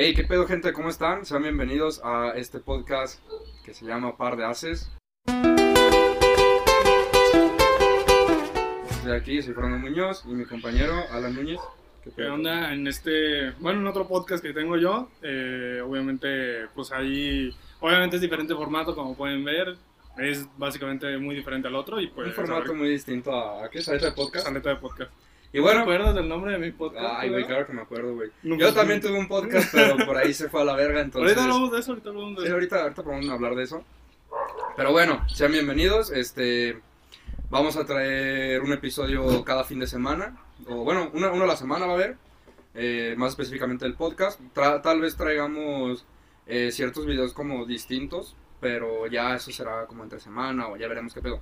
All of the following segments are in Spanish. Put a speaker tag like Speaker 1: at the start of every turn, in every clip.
Speaker 1: Hey, ¿qué pedo, gente? ¿Cómo están? Sean bienvenidos a este podcast que se llama Par de Haces. Estoy aquí, soy Fernando Muñoz y mi compañero Alan Núñez.
Speaker 2: ¿Qué, ¿Qué onda? En este, bueno, en otro podcast que tengo yo, eh, obviamente, pues ahí, obviamente es diferente formato, como pueden ver, es básicamente muy diferente al otro y pues...
Speaker 1: Un formato muy distinto a, ¿a qué? ¿Saleta de podcast?
Speaker 2: Saleta de podcast.
Speaker 1: Y bueno,
Speaker 2: ¿Te acuerdas del nombre de mi podcast?
Speaker 1: Ay, güey, claro que me acuerdo, güey.
Speaker 2: No,
Speaker 1: Yo
Speaker 2: pues,
Speaker 1: también
Speaker 2: no.
Speaker 1: tuve un podcast, pero por ahí se fue a la verga, entonces...
Speaker 2: Ahorita hablamos de eso, ahorita hablamos de
Speaker 1: Sí,
Speaker 2: eso.
Speaker 1: ahorita, ahorita podemos hablar de eso. Pero bueno, sean bienvenidos. Este, vamos a traer un episodio cada fin de semana. O bueno, uno, uno a la semana va a haber. eh, más específicamente el podcast. Tra- tal vez traigamos eh, ciertos videos como distintos. Pero ya eso será como entre semana o ya veremos qué pedo.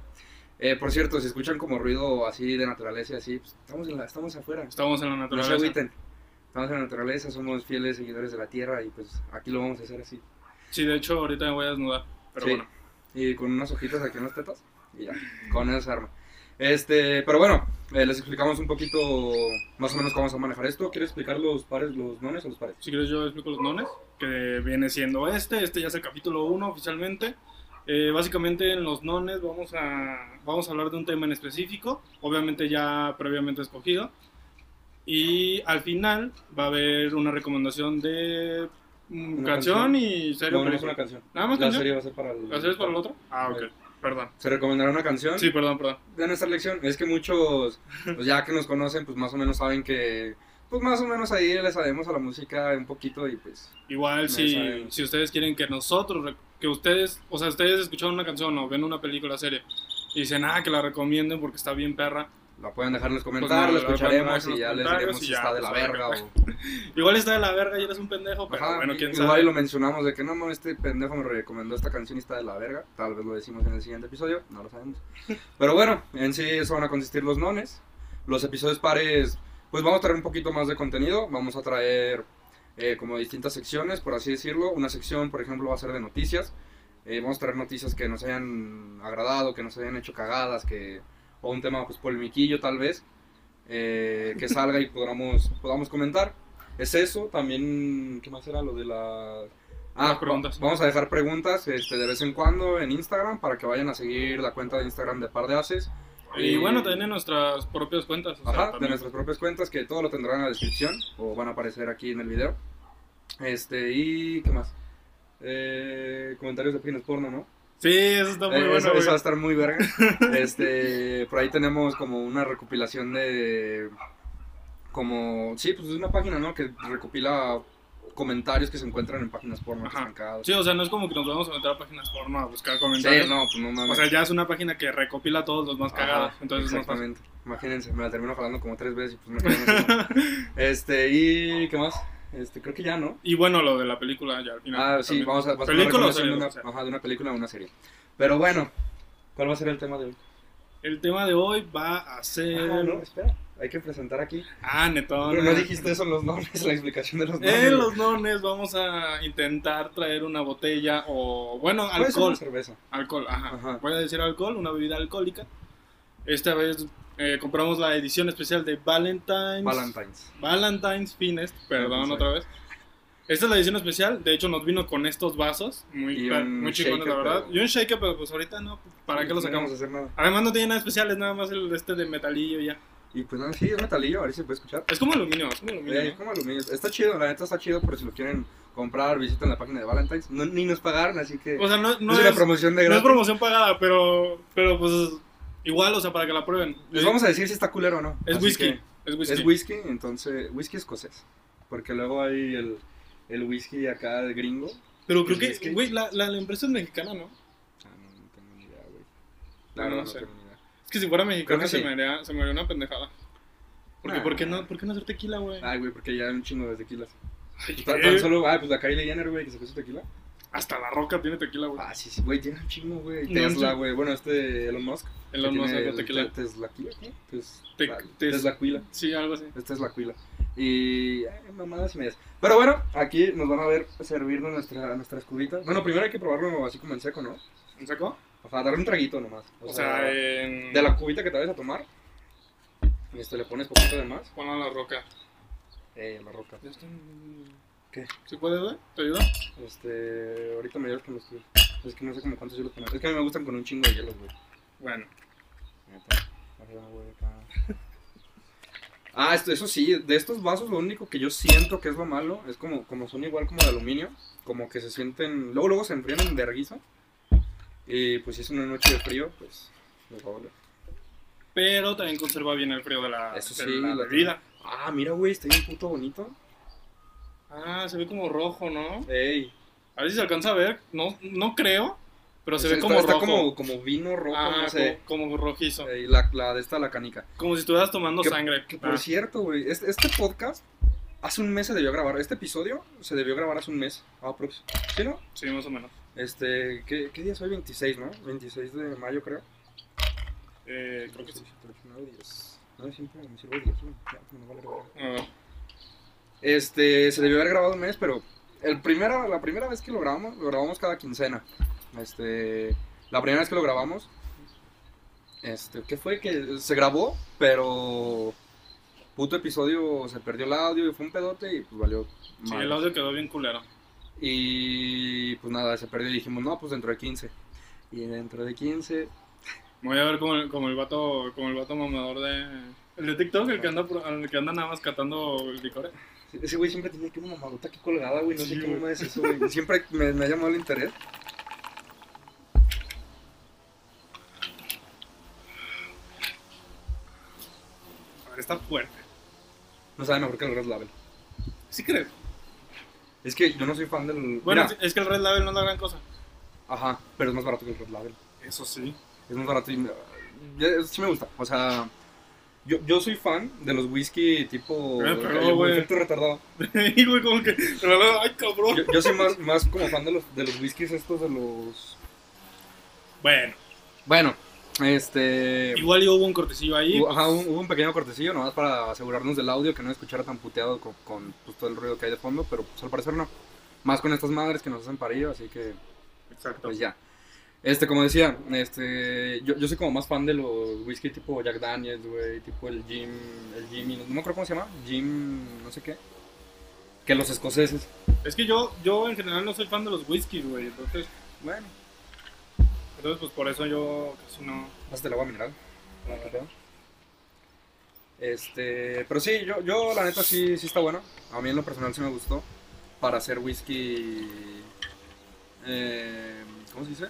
Speaker 1: Eh, por cierto, si escuchan como ruido así de naturaleza así, pues, estamos, en la, estamos afuera.
Speaker 2: Estamos en la
Speaker 1: No se
Speaker 2: naturaleza.
Speaker 1: agüiten. Estamos en la naturaleza, somos fieles seguidores de la tierra y pues aquí lo vamos a hacer así.
Speaker 2: Sí, de hecho, ahorita me voy a desnudar, pero
Speaker 1: Sí.
Speaker 2: bueno.
Speaker 1: Y con unas hojitas aquí en las tetas. Y ya, con eso se arma. Este, pero bueno, eh, les explicamos un poquito más o menos cómo vamos a manejar esto. ¿Quieres explicar los pares, los nones o los pares?
Speaker 2: Si quieres yo explico los nones, que viene siendo este, este ya es el capítulo 1 oficialmente. Eh, básicamente en los nones vamos a, vamos a hablar de un tema en específico, obviamente ya previamente escogido. Y al final va a haber una recomendación de mm,
Speaker 1: Una
Speaker 2: canción,
Speaker 1: canción.
Speaker 2: y serie.
Speaker 1: No, no es
Speaker 2: película.
Speaker 1: una canción.
Speaker 2: ¿Nada más
Speaker 1: La
Speaker 2: canción?
Speaker 1: serie va a ser para el...
Speaker 2: ¿La serie es para el otro? Ah, ok, perdón.
Speaker 1: Se recomendará una canción
Speaker 2: Sí, perdón, perdón.
Speaker 1: de nuestra lección. Es que muchos, pues ya que nos conocen, pues más o menos saben que... Pues más o menos ahí le sabemos a la música un poquito y pues...
Speaker 2: Igual si, si ustedes quieren que nosotros, que ustedes, o sea, ustedes escucharon una canción o ven una película, serie, y dicen, ah, que la recomienden porque está bien perra.
Speaker 1: La pueden dejar en los
Speaker 2: Pues
Speaker 1: comentarios,
Speaker 2: no,
Speaker 1: la escucharemos y ya les diremos si está de
Speaker 2: pues,
Speaker 1: la
Speaker 2: ver
Speaker 1: verga o...
Speaker 2: Igual está de la verga y eres un pendejo, pero
Speaker 1: Ajá,
Speaker 2: bueno, quién
Speaker 1: igual
Speaker 2: sabe.
Speaker 1: y lo mencionamos de que no, no, este pendejo me recomendó esta canción y está de la verga. Tal vez lo decimos en el siguiente episodio, no lo sabemos. Pero bueno, en sí eso van a consistir los nones. Los episodios pares, pues vamos a traer un poquito más de contenido. Vamos a traer eh, como distintas secciones, por así decirlo. Una sección, por ejemplo, va a ser de noticias. Eh, vamos a traer noticias que nos hayan agradado, que nos hayan hecho cagadas, que o un tema pues polemiquillo tal vez, eh, que salga y podamos, podamos comentar. Es eso, también, ¿qué más era lo de la... Ah,
Speaker 2: Las preguntas.
Speaker 1: va- vamos a dejar preguntas este, de vez en cuando en Instagram para que vayan a seguir la cuenta de Instagram de Par de Haces.
Speaker 2: Y bueno, también en nuestras propias cuentas. o sea,
Speaker 1: Ajá, de nuestras propias cuentas, que todo lo tendrán en la descripción o van a aparecer aquí en el video. Este, y ¿qué más? Eh, comentarios de páginas porno, ¿no?
Speaker 2: Sí, eso está muy
Speaker 1: Eh,
Speaker 2: bueno.
Speaker 1: eso, va a estar muy verga. Este, por ahí tenemos como una recopilación de. Como. Sí, pues es una página, ¿no? Que recopila comentarios que se encuentran en páginas porno
Speaker 2: Ajá.
Speaker 1: cagados.
Speaker 2: Sí, o sea, no es como que nos vamos a meter a páginas porno a buscar
Speaker 1: Sí,
Speaker 2: comentarios.
Speaker 1: no, pues no mames.
Speaker 2: O sea, ya es una página que recopila todos los más
Speaker 1: Ajá,
Speaker 2: cagados. Entonces es más fácil.
Speaker 1: exactamente. Imagínense, me la termino jalando como tres veces y pues me quedo ¿no? Este, y. ¿Qué más? Este, creo que ya, ¿no?
Speaker 2: Y bueno, lo de la película ya al final.
Speaker 1: Ah, sí,
Speaker 2: también.
Speaker 1: vamos a. va a ser una
Speaker 2: ¿Película o
Speaker 1: recomendación
Speaker 2: serie?
Speaker 1: de una,
Speaker 2: O sea,
Speaker 1: ajá, de una película o una serie. Pero bueno, ¿cuál va a ser el tema de hoy?
Speaker 2: El tema de hoy va a ser.
Speaker 1: Ah, no, espera. Hay que presentar aquí.
Speaker 2: Ah, netón.
Speaker 1: No, no dijiste eso en los nombres, la explicación de los nombres.
Speaker 2: En los nones vamos a intentar traer una botella o, bueno,
Speaker 1: ser
Speaker 2: alcohol.
Speaker 1: una cerveza.
Speaker 2: Alcohol, ajá.
Speaker 1: Ajá.
Speaker 2: Voy a decir alcohol, una bebida alcohólica. Esta vez eh, compramos la edición especial de Valentine's.
Speaker 1: Valentine's.
Speaker 2: Valentine's Finest, perdón otra vez. Esta es la edición especial, de hecho nos vino con estos vasos, muy, muy chingones la verdad.
Speaker 1: pero-
Speaker 2: Y un shaker, pero pues ahorita no, ¿para qué lo
Speaker 1: No
Speaker 2: sacamos?
Speaker 1: vamos a hacer nada.
Speaker 2: Además no tiene nada especial, es nada más el este de metalillo ya.
Speaker 1: Y pues nada, sí, es metalillo, a ver si se puede escuchar.
Speaker 2: Es como aluminio, es como aluminio.
Speaker 1: Eh,
Speaker 2: ¿no?
Speaker 1: es como aluminio. Está chido, la neta está chido, pero si lo quieren comprar, visiten la página de Valentine's. No, ni nos pagaron, así que.
Speaker 2: O sea, no, no
Speaker 1: es una promoción de
Speaker 2: no es
Speaker 1: gratis.
Speaker 2: promoción pagada, pero, pero pues igual, o sea, para que la prueben.
Speaker 1: Les vamos a decir si está culero o no.
Speaker 2: Es whisky, es whisky.
Speaker 1: Es whisky, entonces. Whisky escocés. Porque luego hay el, el whisky acá de gringo.
Speaker 2: Pero creo
Speaker 1: ¿Es
Speaker 2: que, güey, la, la, la empresa es mexicana, ¿no?
Speaker 1: Ah, no, no tengo ni idea, güey.
Speaker 2: No,
Speaker 1: La
Speaker 2: no
Speaker 1: verdad, no,
Speaker 2: sé.
Speaker 1: tengo ni idea.
Speaker 2: Es que si fuera mexicana
Speaker 1: que
Speaker 2: se,
Speaker 1: sí.
Speaker 2: me haría, se me haría una pendejada. Porque,
Speaker 1: Nah.
Speaker 2: ¿por, qué no, ¿por qué no hacer tequila, güey?
Speaker 1: Ay, güey, porque ya hay un chingo de tequilas.
Speaker 2: Ay,
Speaker 1: Tan, tan solo, ah, pues la Kylie Jenner, güey, que sacó su tequila.
Speaker 2: Hasta la roca tiene tequila, güey.
Speaker 1: Ah, sí, sí, güey, tiene un chingo, güey. Tesla, güey. Bueno, este Elon Musk.
Speaker 2: Elon Musk sacó tequila.
Speaker 1: te- Teslaquila, ¿qué? Tes-
Speaker 2: Te-
Speaker 1: la-
Speaker 2: tes-
Speaker 1: Teslaquila.
Speaker 2: Sí, algo así.
Speaker 1: Esta es la cuila. Y mamadas y medias. Pero bueno, aquí nos van a ver servirnos nuestra, nuestras cubitas. Bueno, primero hay que probarlo así como en seco, ¿no?
Speaker 2: ¿Me sacó?
Speaker 1: O sea, darle un traguito nomás.
Speaker 2: O sea, en...
Speaker 1: de la cubita que te vayas a tomar. Y esto le pones poquito de más.
Speaker 2: Ponlo a la roca.
Speaker 1: Eh, la roca.
Speaker 2: Ya está en-
Speaker 1: ¿Qué?
Speaker 2: ¿Sí puedes, güey? ¿Te ayuda?
Speaker 1: Este, ahorita me ayudas con los tuyos. Es que no sé como cuántos hielos poner. Es que a mí me gustan con un chingo de hielos, güey.
Speaker 2: Bueno.
Speaker 1: Ah, esto, eso sí, de estos vasos lo único que yo siento que es lo malo es como, como son igual como de aluminio, como que se sienten, luego luego se enfrían en verguiza. Y pues si es una noche de frío, pues les va a doler.
Speaker 2: Pero también conserva bien el frío de la,
Speaker 1: Eso
Speaker 2: de
Speaker 1: sí,
Speaker 2: la
Speaker 1: la-
Speaker 2: bebida.
Speaker 1: Ah, mira, güey, está bien puto bonito.
Speaker 2: Ah, se ve como rojo, ¿no?
Speaker 1: Ey.
Speaker 2: A ver si se alcanza a ver. No, no creo, pero se
Speaker 1: Está-
Speaker 2: ve como
Speaker 1: está
Speaker 2: rojo.
Speaker 1: como, como vino rojo,
Speaker 2: ah,
Speaker 1: no sé.
Speaker 2: como, como rojizo.
Speaker 1: Ey, la, la de esta, la canica.
Speaker 2: Como si estuvieras tomando
Speaker 1: Que-
Speaker 2: sangre.
Speaker 1: Que por
Speaker 2: Ah,
Speaker 1: cierto, güey, este, este podcast hace un mes se debió grabar. Este episodio se debió grabar hace un mes. Ah. ¿Sí, no?
Speaker 2: sí, más o menos.
Speaker 1: Este, ¿qué, ¿qué día es hoy? 26, ¿no? 26 de mayo, creo.
Speaker 2: Eh, creo que sí.
Speaker 1: 9, 10. No, siempre me sirvo 10, güey. Ya, me vale verga.
Speaker 2: Ah,
Speaker 1: Este, se debió haber grabado un mes, pero el primera, la primera vez que lo grabamos, lo grabamos cada quincena. Este, la primera vez que lo grabamos, este, ¿qué fue? Que se grabó, pero puto episodio se perdió el audio y fue un pedote y pues valió.
Speaker 2: sí,
Speaker 1: madre.
Speaker 2: el audio quedó bien culero.
Speaker 1: Y pues nada, se perdió y dijimos, no, pues dentro de 15. Y dentro de 15,
Speaker 2: Voy a ver como el, como el vato, como el vato mamador de. El de TikTok, el que anda, el que anda nada más catando licores.
Speaker 1: ese güey siempre tenía que una mamadota aquí colgada, güey, no
Speaker 2: Sí,
Speaker 1: sé
Speaker 2: güey.
Speaker 1: me es eso, güey. Siempre me, me ha llamado el interés.
Speaker 2: A ver, está fuerte.
Speaker 1: No sabe mejor que el Red Label.
Speaker 2: Sí creo.
Speaker 1: Es que yo no soy fan del.
Speaker 2: Bueno,
Speaker 1: Mira,
Speaker 2: es que el Red Label no es la gran cosa.
Speaker 1: Ajá, pero es más barato que el Red Label.
Speaker 2: Eso sí.
Speaker 1: Es más barato y sí me gusta. O sea, yo, yo soy fan de los whisky tipo.
Speaker 2: Eh, pero, güey.
Speaker 1: efecto retardado.
Speaker 2: y güey, como que. Ay, cabrón.
Speaker 1: Yo, yo soy más, más como fan de los, de los whiskies estos de los.
Speaker 2: Bueno,
Speaker 1: Bueno, este.
Speaker 2: igual y hubo un cortecillo ahí.
Speaker 1: Hubo, ajá, hubo hubo un pequeño cortecillo, nomás para asegurarnos del audio, que no escuchara tan puteado con, con, pues, todo el ruido que hay de fondo, pero pues al parecer no. Más con estas madres que nos hacen parillo, así que
Speaker 2: Exacto.
Speaker 1: pues ya. Este, como decía, este, yo, yo soy como más fan de los whisky tipo Jack Daniels, güey, tipo el Jim, el Jimmy, no me acuerdo cómo se llama, Jim, no sé qué, que los escoceses.
Speaker 2: Es que yo, yo en general no soy fan de los whiskies, güey. Entonces,
Speaker 1: Bueno,
Speaker 2: entonces, pues por eso yo casi no.
Speaker 1: pásate el agua mineral. ¿qué pedo? Este, pero sí, yo, yo la neta sí, sí está bueno. A mí en lo personal sí me gustó. Para hacer whisky. eh, ¿Cómo se dice?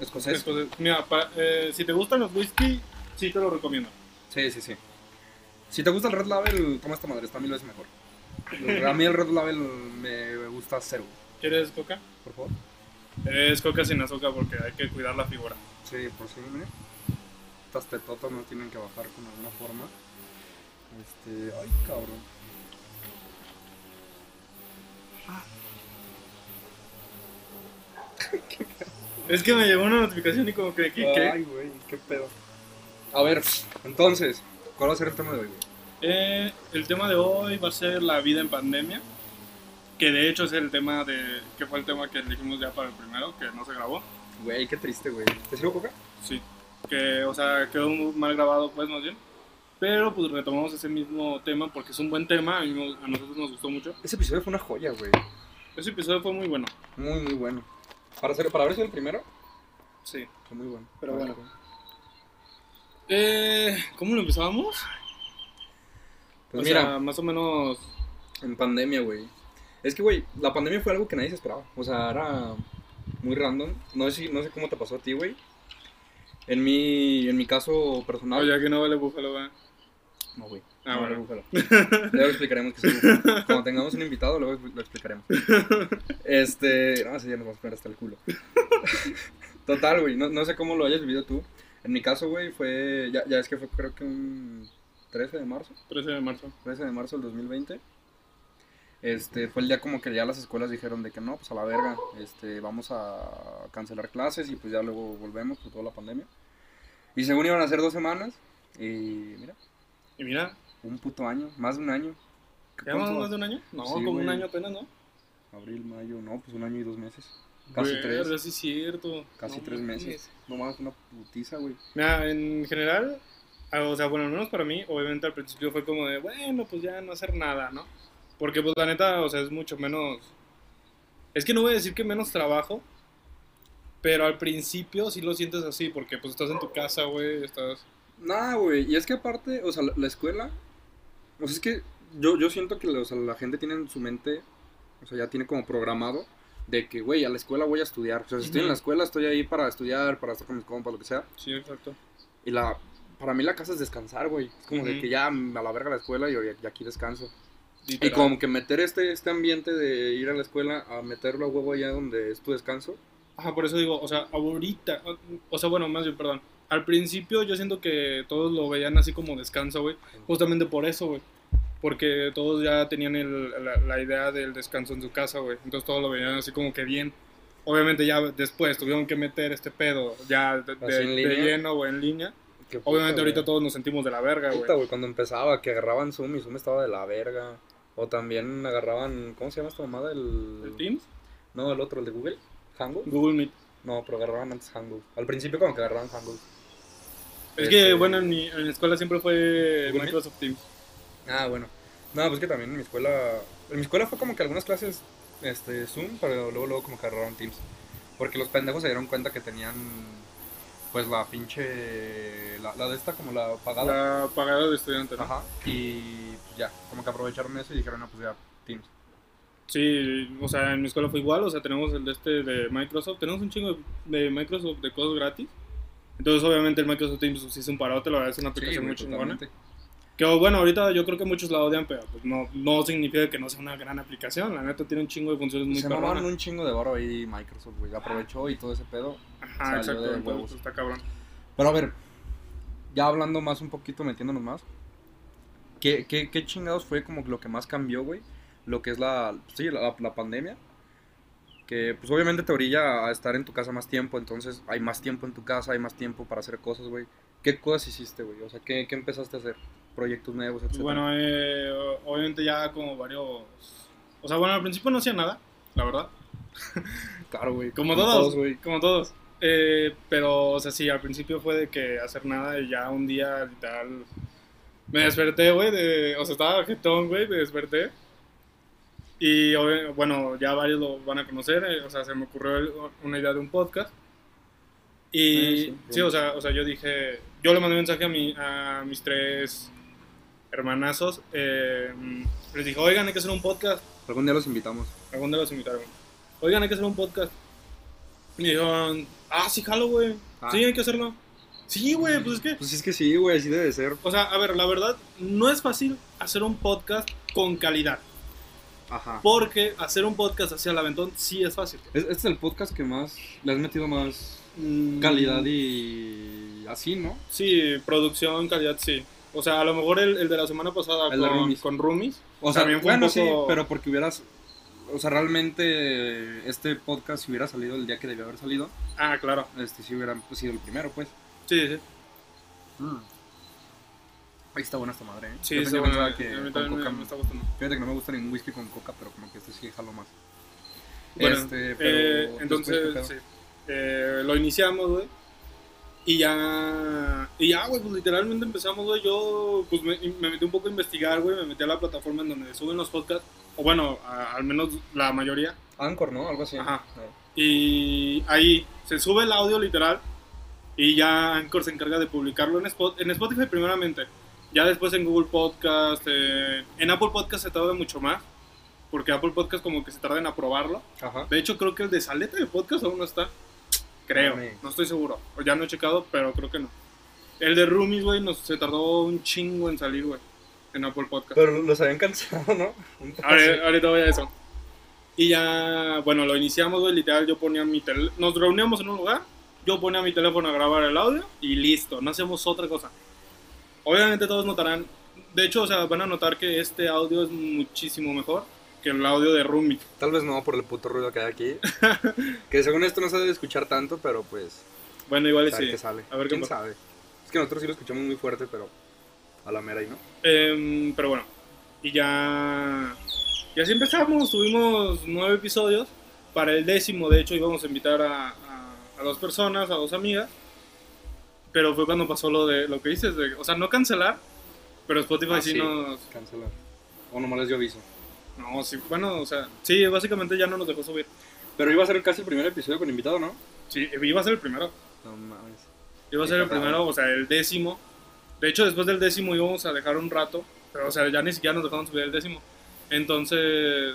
Speaker 1: Escocés.
Speaker 2: Mira, pa- eh, si te gustan los whisky, sí te lo recomiendo.
Speaker 1: Sí, sí, sí. Si te gusta el Red Label, toma esta madre, está mil veces mejor. A mí el Red Label me gusta cero,
Speaker 2: ¿Quieres coca?
Speaker 1: por favor.
Speaker 2: Es coca sin azúcar porque hay que cuidar la figura.
Speaker 1: Sí, por sí, mire. Estas tetotas no tienen que bajar con alguna forma. Este, ay, cabrón.
Speaker 2: Es que me llegó una notificación y como que, ¿qué? qué?
Speaker 1: Ay, güey, qué pedo. A ver, entonces, ¿cuál va a ser el tema de hoy, güey?
Speaker 2: Eh, el tema de hoy va a ser la vida en pandemia. Que de hecho es el tema de. que fue el tema que elegimos ya para el primero, que no se grabó.
Speaker 1: Güey, qué triste, güey. ¿Te sirvo coca?
Speaker 2: Sí. Que, o sea, quedó mal grabado, pues, más bien. Pero pues retomamos ese mismo tema porque es un buen tema. A, mí a nosotros nos gustó mucho.
Speaker 1: Ese episodio fue una joya, güey.
Speaker 2: Ese episodio fue muy bueno.
Speaker 1: Muy, muy bueno. Para, ser, para haber sido el primero,
Speaker 2: Sí.
Speaker 1: fue muy bueno.
Speaker 2: Pero bueno. Eh, ¿Cómo lo empezábamos?
Speaker 1: Pues
Speaker 2: o
Speaker 1: mira,
Speaker 2: sea, más o menos.
Speaker 1: en pandemia, güey. Es que, güey, la pandemia fue algo que nadie se esperaba. O sea, era muy random. No sé, si- no sé cómo te pasó a ti, güey. En mi, en mi caso personal.
Speaker 2: Oye, que no vale búfalo, ¿verdad?
Speaker 1: No, güey.
Speaker 2: Ah,
Speaker 1: No,
Speaker 2: bueno.
Speaker 1: no, búfalo. Luego explicaremos que es búfalo. Cuando tengamos un invitado, luego lo explicaremos. Este. No, sí, ya nos vamos a poner hasta el culo. Total, güey. No, no sé cómo lo hayas vivido tú. En mi caso, güey, fue. Ya, ya es que fue, creo que un 13 de marzo.
Speaker 2: 13 de marzo.
Speaker 1: 13 de marzo del 2020. Este, fue el día como que ya las escuelas dijeron de que no, pues a la verga, este, vamos a cancelar clases y pues ya luego volvemos por toda la pandemia. Y según iban a ser dos semanas, y mira,
Speaker 2: Y mira,
Speaker 1: un puto año, más de un año.
Speaker 2: ¿llevamos
Speaker 1: ¿Cuánto?
Speaker 2: más de un año? No,
Speaker 1: Sí,
Speaker 2: como un año apenas, ¿no?
Speaker 1: Abril, mayo, no, pues un año y dos meses. Casi tres.
Speaker 2: es cierto.
Speaker 1: Casi
Speaker 2: No
Speaker 1: tres
Speaker 2: mames.
Speaker 1: meses. No más, una putiza, güey.
Speaker 2: Mira, en general, ah, o sea, bueno, al menos para mí, obviamente al principio fue como de, bueno, pues ya no hacer nada, ¿no? Porque, pues, la neta, o sea, es mucho menos... Es que no voy a decir que menos trabajo, pero al principio sí lo sientes así, porque, pues, estás en tu casa, güey, estás...
Speaker 1: Nah, güey, y es que aparte, o sea, la, la escuela, o sea, es que yo, yo siento que o sea, la gente tiene en su mente, o sea, ya tiene como programado de que, güey, a la escuela voy a estudiar. O sea, si estoy en la escuela, estoy ahí para estudiar, para estar con mis compas, lo que sea.
Speaker 2: Sí, exacto.
Speaker 1: Y la, para mí la casa es descansar, güey. Es como de
Speaker 2: Ujú.
Speaker 1: que ya a la verga la escuela y yo ya, ya aquí descanso. Y
Speaker 2: Literal.
Speaker 1: como que meter este, este ambiente de ir a la escuela a meterlo a huevo allá donde es tu descanso.
Speaker 2: Ajá, por eso digo, o sea, ahorita, o- sea, bueno, más bien, perdón. Al principio yo siento que todos lo veían así como descanso, güey. Justamente por eso, güey. Porque todos ya tenían el- la, la idea del descanso en su casa, güey. Entonces todos lo veían así como que bien. Obviamente ya después tuvieron que meter este pedo ya de, de- de lleno o en línea.
Speaker 1: Puta,
Speaker 2: Obviamente ahorita
Speaker 1: güey.
Speaker 2: todos nos sentimos de la verga, güey,
Speaker 1: cuando empezaba, que agarraban Zoom y Zoom estaba de la verga. O también agarraban, ¿cómo se llama esta mamada? El...
Speaker 2: ¿El Teams?
Speaker 1: No, el otro, el de Google. ¿Hangout?
Speaker 2: Google Meet.
Speaker 1: No, pero agarraban antes Hangout. Al principio como que agarraban Hangout.
Speaker 2: Es
Speaker 1: Este-
Speaker 2: que, bueno, en, mi, en la escuela siempre fue
Speaker 1: Google
Speaker 2: Microsoft Teams.
Speaker 1: Ah, bueno. No, pues que también en mi escuela... En mi escuela fue como que algunas clases este, Zoom, pero luego, luego como que agarraron Teams. Porque los pendejos se dieron cuenta que tenían... Pues la pinche... La, la de esta como la pagada.
Speaker 2: La pagada de estudiante, ¿no?
Speaker 1: Ajá. Y pues ya, como que aprovecharon eso y dijeron, no, pues ya, Teams.
Speaker 2: Sí, o sea, en mi escuela fue igual, o sea, tenemos el de este de Microsoft, tenemos un chingo de, de Microsoft de cosas gratis. Entonces, obviamente, el Microsoft Teams sí es un parote, la verdad es una aplicación muy chingona. Que bueno, ahorita yo creo que muchos la odian, pero pues no, no significa que no sea una gran aplicación. La neta tiene un chingo de funciones muy
Speaker 1: Se mamaron un chingo de barro ahí Microsoft, güey. Aprovechó y todo ese pedo.
Speaker 2: Ajá,
Speaker 1: de
Speaker 2: exacto,
Speaker 1: huevos.
Speaker 2: está cabrón.
Speaker 1: Pero a ver, ya hablando más un poquito, metiéndonos más. ¿Qué, qué, qué chingados fue como lo que más cambió, güey? Lo que es la, sí, la, la pandemia. Que pues obviamente te orilla a estar en tu casa más tiempo, entonces hay más tiempo en tu casa, hay más tiempo para hacer cosas, güey. ¿Qué cosas hiciste, güey? O sea, ¿qué, ¿qué empezaste a hacer? Proyectos nuevos, etcétera.
Speaker 2: Bueno, eh, obviamente ya como varios... O sea, bueno, al principio no hacía nada, la verdad.
Speaker 1: claro, güey.
Speaker 2: Como todos,
Speaker 1: güey.
Speaker 2: como todos. Eh, pero, o sea, sí, al principio fue de que hacer nada y ya un día, literal, me desperté, güey, de, o sea, estaba jetón, güey, me desperté. Y, bueno, ya varios lo van a conocer, eh, o sea, se me ocurrió una idea de un podcast. Y,
Speaker 1: Ah, sí,
Speaker 2: o, sea, o sea, yo dije, yo le mandé un mensaje a, mi, a mis tres hermanazos, eh, les dije, oigan, hay que hacer un podcast.
Speaker 1: Algún día los invitamos.
Speaker 2: Algún día los invitaron. Oigan, hay que hacer un podcast. Y dijeron, ah, sí, jalo, güey.
Speaker 1: Ah.
Speaker 2: Sí, hay que hacerlo. Sí, güey, pues es que.
Speaker 1: Pues es que sí, güey, así debe ser.
Speaker 2: O sea, a ver, la verdad, no es fácil hacer un podcast con calidad.
Speaker 1: Ajá.
Speaker 2: Porque hacer un podcast hacia el aventón sí es fácil.
Speaker 1: Es- Este es el podcast que más le has metido más
Speaker 2: Mm,
Speaker 1: calidad y así, ¿no?
Speaker 2: Sí, producción, calidad, sí. O sea, a lo mejor el, el de la semana pasada
Speaker 1: El de
Speaker 2: con,
Speaker 1: Roomies.
Speaker 2: con Roomies.
Speaker 1: O sea,
Speaker 2: También fue un
Speaker 1: bueno, sí,
Speaker 2: poco-
Speaker 1: pero porque hubieras... O sea, realmente este podcast si hubiera salido el día que debió haber salido,
Speaker 2: Ah, claro.
Speaker 1: este sí hubiera sido el primero, pues.
Speaker 2: Sí, sí.
Speaker 1: Ahí está buena esta madre, ¿eh?
Speaker 2: Sí,
Speaker 1: Yo
Speaker 2: está
Speaker 1: pensaba
Speaker 2: bueno.
Speaker 1: que
Speaker 2: a mí
Speaker 1: con
Speaker 2: me-
Speaker 1: coca-
Speaker 2: me está gustando.
Speaker 1: Fíjate que no me gusta ningún whisky con coca, pero como que este sí jalo más.
Speaker 2: Bueno,
Speaker 1: este, pero...
Speaker 2: eh,
Speaker 1: después, ¿qué
Speaker 2: entonces, sí. Eh, lo iniciamos, güey. Y ya, y ya, güey, pues literalmente empezamos, güey. Yo, pues me, me metí un poco a investigar, güey. Me metí a la plataforma en donde suben los podcasts. O bueno, a- al menos la mayoría.
Speaker 1: Anchor, ¿no? Algo así.
Speaker 2: Ajá.
Speaker 1: No.
Speaker 2: Y ahí se sube el audio literal. Y ya Anchor se encarga de publicarlo en, Spot, en Spotify primeramente. Ya después en Google Podcast. eh, en Apple Podcast se tarda mucho más. Porque Apple Podcast como que se tarda en aprobarlo.
Speaker 1: Ajá.
Speaker 2: De hecho, creo que el de Saleta de podcast aún no está. Creo,
Speaker 1: Mami.
Speaker 2: no estoy seguro. Ya no he checado, pero creo que no. El de Roomies, güey, nos- se tardó un chingo en salir, güey. En Apple Podcast.
Speaker 1: Pero los habían cansado, ¿no?
Speaker 2: Ahorita voy a eso. Y ya, bueno, lo iniciamos, güey. Literal, yo ponía mi teléfono. Nos reuníamos en un lugar. Yo ponía mi teléfono a grabar el audio y listo. No hacemos otra cosa. Obviamente, todos notarán. De hecho, o sea, van a notar que este audio es muchísimo mejor que el audio de Roomies.
Speaker 1: Tal vez no por el puto ruido que hay aquí. que según esto no se debe escuchar tanto, pero pues.
Speaker 2: Bueno, igual sí.
Speaker 1: que sale.
Speaker 2: A ver
Speaker 1: ¿Quién sabe? Es que nosotros sí lo escuchamos muy fuerte, pero a la mera y no.
Speaker 2: Em, pero bueno, y ya. Y así empezamos, tuvimos nueve episodios. Para el décimo, de hecho, íbamos a invitar a, a, a dos personas, a dos amigas. Pero fue cuando pasó lo de lo que dices, de, o sea, no cancelar, pero Spotify
Speaker 1: Ah,
Speaker 2: sí,
Speaker 1: sí.
Speaker 2: nos.
Speaker 1: Cancelar. O nomás les dio aviso.
Speaker 2: No, sí, bueno, o sea, sí, básicamente ya no nos dejó subir.
Speaker 1: Pero iba a ser casi el primer episodio con invitado, ¿no?
Speaker 2: Sí, iba a ser el primero.
Speaker 1: No mames.
Speaker 2: Iba a ser el primero, o sea, el décimo. De hecho, después del décimo íbamos a dejar un rato, pero, o sea, ya ni siquiera nos dejaron subir el décimo. Entonces,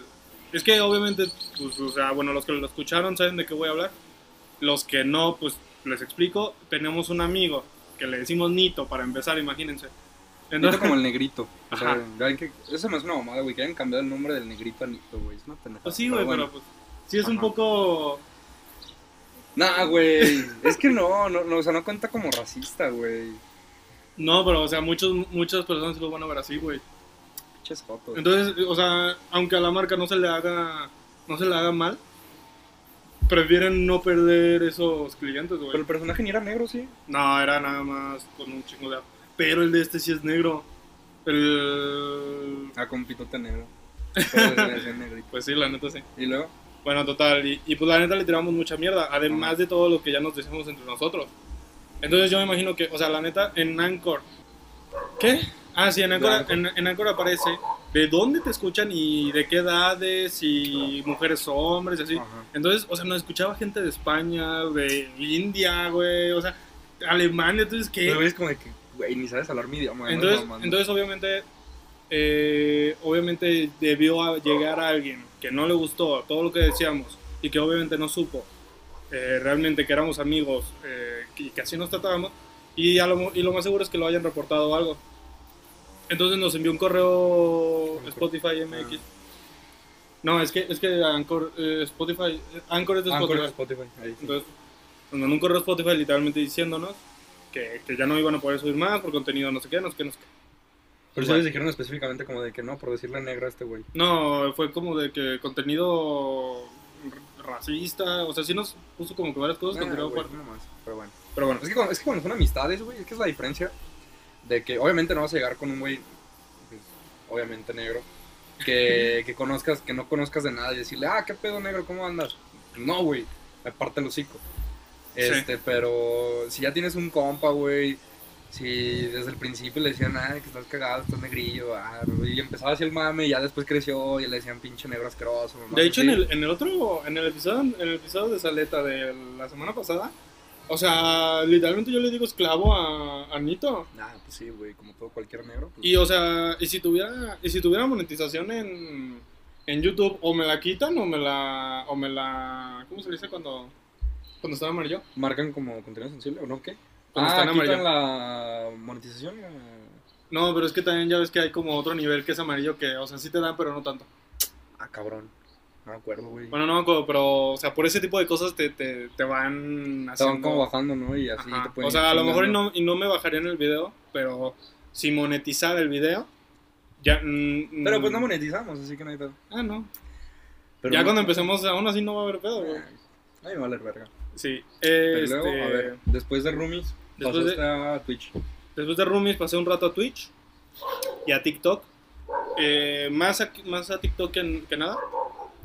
Speaker 2: es que obviamente, pues, o sea, bueno, los que lo escucharon saben de qué voy a hablar. Los que no, pues les explico. Tenemos un amigo que le decimos Nito para empezar, imagínense.
Speaker 1: Nito como el negrito. O sea, que eso no es una mamada, güey. Que hayan cambiado el nombre del negrito a Nito, güey. Es una pendejada.
Speaker 2: Pues sí, güey,
Speaker 1: bueno.
Speaker 2: pero pues sí es un poco...
Speaker 1: Nah, güey. es que no, no, no, o sea, no cuenta como racista, güey.
Speaker 2: No, pero, o sea, muchos, muchas personas sí lo van a ver así, güey.
Speaker 1: Pinches fotos.
Speaker 2: Entonces, o sea, aunque a la marca no se le haga, no se le haga mal, prefieren no perder esos clientes,
Speaker 1: Pero
Speaker 2: güey.
Speaker 1: el personaje ni era negro, sí.
Speaker 2: No, era nada más con un chingo de... Pero el de este sí es negro. El...
Speaker 1: Ah, con pitote negro.
Speaker 2: Pues sí, la neta sí.
Speaker 1: Y luego,
Speaker 2: Bueno, total, y, y pues la neta le tiramos mucha mierda, además de todo lo que ya nos decimos entre nosotros. Entonces yo me imagino que, o sea, la neta, en Anchor... ¿Qué? Ah, sí, en Anchor. En, en Anchor aparece de dónde te escuchan y de qué edades y mujeres o hombres y así. Entonces, o sea, nos escuchaba gente de España, de India, güey, o sea, Alemania, entonces, ¿qué?
Speaker 1: Pero es como de que, güey, ni sabes hablar mi idioma.
Speaker 2: Entonces,
Speaker 1: no
Speaker 2: entonces obviamente, eh, obviamente debió a- llegar a alguien que no le gustó todo lo que decíamos y que obviamente no supo eh, realmente que éramos amigos eh, y que así nos tratábamos y, a lo, y lo más seguro es que lo hayan reportado o algo. Entonces nos envió un correo
Speaker 1: Anchor.
Speaker 2: Spotify MX.
Speaker 1: Ah.
Speaker 2: No, es que, es que Anchor, eh, Spotify, Anchor es de
Speaker 1: Anchor
Speaker 2: Spotify.
Speaker 1: en Spotify. Ahí sí.
Speaker 2: Entonces, nos mandó un correo Spotify literalmente diciéndonos que, que ya no iban a poder subir más por contenido no sé qué, no sé qué, no sé qué.
Speaker 1: Pero
Speaker 2: Igual.
Speaker 1: les dijeron específicamente como de que no, por decirle negro a este güey.
Speaker 2: No, fue como de que contenido racista, o sea, sí nos puso como que varias cosas,
Speaker 1: Ah,
Speaker 2: contenido
Speaker 1: güey,
Speaker 2: fuerte.
Speaker 1: no más, pero bueno.
Speaker 2: Pero bueno,
Speaker 1: Es que, cuando, es que cuando son amistades, güey, es que es la diferencia de que obviamente no vas a llegar con un güey, pues, obviamente negro, que, que conozcas, que no conozcas de nada y decirle, ah, qué pedo negro, ¿cómo andas? No, güey, aparte el hocico. Este, pero si ya tienes un compa, güey, si desde el principio le decían, ah, que estás cagado, estás negrillo, ah, y empezaba así el mame y ya después creció y le decían pinche negro asqueroso.
Speaker 2: de hecho en el, en el otro, en el episodio, en el episodio de Saleta de la semana pasada, o sea, literalmente yo le digo esclavo a, a Nito.
Speaker 1: Ah, pues sí, güey, como todo cualquier negro. pues,
Speaker 2: Y o sea, y si tuviera, y si tuviera monetización en, en YouTube, o me la quitan o me la, o me la, ¿cómo se dice cuando, cuando está amarillo?
Speaker 1: ¿Marcan como contenido sensible o no qué?
Speaker 2: Cuando
Speaker 1: ah,
Speaker 2: está en
Speaker 1: quitan
Speaker 2: amarillo.
Speaker 1: la monetización.
Speaker 2: No, pero es que también ya ves que hay como otro nivel que es amarillo que, o sea, sí te dan, pero no tanto.
Speaker 1: Ah, cabrón. No me acuerdo, güey.
Speaker 2: Bueno, no me acuerdo, pero, o sea, por ese tipo de cosas te, te, te van haciendo...
Speaker 1: Estaban como bajando, ¿no? Y así
Speaker 2: Ajá.
Speaker 1: te pueden
Speaker 2: O sea, a lo mejor y no, y no me bajaría en el video, pero si monetizara el video, ya... mm,
Speaker 1: Pero pues no
Speaker 2: mm,
Speaker 1: monetizamos, así que no hay pedo.
Speaker 2: Ah, no.
Speaker 1: Pero
Speaker 2: ya
Speaker 1: no-
Speaker 2: cuando empecemos, aún así no va a haber pedo, güey.
Speaker 1: Ay, Ay, me vale verga.
Speaker 2: Sí.
Speaker 1: Pero
Speaker 2: Este,
Speaker 1: luego, a ver, después de Roomies,
Speaker 2: después de-
Speaker 1: a Twitch.
Speaker 2: Después de Roomies pasé un rato a Twitch y a TikTok. Eh, más, a, más a TikTok que, que nada.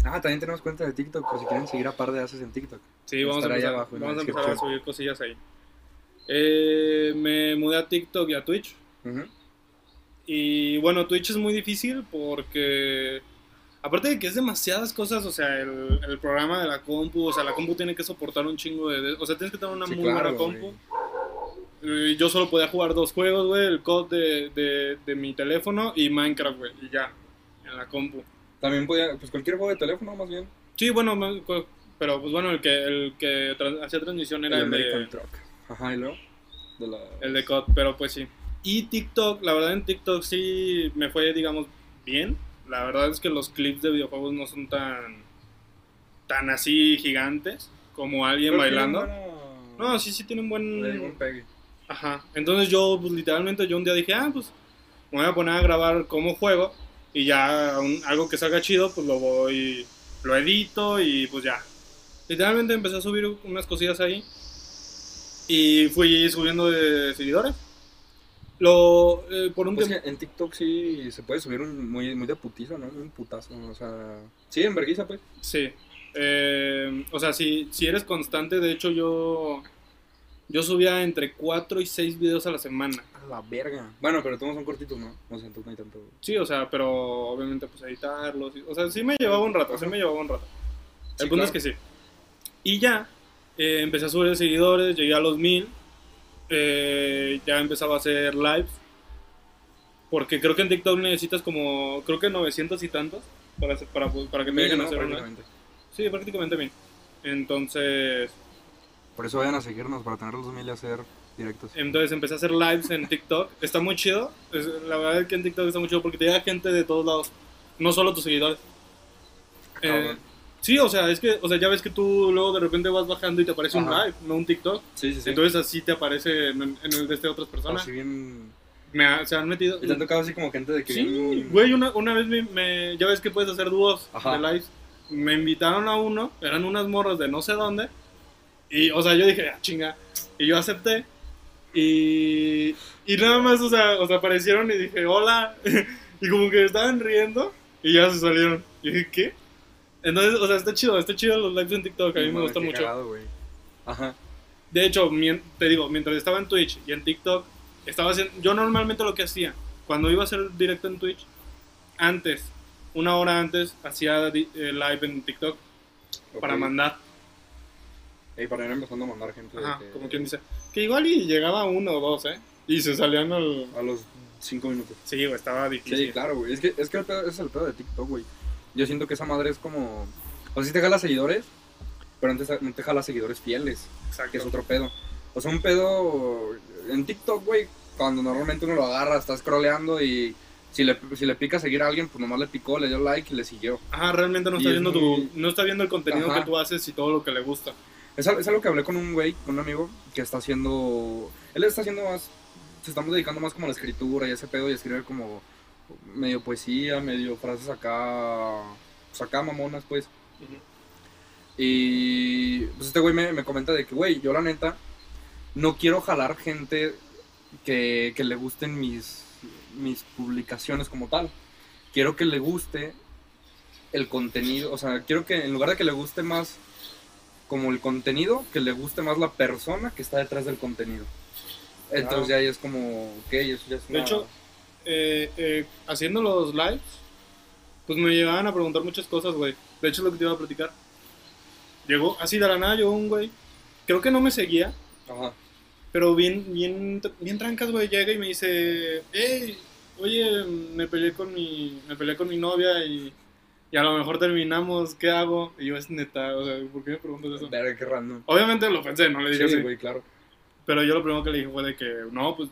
Speaker 1: Ah, también tenemos cuenta de TikTok, por si quieren seguir a par de haces en TikTok.
Speaker 2: Sí, vamos a empezar,
Speaker 1: abajo
Speaker 2: vamos a, empezar a subir cosillas ahí. Eh, me mudé a TikTok y a Twitch. Y bueno, Twitch es muy difícil porque, aparte de que es demasiadas cosas, o sea, el, el programa de la compu, o sea, la compu tiene que soportar un chingo de... o sea, tienes que tener una
Speaker 1: Sí,
Speaker 2: muy
Speaker 1: claro,
Speaker 2: buena compu. Yo solo podía jugar dos juegos, güey, el COD de, de, de mi teléfono y Minecraft, güey, y ya, en la compu.
Speaker 1: También podía, pues cualquier juego de teléfono más bien.
Speaker 2: Sí, bueno, pero pues bueno, el que, el que tra- hacía transmisión era el,
Speaker 1: American
Speaker 2: de,
Speaker 1: Truck. Ajá, y luego. De la...
Speaker 2: el de COD, pero pues sí. Y TikTok, la verdad en TikTok sí me fue, digamos, bien. La verdad es que los clips de videojuegos no son tan, tan así gigantes como alguien
Speaker 1: Pero
Speaker 2: bailando.
Speaker 1: buena-
Speaker 2: No, sí, sí tienen buen...
Speaker 1: Un pegue.
Speaker 2: Ajá. Entonces yo, pues literalmente, yo un día dije, ah, pues me voy a poner a grabar cómo juego y ya un- algo que salga chido, pues lo voy, lo edito y pues ya. Literalmente empecé a subir unas cosillas ahí y fui subiendo de seguidores. Lo, eh, por un
Speaker 1: Pues que en TikTok sí se puede subir un muy, muy de putizo, ¿no? Un putazo, o sea... Sí, en vergüenza, pues.
Speaker 2: Sí. Eh, o sea, si, si eres constante, de hecho yo yo subía entre 4 y 6 videos a la semana.
Speaker 1: A la verga. Bueno, pero todos son cortitos, ¿no? O sea, entonces no hay tanto.
Speaker 2: Sí, o sea, pero obviamente pues editarlos. y- O sea, sí me llevaba un rato, sí me llevaba un rato. El
Speaker 1: Sí,
Speaker 2: punto
Speaker 1: claro.
Speaker 2: es que sí. Y ya, eh, empecé a subir seguidores, llegué a los 1000. Eh, ya empezaba a hacer lives. Porque creo que en TikTok necesitas como, creo que 900 y tantos para, para, para que te
Speaker 1: Sí,
Speaker 2: dejen
Speaker 1: ¿no?
Speaker 2: hacer un live.
Speaker 1: Prácticamente.
Speaker 2: Sí, prácticamente 1000. Entonces,
Speaker 1: Por eso vayan a seguirnos para tener los 2000 y hacer directos.
Speaker 2: entonces empecé a hacer lives en TikTok. Está muy chido. La verdad es que en TikTok está muy chido porque te llega gente de todos lados. No solo tus seguidores. Eh. Sí, o sea, es que, o sea, ya ves que tú luego de repente vas bajando y te aparece un
Speaker 1: Ajá.
Speaker 2: live, no un TikTok.
Speaker 1: Sí, sí, sí.
Speaker 2: Entonces así te aparece en, en el de este otras personas.
Speaker 1: Así bien.
Speaker 2: Me ha- se han metido.
Speaker 1: Y te han tocado así como gente de que.
Speaker 2: Sí,
Speaker 1: bien-
Speaker 2: güey, una, una vez me, me- ya ves que puedes hacer dúos
Speaker 1: Ajá.
Speaker 2: de lives. Me invitaron a uno, eran unas morras de no sé dónde. Y, o sea, yo dije, ah, chinga. Y yo acepté. Y, y nada más, o sea, o sea, aparecieron y dije, hola. y como que estaban riendo y ya se salieron. Y dije, ¿qué? Entonces, o sea, está chido, está chido los lives en TikTok, a mí me gusta mucho.
Speaker 1: cagado. Ajá.
Speaker 2: De hecho, te digo, mientras estaba en Twitch y en TikTok, estaba haciendo, yo normalmente lo que hacía, cuando iba a hacer directo en Twitch, antes, una hora antes, hacía eh, live en TikTok para mandar,
Speaker 1: Y para ir empezando a mandar gente.
Speaker 2: ajá,
Speaker 1: que-
Speaker 2: como quien dice, que igual y llegaba uno o dos, ¿eh? Y se salían al...
Speaker 1: A los 5 minutos.
Speaker 2: Sí, güey, estaba difícil.
Speaker 1: Sí, claro, güey. Es que, es que el pedo, es el pedo de TikTok, güey. Yo siento que esa madre es como. O sea, sí te jala seguidores, pero no te, no te jala seguidores fieles,
Speaker 2: Exacto.
Speaker 1: que es otro pedo. O sea, un pedo. En TikTok, güey, cuando normalmente uno lo agarra, está scrolleando y. Si le, si le pica seguir a alguien, pues nomás le picó, le dio like y le siguió.
Speaker 2: Ajá, realmente no
Speaker 1: Y
Speaker 2: está
Speaker 1: es
Speaker 2: viendo
Speaker 1: muy-
Speaker 2: tu, no está viendo el contenido
Speaker 1: Ajá.
Speaker 2: que tú haces y todo lo que le gusta.
Speaker 1: Es, al- es algo que hablé con un güey, con un amigo, que está haciendo. Él está haciendo más. Se estamos dedicando más como a la escritura y ese pedo y escribir como medio poesía, medio frases acá. Pues acá mamonas, pues. Y pues este güey me, me comenta de que, güey, yo la neta no quiero jalar gente que, que le gusten mis, mis publicaciones como tal. Quiero que le guste el contenido, o sea, quiero que en lugar de que le guste más como el contenido, que le guste más la persona que está detrás del contenido. Entonces ya ahí es como, ok, eso ya es
Speaker 2: De
Speaker 1: una-
Speaker 2: hecho, eh, eh, haciendo los lives, pues me llegaban a preguntar muchas cosas, güey. De hecho, es lo que te iba a platicar. Llegó, así de la nada, llegó un güey. Creo que no me seguía,
Speaker 1: Ajá.
Speaker 2: pero bien, bien, bien trancas, güey. Llega y me dice, hey, oye, me peleé con mi, me peleé con mi novia y, y a lo mejor terminamos, ¿qué hago? Y yo, es neta, o sea, ¿por qué me preguntas eso?
Speaker 1: Verga, qué random.
Speaker 2: Obviamente lo pensé, no le dije
Speaker 1: Sí,
Speaker 2: así.
Speaker 1: güey, claro.
Speaker 2: Pero yo lo primero que le dije fue de que, no, pues,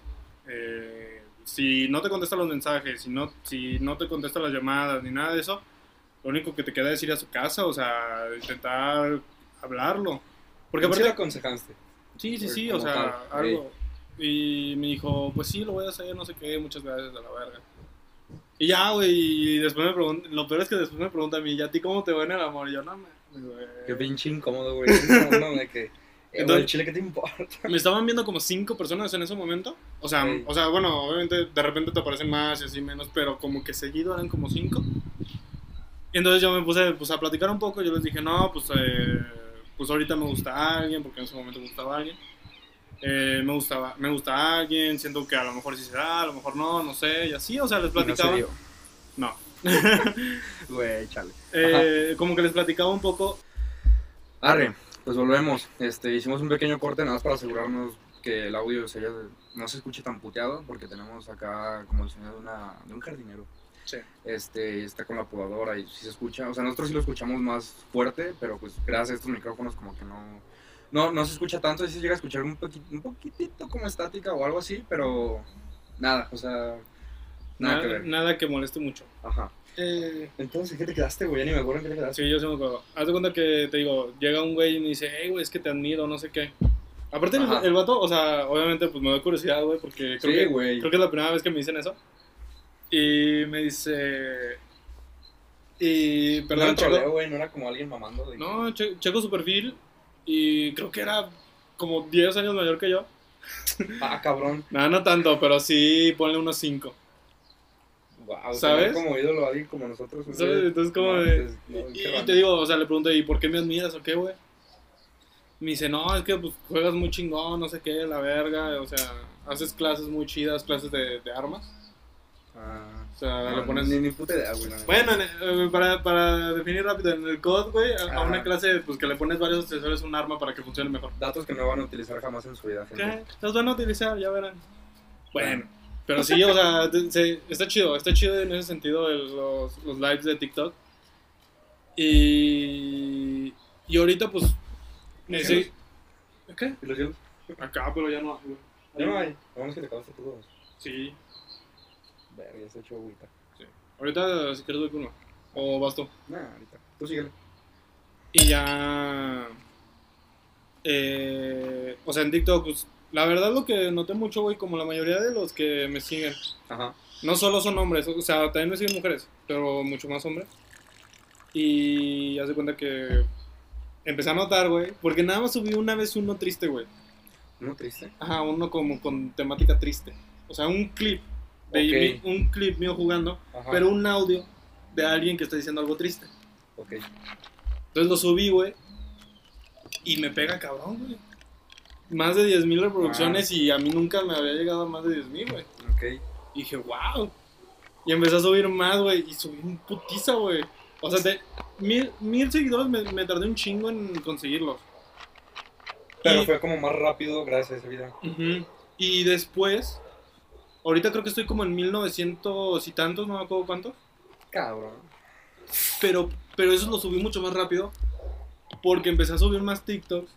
Speaker 2: eh, si no te contesta los mensajes, si no, si no te contesta las llamadas, ni nada de eso, lo único que te queda es ir a su casa, o sea, intentar hablarlo. Porque
Speaker 1: ¿Sí
Speaker 2: aparte,
Speaker 1: le aconsejaste?
Speaker 2: sí, sí, sí, o sea,
Speaker 1: tal,
Speaker 2: algo. Y me dijo, pues sí, lo voy a hacer, no sé qué, muchas gracias, a la verga. Y ya, güey, y después me pregunta, lo peor es que después me pregunta a mí, ¿y a ti cómo te va en el amor? Y yo, no, güey.
Speaker 1: Qué pinche incómodo, güey. Es incómodo de que. Eh,
Speaker 2: Entonces-
Speaker 1: güey, chile, ¿qué te importa?
Speaker 2: Me estaban viendo como cinco personas en ese momento. O sea,
Speaker 1: Sí.
Speaker 2: o sea, bueno, obviamente de repente te aparecen más y así menos, pero como que seguido eran como cinco. Y entonces yo me puse pues, a platicar un poco. Yo les dije, no, pues, eh, pues ahorita me gusta alguien, porque en ese momento me gustaba alguien. Eh, me gustaba, me gusta alguien, siento que a lo mejor sí se da, a lo mejor no, no sé, y así, o sea, les platicaba. No.
Speaker 1: Güey, chale.
Speaker 2: Eh, como que les platicaba un poco.
Speaker 1: Arre, pues volvemos. Este, hicimos un pequeño corte nada más para asegurarnos que el audio se haya- no se escuche tan puteado, porque tenemos acá como el sonido de, una, de un jardinero.
Speaker 2: Sí.
Speaker 1: Este, está con la podadora y si se escucha, o sea, nosotros sí lo escuchamos más fuerte, pero pues gracias a estos micrófonos como que no, no, no se escucha tanto, sí se llega a escuchar un, poquito, un poquitito como estática o algo así, pero nada, o sea, nada, que ver.
Speaker 2: nada que moleste mucho.
Speaker 1: Ajá.
Speaker 2: Eh,
Speaker 1: Entonces, ¿qué te quedaste, güey? Ya ni me acuerdo en qué te quedaste.
Speaker 2: Sí, yo sí me acuerdo. Haz de cuenta que te digo, llega un güey y me dice, hey, güey, es que te admiro, no sé qué. Aparte, el, el vato, o sea, obviamente, pues me da curiosidad, güey, porque creo,
Speaker 1: Sí,
Speaker 2: que,
Speaker 1: güey.
Speaker 2: creo que es la primera vez que me dicen eso. Y me dice. Y.
Speaker 1: No
Speaker 2: Perdón,
Speaker 1: troleo,
Speaker 2: checo,
Speaker 1: güey, no era como alguien mamando. De...
Speaker 2: no, che- checo su perfil y creo que era como 10 años mayor que yo.
Speaker 1: Ah, cabrón.
Speaker 2: Nada, no tanto, pero sí ponle unos 5.
Speaker 1: Wow,
Speaker 2: ¿Sabes?
Speaker 1: como ídolo a alguien como nosotros.
Speaker 2: ¿Sabes? Entonces, como
Speaker 1: no,
Speaker 2: de-
Speaker 1: no,
Speaker 2: Y, y te digo, o sea, le pregunto, ¿y por qué me admiras o qué, güey? Me dice, no, es que pues, juegas muy chingón, no sé qué, la verga. O sea, haces clases muy chidas, clases de, de armas.
Speaker 1: Ah,
Speaker 2: O sea,
Speaker 1: no,
Speaker 2: le pones...
Speaker 1: Ni, ni puta idea, güey.
Speaker 2: Bueno, en eh, para, para definir rápido, en el COD, güey, a, a una clase pues que le pones varios accesorios a un arma para que funcione mejor.
Speaker 1: Datos que no van a utilizar jamás en su vida, gente.
Speaker 2: ¿Qué? Los van a utilizar, ya verán. Bueno, pero sí, o sea, se- está chido, está chido en ese sentido el- los, los lives de TikTok. Y, y ahorita, pues, sí. ¿Qué?
Speaker 1: ¿Y los hielos?
Speaker 2: Acá, pero ya no hay.
Speaker 1: Ya no hay. Vamos que te acabaste todos.
Speaker 2: Sí,
Speaker 1: Verga, ya se echó agüita.
Speaker 2: sí. Ahorita, si quieres, con uno. O vas tú.
Speaker 1: Nah, ahorita. Tú síguele.
Speaker 2: Y ya. eh, o sea, en TikTok, pues, la verdad lo que noté mucho, güey, como la mayoría de los que me siguen,
Speaker 1: Ajá.
Speaker 2: no solo son hombres, o sea, también me siguen mujeres, pero mucho más hombres. Y haz de cuenta que empecé a notar, güey, porque nada más subí una vez uno triste, güey.
Speaker 1: ¿No triste?
Speaker 2: Ajá, uno como con temática triste. O sea, un clip, de mi- un clip mío jugando,
Speaker 1: Ajá.
Speaker 2: pero un audio de alguien que está diciendo algo triste.
Speaker 1: Ok.
Speaker 2: Entonces lo subí, güey. Y me pega cabrón, güey. Más de 10.000 reproducciones y a mí nunca me había llegado a más de 10.000, güey.
Speaker 1: Ok.
Speaker 2: Y dije, wow. Y empecé a subir más, güey. Y subí un putiza, güey. O sea, de mil, mil seguidores me, me tardé un chingo en conseguirlos.
Speaker 1: Pero
Speaker 2: Y-
Speaker 1: fue como más rápido gracias a ese video.
Speaker 2: Y después, ahorita creo que estoy como en 1900 y tantos, no me acuerdo cuántos.
Speaker 1: Cabrón.
Speaker 2: Pero, pero eso lo subí mucho más rápido. Porque empecé a subir más TikToks.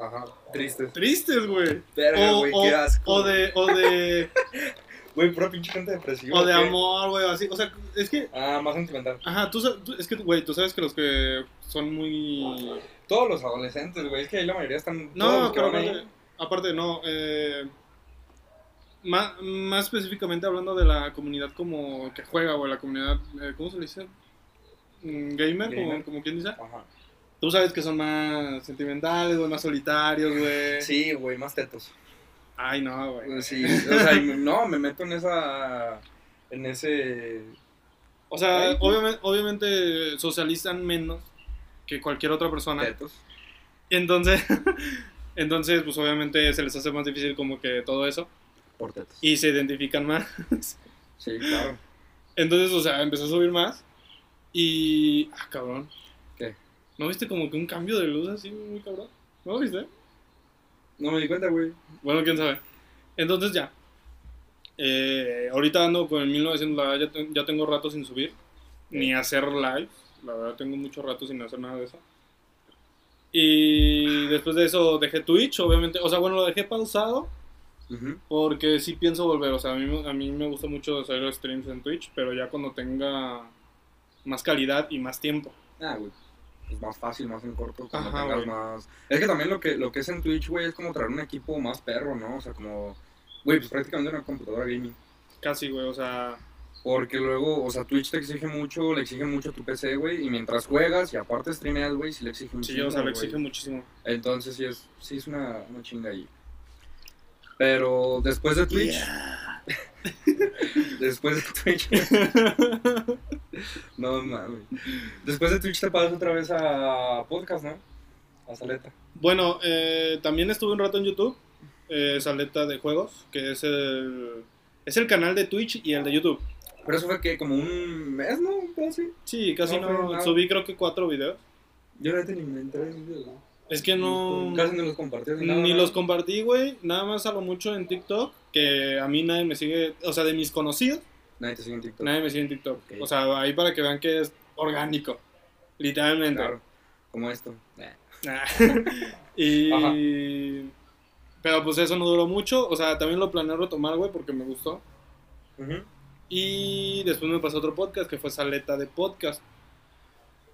Speaker 1: Ajá. Triste.
Speaker 2: Tristes, güey.
Speaker 1: Verga,
Speaker 2: O,
Speaker 1: güey, qué asco.
Speaker 2: o de, o de,
Speaker 1: Güey, pura pinche gente depresiva.
Speaker 2: o de
Speaker 1: ¿qué?
Speaker 2: amor, güey, así. O sea, es que,
Speaker 1: Ah, más sentimental.
Speaker 2: ajá, tú, es que, güey, tú sabes que los que son muy...
Speaker 1: Todos los adolescentes, güey. Es que ahí la mayoría están.
Speaker 2: No, pero
Speaker 1: ahí-
Speaker 2: aparte, aparte no, eh, más, más específicamente hablando de la comunidad como que juega, o la comunidad, eh, ¿cómo se le dice? Mm, Gamer, Como,
Speaker 1: Gamer.
Speaker 2: como quien dice.
Speaker 1: Ajá.
Speaker 2: Tú sabes que son más sentimentales, güey, más solitarios, güey.
Speaker 1: Sí, güey, más tetos.
Speaker 2: Ay, no, güey.
Speaker 1: Sí, o sea, no, me meto en esa. En ese.
Speaker 2: O sea,
Speaker 1: Ay,
Speaker 2: obviamente, obviamente socializan menos que cualquier otra persona.
Speaker 1: Tetos.
Speaker 2: Entonces, entonces, pues obviamente se les hace más difícil como que todo eso.
Speaker 1: Por tetos.
Speaker 2: Y se identifican más.
Speaker 1: Sí, claro.
Speaker 2: Entonces, o sea, empezó a subir más. Y. Ah, cabrón.
Speaker 1: ¿Qué?
Speaker 2: ¿No viste como que un cambio de luz así muy cabrón? ¿No lo viste?
Speaker 1: No me di cuenta, güey.
Speaker 2: Bueno, quién sabe. Entonces ya. Eh, ahorita ando con el 1900, la verdad ya, ya tengo rato sin subir. Ni hacer live. La verdad tengo mucho rato sin hacer nada de eso. Y después de eso dejé Twitch, obviamente. O sea, bueno, lo dejé pausado. Porque sí pienso volver. O sea, a mí, a mí me gusta mucho hacer streams en Twitch. Pero ya cuando tenga más calidad y más tiempo.
Speaker 1: Ah, güey. Es más fácil, más en corto, cuando
Speaker 2: Ajá,
Speaker 1: tengas
Speaker 2: güey.
Speaker 1: más... Es que también lo que, lo que es en Twitch, güey, es como traer un equipo más perro, ¿no? O sea, como... Güey, pues prácticamente una computadora gaming.
Speaker 2: Casi, güey. O sea,
Speaker 1: Porque luego, o sea, Twitch te exige mucho, le exige mucho tu PC, güey, y mientras juegas y aparte streameas, güey, sí le exige un
Speaker 2: sí, o sea,
Speaker 1: güey.
Speaker 2: exige muchísimo.
Speaker 1: Entonces sí es, sí es una, una chinga ahí. Pero después de Twitch, después de Twitch, no mames. Después de Twitch te pasas otra vez a podcast, ¿no? A Saleta.
Speaker 2: Bueno, eh, también estuve un rato en YouTube, eh, Saleta de Juegos, que es el, es el canal de Twitch y el de YouTube.
Speaker 1: Pero eso fue que como un mes, ¿no? Así.
Speaker 2: Sí, casi
Speaker 1: No,
Speaker 2: no, subí creo que cuatro videos.
Speaker 1: Yo no ni me enteré güey.
Speaker 2: Es que no...
Speaker 1: Casi no los compartí. Ni, nada,
Speaker 2: Ni
Speaker 1: nada.
Speaker 2: los compartí, güey, nada más a lo mucho en TikTok, que a mí nadie me sigue, o sea, de mis conocidos,
Speaker 1: Nadie te sigue en TikTok.
Speaker 2: nadie me sigue en TikTok.
Speaker 1: Ok.
Speaker 2: O sea, ahí para que vean que es orgánico, literalmente.
Speaker 1: Claro. Como esto.
Speaker 2: Nah. y... Pero pues eso no duró mucho, o sea, también lo planeé retomar, güey, porque me gustó. Y después me pasó otro podcast que fue Saleta de Podcast.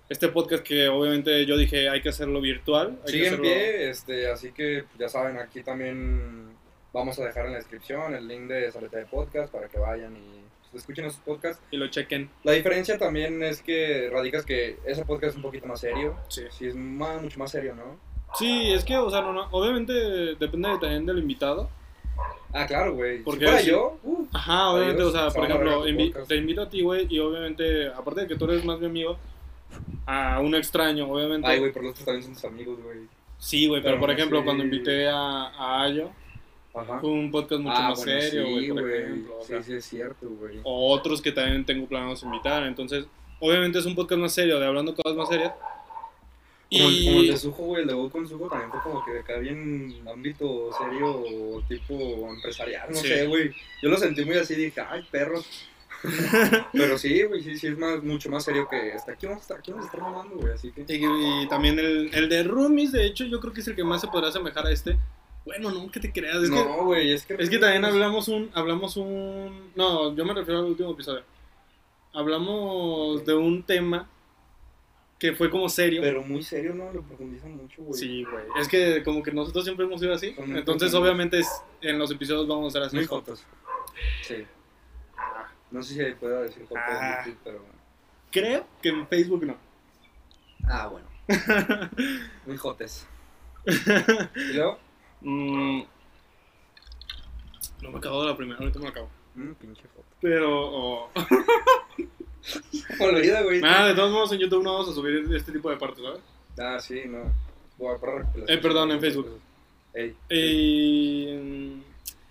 Speaker 2: Este podcast que obviamente yo dije hay que hacerlo virtual. Hay
Speaker 1: Sigue
Speaker 2: que
Speaker 1: en pie, este, así que ya saben, aquí también vamos a dejar en la descripción el link de Saleta de Podcast para que vayan y pues, escuchen esos podcasts.
Speaker 2: Y lo chequen.
Speaker 1: La diferencia también es que radicas que ese podcast es un poquito más serio.
Speaker 2: Sí.
Speaker 1: Sí, es más, mucho más serio, ¿no?
Speaker 2: Sí, es que, o sea, no, no, obviamente depende también del invitado.
Speaker 1: Ah, claro, güey. Si
Speaker 2: Porque
Speaker 1: fuera
Speaker 2: sí.
Speaker 1: yo, uh,
Speaker 2: Ajá, obviamente,
Speaker 1: Adiós,
Speaker 2: o sea,
Speaker 1: se
Speaker 2: por ejemplo,
Speaker 1: tu
Speaker 2: invi-
Speaker 1: podcast.
Speaker 2: te invito a ti, güey, y obviamente, aparte de que tú eres más mi amigo, a un extraño, obviamente.
Speaker 1: ay, güey, por los otros también son tus amigos, güey.
Speaker 2: Sí, güey, pero,
Speaker 1: Pero
Speaker 2: por ejemplo, cuando invité a, a Ayo,
Speaker 1: Ajá.
Speaker 2: fue un podcast mucho
Speaker 1: Ah,
Speaker 2: más
Speaker 1: bueno,
Speaker 2: serio,
Speaker 1: sí,
Speaker 2: güey, por ejemplo. o
Speaker 1: Sí,
Speaker 2: sea,
Speaker 1: sí, es cierto, güey.
Speaker 2: O otros que también tengo planeados invitar. Entonces, obviamente es un podcast más serio, de hablando cosas más serias.
Speaker 1: Como, el- como el de. Sujo, güey, el de Go con Sujo también fue como que de acá bien ámbito serio, tipo empresarial, no
Speaker 2: Sí.
Speaker 1: sé, güey. Yo lo sentí muy así, dije, ay, perros. Pero sí, güey, sí, sí, es más, mucho más serio que este. Aquí vamos a estar, aquí vamos a estar mamando, güey, así que.
Speaker 2: Y, y también el, el de Roomies, de hecho, yo creo que es el que más se podrá asemejar a este. Bueno, no, que te creas. Es
Speaker 1: no, güey, es que.
Speaker 2: Es que también hablamos un, hablamos un, no, yo me refiero al último episodio. Hablamos de un tema que fue como serio.
Speaker 1: Pero muy serio, ¿no? Lo profundizan mucho, güey.
Speaker 2: sí, güey. Es que como que nosotros siempre hemos sido así.
Speaker 1: Son
Speaker 2: Entonces, obviamente, es- en los episodios vamos a ser así.
Speaker 1: Muy jotos. Sí. No sé si puedo decir jotos
Speaker 2: Ah.
Speaker 1: en YouTube, pero.
Speaker 2: Creo que en Facebook no.
Speaker 1: Ah, bueno. Muy jotes. ¿Y luego?
Speaker 2: Mm, no me acabo de la primera, ahorita me la acabo.
Speaker 1: Mm, pinche foto.
Speaker 2: Pero, oh.
Speaker 1: Olvida, güey.
Speaker 2: nada, de todos modos en YouTube no vamos a subir este tipo de partes, ¿sabes?
Speaker 1: Ah, sí, no. Voy a para
Speaker 2: Eh, perdón, en Facebook.
Speaker 1: Ey.
Speaker 2: Y mm,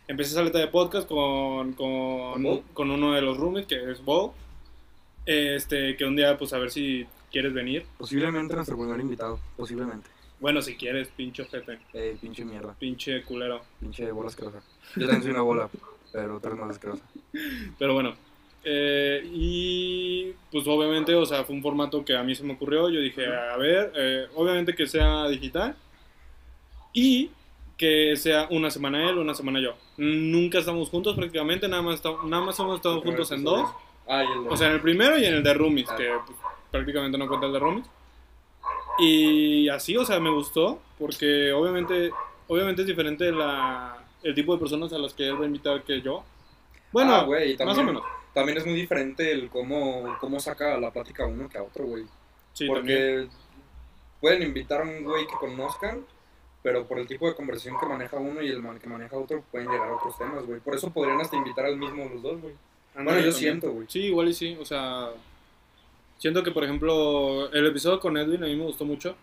Speaker 2: empecé esa letra de podcast con, con,
Speaker 1: con
Speaker 2: uno de los roomies, que es Bo. Este, que un día, pues a ver si quieres venir.
Speaker 1: Posiblemente nuestro primer invitado. Posiblemente.
Speaker 2: Bueno, si quieres, pinche ojete,
Speaker 1: Ey, pinche mierda.
Speaker 2: pinche culero.
Speaker 1: Pinche bola asquerosa. Yo también soy una bola, pero tú eres más asquerosa.
Speaker 2: Pero bueno. eh, y pues obviamente, o sea, fue un formato que a mí se me ocurrió. Yo dije, a ver, eh, obviamente que sea digital y que sea una semana él, una semana yo. Nunca estamos juntos prácticamente, nada más, nada más hemos estado juntos en dos.
Speaker 1: Ah, y el de...
Speaker 2: O sea, en el primero y en el de Roomies,
Speaker 1: Ah.
Speaker 2: que pues, prácticamente no cuenta el de Roomies. Y así, o sea, me gustó, porque obviamente, obviamente es diferente la, el tipo de personas a las que él va a invitar que yo. Bueno,
Speaker 1: Ah, güey, y
Speaker 2: más o
Speaker 1: también-
Speaker 2: menos.
Speaker 1: También es muy diferente el cómo, cómo saca la plática a uno que a otro, güey.
Speaker 2: Sí, también.
Speaker 1: Porque pueden invitar a un güey que conozcan, pero por el tipo de conversación que maneja uno y el que maneja otro, pueden llegar a otros temas, güey. Por eso podrían hasta invitar al mismo los dos, güey. Bueno, yo
Speaker 2: también.
Speaker 1: siento, güey.
Speaker 2: Sí, igual y sí, o sea, siento que, por ejemplo, el episodio con Edwin a mí me gustó mucho.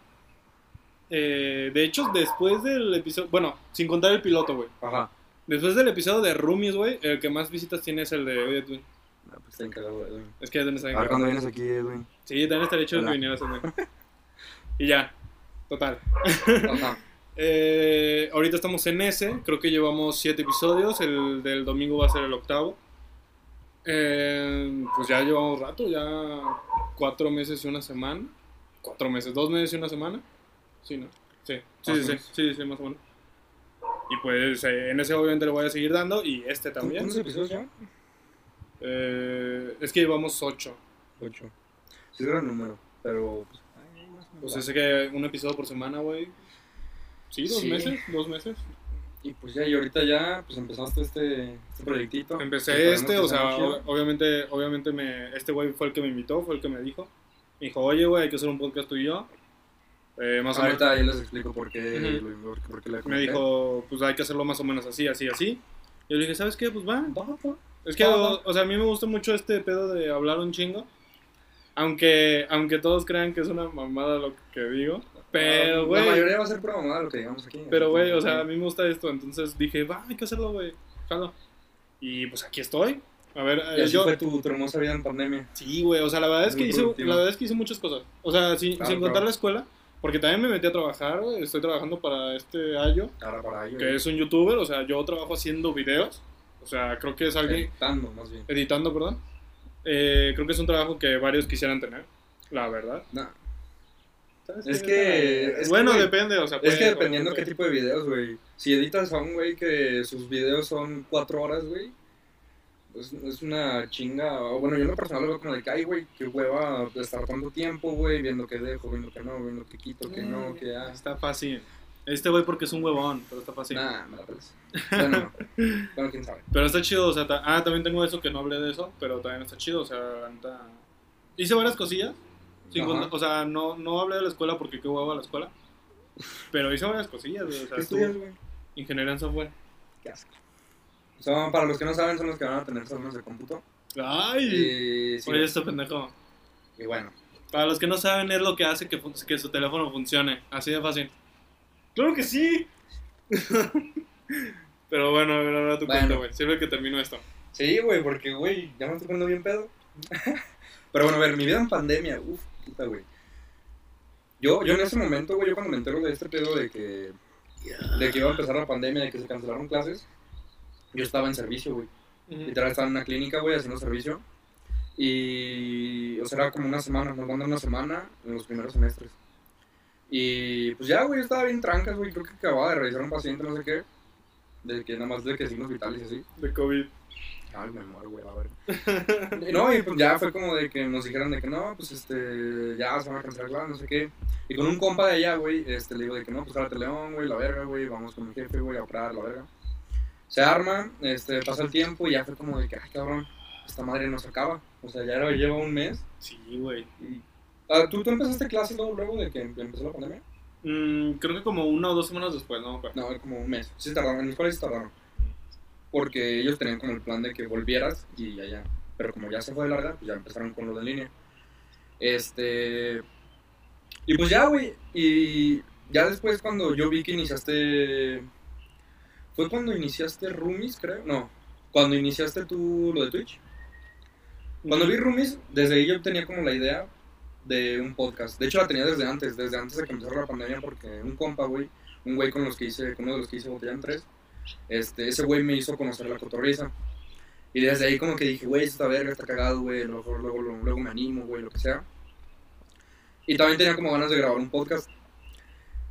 Speaker 2: Eh, de hecho, después del episodio, bueno, sin contar el piloto, güey.
Speaker 1: Ajá.
Speaker 2: Después del episodio de Roomies, güey, el que más visitas tiene es el de Edwin.
Speaker 1: Ah, pues está encargado, Edwin.
Speaker 2: Es que Edwin está bien
Speaker 1: A ver cuándo vienes aquí, Edwin.
Speaker 2: Sí, también estaría chido que
Speaker 1: Hola.
Speaker 2: vinieras Edwin. Y ya, total.
Speaker 1: Ajá.
Speaker 2: Eh, ahorita estamos en ese, creo que llevamos siete episodios, el del domingo va a ser el octavo. Eh, pues ya llevamos rato, ya cuatro meses y una semana. Cuatro meses, dos meses y una semana. Sí, ¿no? Sí, sí, sí, sí, sí, sí, más o menos. Y pues eh, en ese obviamente le voy a seguir dando y este también.
Speaker 1: ¿Cuántos episodios ya?
Speaker 2: Eh, es que llevamos ocho.
Speaker 1: Ocho. Sí, es gran número, pero... Pues.
Speaker 2: Pues es que un episodio por semana, güey. Sí, dos
Speaker 1: Sí.
Speaker 2: meses, dos meses.
Speaker 1: Y pues ya, y ahorita ya, pues empezaste este, este proyectito.
Speaker 2: Empecé este, o
Speaker 1: sea
Speaker 2: obviamente, obviamente me, este güey fue el que me invitó, fue el que me dijo. Me dijo, oye, güey, hay que hacer un podcast tú y yo. Eh, más o menos.
Speaker 1: Ahorita ahí les explico por qué,
Speaker 2: Ujú.
Speaker 1: lo- por, por qué le
Speaker 2: Me dijo, pues hay que hacerlo más o menos así, así, así. Y yo le dije, ¿sabes qué? Pues va.
Speaker 1: Va, va.
Speaker 2: Es que,
Speaker 1: Va,
Speaker 2: o, o sea, a mí me gusta mucho este pedo de hablar un chingo. Aunque, aunque todos crean que es una mamada lo que digo. Pero, güey.
Speaker 1: La mayoría va a ser pura mamada lo que digamos aquí.
Speaker 2: Pero, güey, o sea, a mí me gusta esto. Entonces dije, va, hay que hacerlo, güey. Jalo. Y pues aquí estoy. A ver,
Speaker 1: Y así
Speaker 2: yo.
Speaker 1: fue tu, tu hermosa vida en pandemia.
Speaker 2: Sí, güey, o sea, la verdad es que hice, la verdad es que hice muchas cosas. O sea, sin,
Speaker 1: Claro,
Speaker 2: sin contar
Speaker 1: claro.
Speaker 2: la escuela, porque también me metí a trabajar, güey. Estoy trabajando para este Ayo,
Speaker 1: Ahora para ello.
Speaker 2: que es un youtuber, o sea, yo trabajo haciendo videos. O sea, creo que es alguien
Speaker 1: Editando, más bien.
Speaker 2: editando, perdón. Eh, creo que es un trabajo que varios quisieran tener, la verdad.
Speaker 1: Nah.
Speaker 2: ¿Sabes
Speaker 1: Es
Speaker 2: qué?
Speaker 1: que- es que,
Speaker 2: bueno,
Speaker 1: güey,
Speaker 2: depende, o sea,
Speaker 1: Es
Speaker 2: puede-
Speaker 1: que dependiendo
Speaker 2: puede-
Speaker 1: qué tipo de videos, güey. Si editas a un güey que sus videos son cuatro horas, güey. Es, es una chinga. o Bueno, yo en lo personal lo veo como de que, ay, güey, qué hueva de estar tanto tiempo, güey, viendo que dejo, viendo que no, viendo que quito, que no, que ah.
Speaker 2: Está fácil. Este güey porque es un huevón, pero está fácil.
Speaker 1: Nah, me la pelas. Bueno, no. bueno, quién sabe.
Speaker 2: Pero está chido, o sea, ta- ah, también tengo eso que no hablé de eso, pero también está chido, o sea, la neta- Hice varias cosillas, sin
Speaker 1: Ajá.
Speaker 2: contar- o sea, no, no hablé de la escuela porque qué huevo a la escuela, pero hice varias cosillas, güey, o sea,
Speaker 1: ¿Qué estudias, güey?
Speaker 2: ingeniería en software.
Speaker 1: Qué asco. Son, para los que no saben, son los que van a tener salones de cómputo.
Speaker 2: Ay,
Speaker 1: Y, sí,
Speaker 2: oye, esto pendejo.
Speaker 1: y bueno,
Speaker 2: Para los que no saben, es lo que hace que, que su teléfono funcione, así de fácil. Claro que sí. Pero bueno, a ver, ahora tu
Speaker 1: Bueno.
Speaker 2: cuenta, güey. Sirve que termino esto.
Speaker 1: Sí, güey, porque, güey, ya me estoy poniendo bien pedo. Pero bueno, a ver, mi vida en pandemia, uff, puta, güey. Yo, yo en ese momento, güey, yo cuando me entero de este pedo de que, de que iba a empezar la pandemia, de que se cancelaron clases, yo estaba en servicio, güey. Literal, estaba en una clínica, güey, haciendo servicio. Y, o sea, era como una semana, nos mandan una semana en los primeros semestres. Y, pues ya, güey, yo estaba bien trancas, güey, creo que acababa de revisar a un paciente, no sé qué. De que nada más de que signos vitales y así.
Speaker 2: De COVID.
Speaker 1: Ay, me muero, güey, a ver. No, y pues ya fue como de que nos dijeron de que no, pues este, ya se van a cancelar clases, no sé qué. Y con un compa de allá, güey, este, le digo de que no, pues jálate león, güey, la verga, güey, vamos con mi jefe, güey, a operar, la verga. Se arma, este, pasa el tiempo y ya fue como de que, ay, cabrón, esta madre no se acaba. O sea, ya era- lleva un mes.
Speaker 2: Sí, güey.
Speaker 1: Y... Ah, ¿tú, ¿Tú empezaste clases luego, luego de que empezó la pandemia?
Speaker 2: Mm, creo que como una o dos semanas después, ¿no?
Speaker 1: No, era como un mes. Sí tardaron, en mi escuela sí se tardaron. Porque ellos tenían como el plan de que volvieras y ya, ya. Pero como ya se fue de larga, pues ya empezaron con lo de línea. Este. Y pues ya, güey. Y ya después cuando yo vi que iniciaste. ¿Fue cuando iniciaste Roomies, creo? No. Cuando iniciaste tú lo de Twitch. Cuando vi Roomies, desde ahí yo tenía como la idea de un podcast. De hecho, la tenía desde antes, desde antes de que empezara la pandemia, porque un compa, güey, un güey con los que hice, con uno de los que hice Botella en Tres, este, ese güey me hizo conocer la cotorriza. Y desde ahí como que dije, güey, esta verga está cagado, güey, luego, luego, luego me animo, güey, lo que sea. Y también tenía como ganas de grabar un podcast.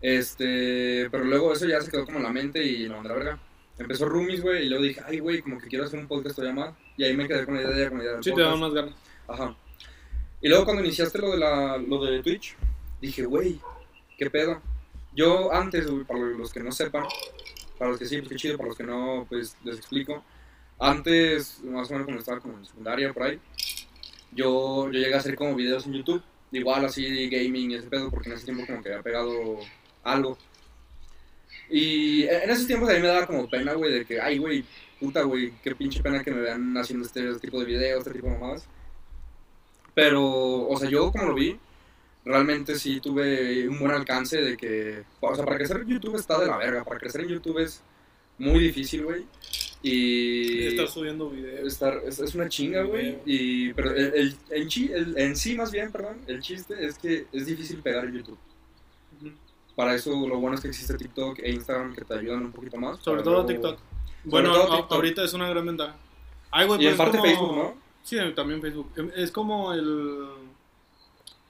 Speaker 1: Este, pero luego eso ya se quedó como en la mente y no, la verga. Empezó Roomies, güey, y luego dije, ay, güey, como que quiero hacer un podcast todavía más. Y ahí me quedé con la idea, con la idea del
Speaker 2: Sí, te
Speaker 1: podcast.
Speaker 2: daban más ganas.
Speaker 1: Ajá. Y luego cuando iniciaste lo de, la, lo de Twitch, dije, güey, ¿qué pedo? Yo antes, güey, para los que no sepan, para los que sí, pues qué chido, para los que no, pues les explico. Antes, más o menos cuando estaba como en secundaria, por ahí, yo, yo llegué a hacer como videos en YouTube, igual así gaming y ese pedo, porque en ese tiempo como que había pegado algo. Y en esos tiempos a mí me daba como pena, güey, de que, ay, güey, puta, güey, qué pinche pena que me vean haciendo este tipo de videos, este tipo de mamadas. Pero, o sea, yo como lo vi, realmente sí tuve un buen alcance de que, o sea, para crecer en YouTube está de la verga, para crecer en YouTube es muy difícil, güey. Y
Speaker 2: Estar subiendo videos.
Speaker 1: estar, es, es una chinga, güey. Y, pero el, el- en, chi- el- en sí, más bien, perdón, el chiste es que es difícil pegar en YouTube. Para eso lo bueno es que existe TikTok e Instagram que te ayudan un poquito más.
Speaker 2: Sobre todo
Speaker 1: luego-
Speaker 2: TikTok. Bueno,
Speaker 1: todo TikTok.
Speaker 2: ahorita es una gran ventaja. Ay, güey,
Speaker 1: Y en parte
Speaker 2: como-
Speaker 1: Facebook, ¿no?
Speaker 2: Sí, también Facebook. Es como el...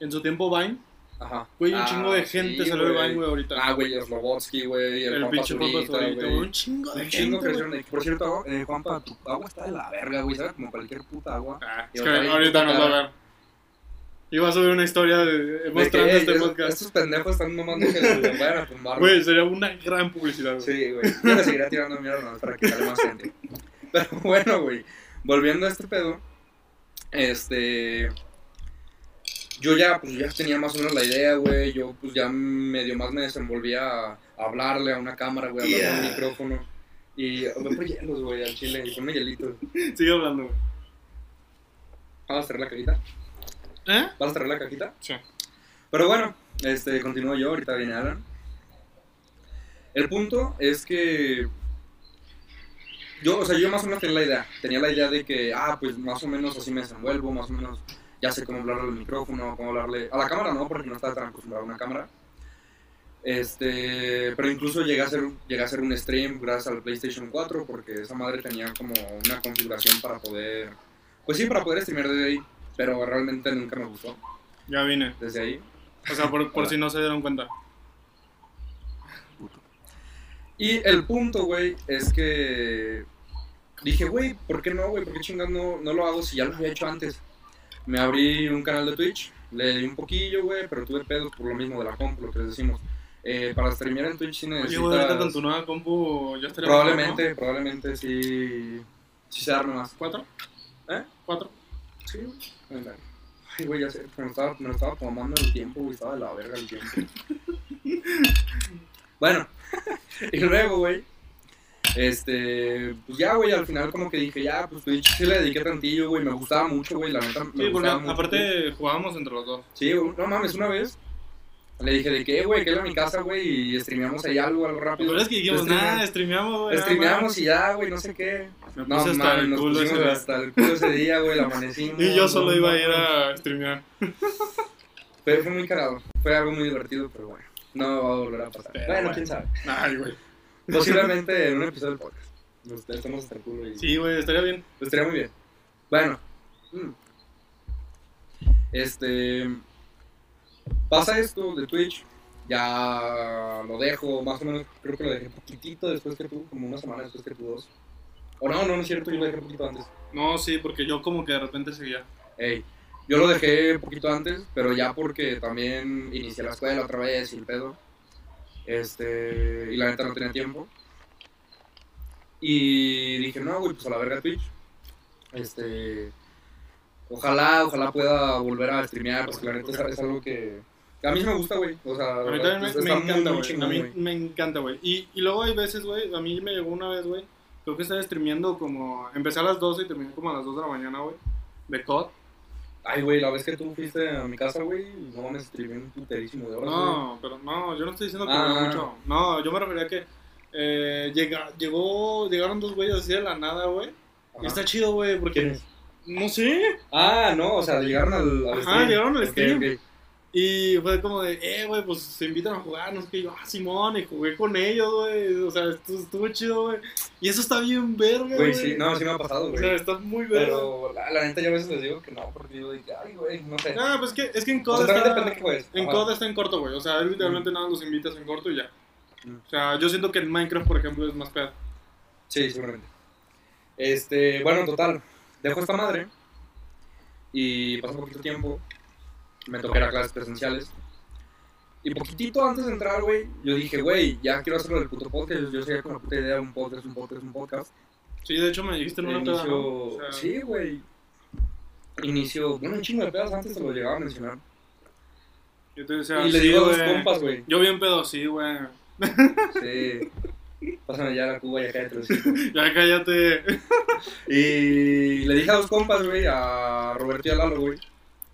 Speaker 2: En su tiempo Vine.
Speaker 1: Ajá.
Speaker 2: Güey, un
Speaker 1: Ah,
Speaker 2: chingo de gente
Speaker 1: sí,
Speaker 2: salió de. Vine, güey, ahorita.
Speaker 1: Ah, güey, el Slobotsky, güey, el,
Speaker 2: el pinche
Speaker 1: Zurita, güey.
Speaker 2: Un chingo de
Speaker 1: Un chingo
Speaker 2: gente,
Speaker 1: crecieron
Speaker 2: güey.
Speaker 1: Por cierto, eh, Juanpa, tu agua está de la verga, güey, ¿sabes? Como cualquier puta agua.
Speaker 2: Ah, es que ahorita nos va a ver. Iba a subir una historia de,
Speaker 1: De que,
Speaker 2: mostrando
Speaker 1: "Ey,
Speaker 2: este podcast.
Speaker 1: Estos pendejos están mamando que los vayan a tumbar.
Speaker 2: Güey, sería una gran publicidad. güey.
Speaker 1: Sí, güey. Yo le seguiré tirando mierda nomás para que sale más gente. Pero bueno, güey. Volviendo a este pedo. Este. Yo ya, pues ya tenía más o menos la idea, güey. Yo, pues ya medio más me desenvolvía a, a hablarle a una cámara, güey, hablarle a un
Speaker 2: Yeah.
Speaker 1: micrófono. Y voy por hielos, güey, al chile. Y ponme hielitos.
Speaker 2: Sigue hablando, güey.
Speaker 1: ¿Vas a cerrar la cajita?
Speaker 2: ¿Eh?
Speaker 1: ¿Vas a cerrar la cajita?
Speaker 2: Sí.
Speaker 1: Pero bueno, este, continúo yo, ahorita viene Alan. El punto es que yo, o sea, yo más o menos tenía la idea, tenía la idea de que, ah, pues más o menos así me desenvuelvo, más o menos ya sé cómo hablarle al micrófono, cómo hablarle a la cámara, no, porque no estaba tan acostumbrado a una cámara. Este, pero incluso llegué a hacer, llegué a hacer un stream gracias al PlayStation 4 porque esa madre tenía como una configuración para poder, pues sí, para poder streamear desde ahí, pero realmente nunca me gustó
Speaker 2: Ya vine.
Speaker 1: desde ahí.
Speaker 2: O sea, por, por si no se dieron cuenta.
Speaker 1: Y el punto, güey, es que dije, güey, ¿por qué no, güey? ¿Por qué chingas no, no lo hago si ya lo había hecho antes? Me abrí un canal de Twitch, le di un poquillo, güey, pero tuve pedos por lo mismo de la comp, lo que les decimos. Eh, para streamear en Twitch sí
Speaker 2: Oye,
Speaker 1: necesitas...
Speaker 2: ahorita con tu nueva compu ya estaría
Speaker 1: probablemente, probablemente sí, sí se arme más.
Speaker 2: ¿Cuatro?
Speaker 1: ¿Eh?
Speaker 2: ¿Cuatro?
Speaker 1: Sí, güey. Ay, güey, ya sé, me lo estaba, me lo estaba tomando el tiempo, güey, estaba de la verga el tiempo. bueno, y luego, güey, este, pues ya, güey, al final como que dije, ya, pues Twitch sí le dediqué tantillo, güey, me gustaba mucho, güey, la neta, me
Speaker 2: Sí, porque
Speaker 1: mucho
Speaker 2: aparte jugábamos entre los dos.
Speaker 1: Sí, güey, no mames, una vez, Le dije de "Eh, güey, que era mi casa, güey, y streameamos ahí algo, algo rápido.
Speaker 2: Pero es que dijimos, nada, streameamos, güey.
Speaker 1: Streameamos
Speaker 2: más".
Speaker 1: y ya, güey, no sé qué.
Speaker 2: Me
Speaker 1: No,
Speaker 2: hasta el
Speaker 1: nos
Speaker 2: culo
Speaker 1: pusimos hasta el culo ese día, güey, la amanecimos.
Speaker 2: Y yo solo
Speaker 1: no
Speaker 2: iba a ir a streamear.
Speaker 1: Pero fue muy cagado. Fue algo muy divertido, pero bueno. No va a volver a pasar.
Speaker 2: Pero
Speaker 1: bueno,
Speaker 2: bueno.
Speaker 1: quién sabe.
Speaker 2: Ay, güey.
Speaker 1: Posiblemente en un episodio del podcast. Nos estamos hasta el culo y.
Speaker 2: Sí, güey, estaría bien.
Speaker 1: Estaría muy bien. Bueno. mm. Este. Pasa esto de Twitch. Ya lo dejo, más o menos. Creo que lo dejé poquitito después que tú, como una semana después que tú dos. O no, no, no es cierto, yo lo dejé poquito antes.
Speaker 2: No, sí, porque yo como que de repente seguía.
Speaker 1: Ey, yo lo dejé poquito antes, pero ya porque también inicié la escuela otra vez y el pedo. Este, y la neta no tenía tiempo. Y dije, no, güey, pues a la verga Twitch. Este, ojalá, ojalá pueda volver a streamear, porque la neta es, algo que, que a mí me gusta, güey. O sea,
Speaker 2: A mí también me, encanta, güey. A mí me encanta, güey. Y, y luego hay veces, güey, a mí me llegó una vez, güey. Creo que estaba streameando como. Empecé a las 12 y terminé como a las 2 de la mañana, güey. De COD.
Speaker 1: Ay, güey, la vez que tú fuiste a mi casa, güey, no me streamé un puterísimo de horas, güey.
Speaker 2: No, pero no, yo no estoy diciendo que
Speaker 1: Ah.
Speaker 2: mucho. No, yo me refería a que. Eh, llega, llegó, llegaron dos güeyes así de la nada, güey. Y está chido, güey, porque.
Speaker 1: ¿Quién es?
Speaker 2: No sé.
Speaker 1: Ah, no, o sea, llegaron al, al
Speaker 2: Ajá,
Speaker 1: stream.
Speaker 2: llegaron al stream. Y fue como de, eh, güey, pues se invitan a jugar, no sé qué. Yo, ah, Simón, y jugué con ellos, güey. O sea, estuvo, estuvo chido, güey. Y eso está bien verga, güey.
Speaker 1: Sí, no, sí me ha pasado,
Speaker 2: O
Speaker 1: güey.
Speaker 2: sea, está muy verga.
Speaker 1: Pero la, la neta yo a veces les digo que no, porque yo digo, ay, güey, no sé.
Speaker 2: No, pues es que, es que en
Speaker 1: o
Speaker 2: COD
Speaker 1: sea, también
Speaker 2: está... En. COD está en corto, güey. O sea, él literalmente nada los invitas en corto y ya.
Speaker 1: Mm.
Speaker 2: O sea, yo siento que en Minecraft, por ejemplo, es más pedo.
Speaker 1: Sí, seguramente. Este, bueno, en total, dejo esta madre y pasa poquito tiempo. Me toqué a clases presenciales. Y poquitito antes de entrar, güey, yo dije, güey, ya quiero hacerlo del puto podcast. Yo sabía con la puta idea de un podcast, un podcast, un podcast.
Speaker 2: Sí, de hecho me dijiste en una peda, ¿no?
Speaker 1: Inicio,
Speaker 2: O sea,
Speaker 1: sí, güey. Inicio, bueno, un chingo de pedas antes te lo llegaba a mencionar.
Speaker 2: Yo te decía,
Speaker 1: y le
Speaker 2: sí,
Speaker 1: digo a dos compas, güey.
Speaker 2: Yo bien pedo, sí, güey.
Speaker 1: Sí. Pásame ya la cuba y acá de hocico.
Speaker 2: Ya cállate.
Speaker 1: Y le dije a dos compas, güey, a Roberto y a Lalo, güey,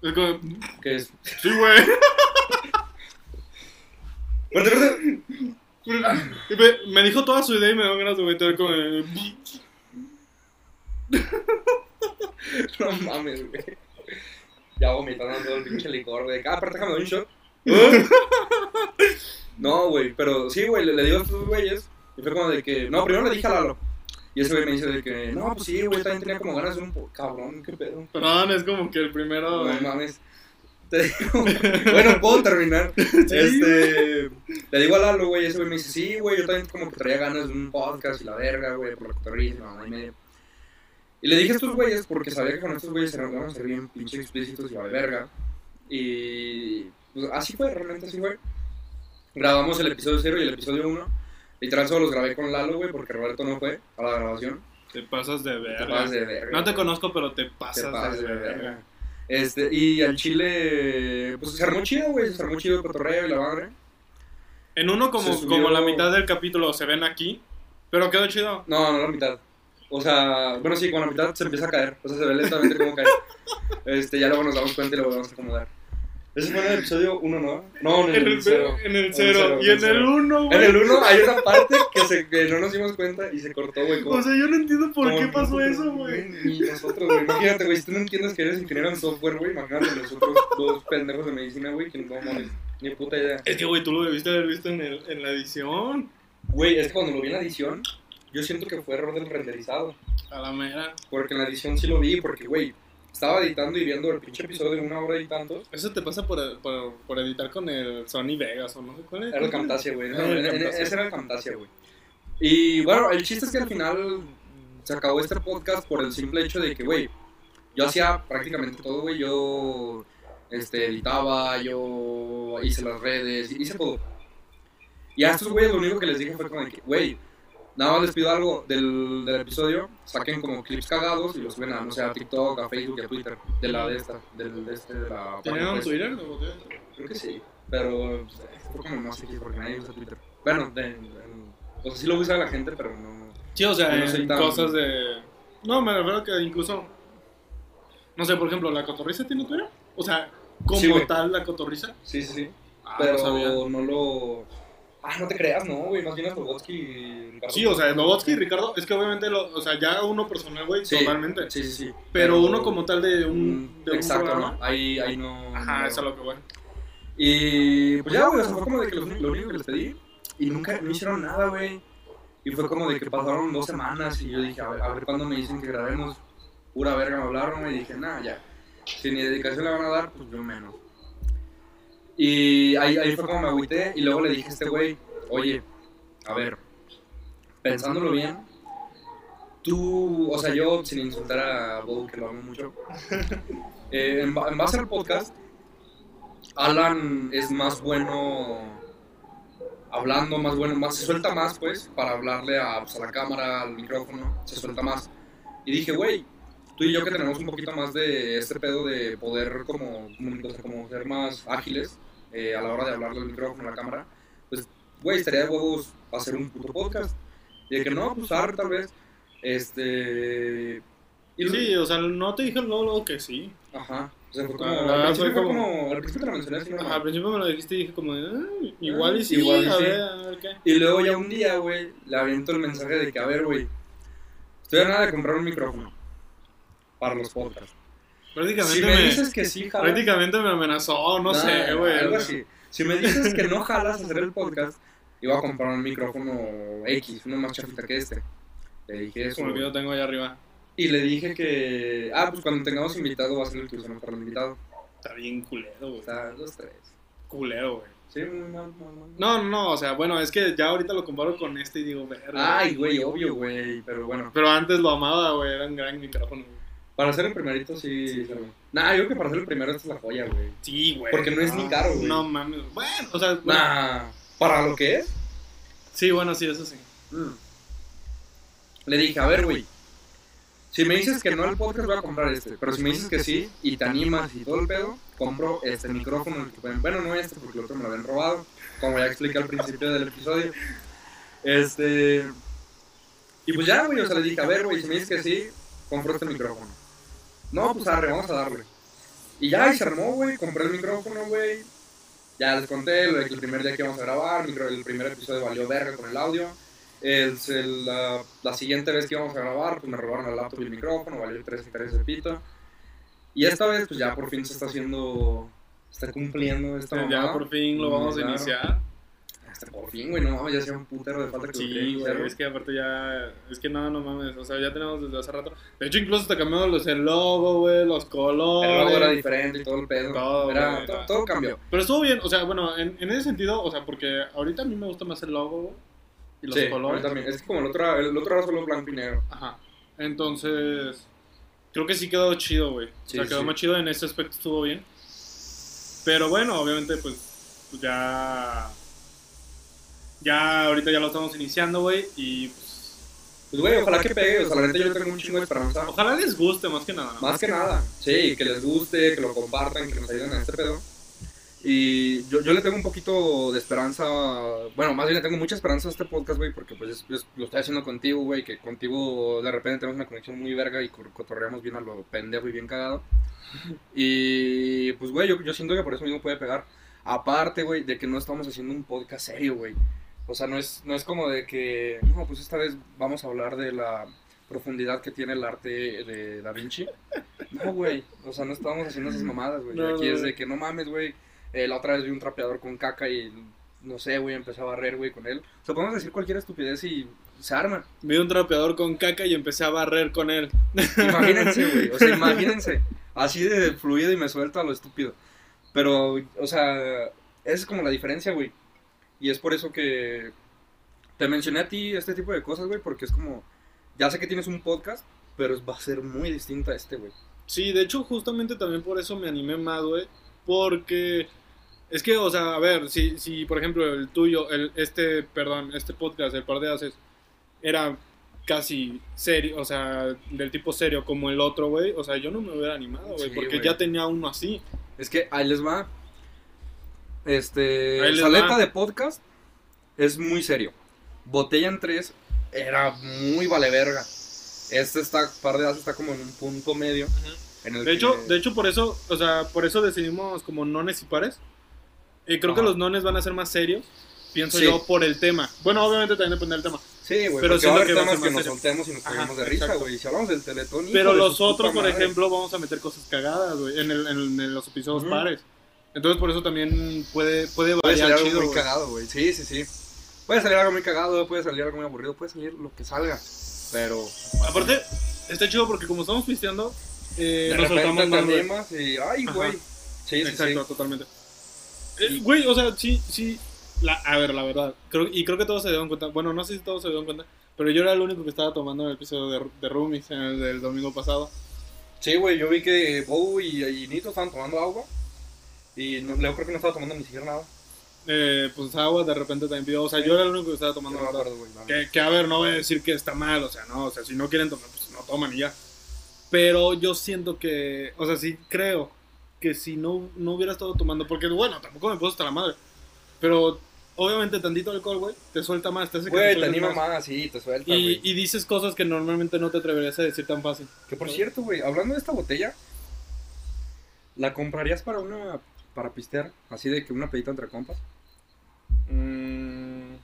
Speaker 2: Es como,
Speaker 1: que es...
Speaker 2: sí, güey.
Speaker 1: Espérate, espérate.
Speaker 2: Me, dijo toda su idea y me dio ganas de meter con el...
Speaker 1: No mames, güey. Ya vomitando todo el pinche licor, güey. Ah, aparte déjame un shot. No, güey, pero sí, güey, le, le digo a estos güeyes. Y fue como de que. No, primero le dije a Lalo. Y ese güey me dice de que. No, pues sí, güey, también tenía como ganas de un. po- Cabrón, qué pedo.
Speaker 2: Perdón, es como que el primero...
Speaker 1: No mames. Te digo, bueno, puedo terminar. Este, le digo a Lalo, güey, ese güey me dice, sí, güey, yo también como que traía ganas de un podcast y la verga, güey, por la cotorrisa y mamá y medio. Y le dije a estos güeyes, porque sabía que con estos güeyes eran vamos a ser bien pinche explícitos y la verga. Y pues así fue, realmente así fue. Grabamos el episodio 0 y el episodio 1. Literal solo los grabé con Lalo, güey, porque Roberto no fue a la grabación.
Speaker 2: Te pasas de
Speaker 1: Te
Speaker 2: verga.
Speaker 1: pasas de verga.
Speaker 2: No te conozco, pero te
Speaker 1: Te
Speaker 2: pasas,
Speaker 1: pasas
Speaker 2: de
Speaker 1: de
Speaker 2: verga.
Speaker 1: verga. Este, y al chile, pues se armó chido, güey, se armó chido el cotorreo y la madre.
Speaker 2: En uno como,
Speaker 1: subió-
Speaker 2: como la mitad del capítulo se ven aquí, pero quedó chido.
Speaker 1: No, no la mitad. O sea, bueno, sí, con la mitad se empieza a caer. O sea, se ve lentamente cómo cae. Este, ya luego nos damos cuenta y lo volvemos a acomodar. Ese fue en el episodio 1, ¿no? No, en el,
Speaker 2: En el
Speaker 1: 0.
Speaker 2: En el cero. Y en el
Speaker 1: cero.
Speaker 2: uno,
Speaker 1: En
Speaker 2: güey.
Speaker 1: el 1 hay una parte que, se, que no nos dimos cuenta y se cortó, güey.
Speaker 2: O sea, yo no entiendo por qué pasó
Speaker 1: nosotros,
Speaker 2: eso, güey.
Speaker 1: Ni nosotros, güey. Imagínate, güey, si tú no entiendes que eres ingeniero en software, güey, imagínate nosotros dos pendejos de medicina, güey, que no mames, ni puta idea.
Speaker 2: Es que, güey, tú lo debiste haber visto en, el, en la edición.
Speaker 1: Güey, es que cuando lo vi en la edición, yo siento que fue error del renderizado.
Speaker 2: A la mera.
Speaker 1: Porque en la edición sí lo vi, porque, güey, estaba editando y viendo el pinche episodio de una hora y tantos.
Speaker 2: Eso te pasa por, por, por editar con el Sony Vegas o no sé cuál es.
Speaker 1: Era el Camtasia, güey. No, ese era el Camtasia, güey. Y bueno, el chiste es que al final se acabó este podcast por el simple hecho de que, güey, yo hacía prácticamente todo, güey. Yo este, editaba, yo hice las redes, hice todo. Y a estos güeyes lo único que les dije fue como que, güey, nada más les pido algo del, del episodio, saquen como clips cagados y los suben a, no sé, a TikTok, a Facebook y a Twitter, de la de esta, del, de este, de la...
Speaker 2: ¿Tenían. Twitter?
Speaker 1: Creo que sí, pero pues, fue como más X porque nadie usa Twitter. Bueno, de, o sea, sí lo usa la gente, pero no.
Speaker 2: Sí, o sea,
Speaker 1: no soy
Speaker 2: en
Speaker 1: tan-
Speaker 2: cosas de... No, me refiero que incluso... No sé, por ejemplo, ¿la cotorriza tiene Twitter? O sea, como
Speaker 1: Sí,
Speaker 2: tal la cotorriza.
Speaker 1: Sí, sí, sí.
Speaker 2: Ah,
Speaker 1: pero
Speaker 2: no
Speaker 1: no lo... Ah, no te creas, no, güey, más bien es Lobotsky y Ricardo.
Speaker 2: Sí, o sea, Lobotsky y Ricardo, es que obviamente, lo, o sea, ya uno personal, güey,
Speaker 1: Sí,
Speaker 2: totalmente.
Speaker 1: Sí, sí, sí.
Speaker 2: Pero uno como tal de un,
Speaker 1: Mm,
Speaker 2: un
Speaker 1: Exacto,
Speaker 2: programa.
Speaker 1: ¿no? Ahí, ahí no...
Speaker 2: Ajá,
Speaker 1: no.
Speaker 2: eso es lo que voy.
Speaker 1: Y pues ya, güey, o sea, fue como de que lo, lo único que les pedí. Y nunca no hicieron nada, güey. Y fue como de que pasaron dos semanas y yo dije, a ver, a ver cuándo me dicen que grabemos. Pura verga me hablaron y dije, nada, ya. Si ni dedicación le van a dar, pues yo menos. Y ahí, ahí fue como me agüité y luego le dije a este güey, oye, a ver, pensándolo bien, tú, o sea, yo sin insultar a Bob, que lo amo mucho, eh, en, ba- en base al podcast, Alan es más bueno hablando, más bueno, más se suelta más, pues, para hablarle a, pues, a la cámara, al micrófono, se suelta más. Y dije, güey, tú y yo que tenemos un poquito más de este pedo de poder como, como ser más ágiles eh, a la hora de hablarle al micrófono, a la cámara, pues, güey, estaría de huevos hacer un puto podcast. Y de que no, pues, arre, tal vez. Este... Y
Speaker 2: Sí, o sea, no te dije luego, luego que sí.
Speaker 1: Ajá. O sea, fue como,
Speaker 2: Ah,
Speaker 1: al
Speaker 2: fue como-
Speaker 1: como, al principio te lo mencioné así,
Speaker 2: Ajá, al principio me lo dijiste y dije como, "Ah, igual y sí,
Speaker 1: Igual y
Speaker 2: a
Speaker 1: sí.
Speaker 2: ver, a ver qué.
Speaker 1: Y luego ya un día, güey, le aviento el mensaje de que, a ver, güey, estoy a nada de comprar un micrófono para los podcasts.
Speaker 2: Prácticamente,
Speaker 1: Si
Speaker 2: me,
Speaker 1: me dices que sí, jalas,
Speaker 2: prácticamente me amenazó, no
Speaker 1: Nah,
Speaker 2: sé, güey.
Speaker 1: Algo así. Si me dices que no jalas hacer el podcast, iba a comprar un micrófono X, uno más chafita que este. Le dije eso.
Speaker 2: Como el que yo tengo allá arriba.
Speaker 1: Y le dije que, ah, pues cuando tengamos invitado va a ser el que usamos para el invitado.
Speaker 2: Está bien culero, güey.
Speaker 1: Sea, dos, tres.
Speaker 2: Culero, güey.
Speaker 1: Sí, muy mal, muy mal.
Speaker 2: No, no, no, o sea, bueno, es que ya ahorita lo comparo con este y digo, verga.
Speaker 1: Ay, güey, obvio, güey, pero bueno.
Speaker 2: Pero antes lo amaba, güey, era un gran micrófono, güey.
Speaker 1: Para hacer el primerito, sí. sí. Nah, yo creo que para hacer el primero esta es la joya, güey.
Speaker 2: Sí, güey.
Speaker 1: Porque no es ni caro, güey.
Speaker 2: No mames. Bueno, o sea, bueno,
Speaker 1: Nah, para lo que es.
Speaker 2: sí, bueno, sí, eso sí.
Speaker 1: Le dije, a ver, güey. Si me dices que no al podcast, voy a comprar este. Pero si me dices que sí y te animas y todo el pedo, compro este micrófono. el que pueden- Bueno, no este, porque el otro me lo habían robado. Como ya expliqué al principio del episodio. Este. Y pues ya, güey. O sea, le dije, a ver, güey, si me dices que sí, compro este micrófono. No, pues arre, vamos a darle. Y ya, y se armó, güey. Compré el micrófono, güey. Ya les conté lo de que el primer día que íbamos a grabar, el primer episodio valió verga con el audio. El, el- la, la siguiente vez que íbamos a grabar, pues me robaron el laptop y el micrófono, valió 3 hectáreas de pito. Y esta vez, pues ya por fin se está haciendo, está cumpliendo esta
Speaker 2: ya
Speaker 1: mamada.
Speaker 2: por fin lo vamos a
Speaker 1: Claro.
Speaker 2: iniciar.
Speaker 1: Por fin, güey, no ya hacía un putero de falta que
Speaker 2: Sí, güey, es que aparte ya, es que no, no mames, o sea, ya tenemos desde hace rato. De hecho, incluso hasta cambiamos los, el logo, güey, los colores.
Speaker 1: El logo era diferente y todo el pedo.
Speaker 2: Todo,
Speaker 1: Era-
Speaker 2: güey,
Speaker 1: todo, cambió.
Speaker 2: Pero estuvo bien, o sea, bueno, en, en ese sentido, o sea, porque ahorita a mí me gusta más el logo, güey, y los
Speaker 1: sí,
Speaker 2: colores.
Speaker 1: también. Es como el otro, el otro era solo blanco y negro.
Speaker 2: Ajá. Entonces, creo que sí quedó chido, güey. O
Speaker 1: Sí,
Speaker 2: sea, quedó
Speaker 1: sí.
Speaker 2: más chido en ese aspecto, estuvo bien. Pero bueno, obviamente, pues ya. Ya ahorita ya lo estamos iniciando, güey. Y pues.
Speaker 1: Pues, güey, ojalá que pegue. O sea, la neta yo tengo un chingo de esperanza.
Speaker 2: Ojalá les guste más que nada, ¿no?
Speaker 1: Más que nada, sí, que les guste, que lo compartan, que nos ayuden a este pedo. Y yo, yo le tengo un poquito de esperanza, bueno, más bien le tengo mucha esperanza a este podcast, güey, porque pues es- es- lo estoy haciendo contigo, güey, que contigo de repente tenemos una conexión muy verga y cotorreamos bien a lo pendejo y bien cagado. Y pues, güey, yo, yo siento que por eso mismo puede pegar. Aparte, güey, de que no estamos haciendo un podcast serio, güey. O sea, no es, no es como de que, no, pues esta vez vamos a hablar de la profundidad que tiene el arte de Da Vinci. No, güey. O sea, no estábamos haciendo esas mamadas, güey.
Speaker 2: No,
Speaker 1: Aquí
Speaker 2: no,
Speaker 1: es de que no mames, güey. Eh, la otra vez vi un trapeador con caca y no sé, güey, empecé a barrer, güey, con él. O sea, podemos decir cualquier estupidez y se arma.
Speaker 2: Vi un trapeador con caca y empecé a barrer con él.
Speaker 1: Imagínense, güey. O sea, imagínense. Así de fluido y me suelto a lo estúpido. Pero, o sea, esa es como la diferencia, güey. Y es por eso que te mencioné a ti este tipo de cosas, güey, porque es como, ya sé que tienes un podcast, pero va a ser muy distinta a este, güey.
Speaker 2: Sí, de hecho, justamente también por eso me animé más, güey. Porque es que, o sea, a ver, si, si por ejemplo el tuyo, el, este, perdón, este podcast, el par de haces, era casi serio, o sea, del tipo serio como el otro, güey. O sea, yo no me hubiera animado, güey,
Speaker 1: Sí,
Speaker 2: porque
Speaker 1: güey.
Speaker 2: ya tenía uno así.
Speaker 1: Es que ahí les va. Este, Saleta
Speaker 2: va.
Speaker 1: de podcast es muy serio. Botella en tres era muy vale verga. Este está, par de haces está como en un punto medio. En el
Speaker 2: De hecho, de hecho, por eso, o sea, por eso decidimos como nones y pares. Eh, creo que los nones van a ser más serios, pienso
Speaker 1: Sí.
Speaker 2: yo, por el tema. Bueno, obviamente también depende del tema.
Speaker 1: Sí, güey,
Speaker 2: Pero siento
Speaker 1: va a haber
Speaker 2: que va a
Speaker 1: temas
Speaker 2: ser
Speaker 1: que nos
Speaker 2: serio.
Speaker 1: soltemos y nos caguemos de risa, güey. Si hablamos del teletón,
Speaker 2: Pero los otros, por
Speaker 1: madre.
Speaker 2: ejemplo, vamos a meter cosas cagadas, güey, en, el- en- en los episodios pares. Entonces, por eso también puede, puede
Speaker 1: Puede salir
Speaker 2: variar
Speaker 1: algo
Speaker 2: chido,
Speaker 1: muy cagado, güey. Sí, sí, sí. Puede salir algo muy cagado, puede salir algo muy aburrido, puede salir lo que salga. Pero.
Speaker 2: Aparte, está chido porque como estamos pisteando, eh, nos soltamos más,
Speaker 1: y. ¡Ay, güey! Sí, sí,
Speaker 2: Exacto,
Speaker 1: sí.
Speaker 2: totalmente. Eh, güey, o sea, sí, sí. La, a ver, la verdad. Creo, y creo que todos se dieron cuenta. Bueno, no sé si todos se dieron cuenta. Pero yo era el único que estaba tomando en el episodio de, de Roomies, en el del domingo pasado.
Speaker 1: Sí, güey, yo vi que Bow y, y Nito estaban tomando agua. Y no, Leo creo que no estaba tomando ni siquiera nada.
Speaker 2: Eh, pues agua de repente también pidió. O sea, yo era el único que estaba tomando agua. Que, que, a ver, no voy a decir que está mal, o sea, no, o sea, si no quieren tomar, pues no toman y ya. Pero yo siento que, o sea, sí creo que si no, no hubiera estado tomando, porque bueno, tampoco me puedo hasta la madre, pero obviamente tantito alcohol, güey, te suelta más, te hace que
Speaker 1: Güey, te
Speaker 2: sueltes
Speaker 1: anima más, sí, te suelta,
Speaker 2: Y, y dices cosas que normalmente no te atreverías a decir tan fácil.
Speaker 1: Que por cierto, güey, hablando de esta botella, ¿la comprarías para una. Para pistear? Así de que una pedita entre compas.
Speaker 2: Mm,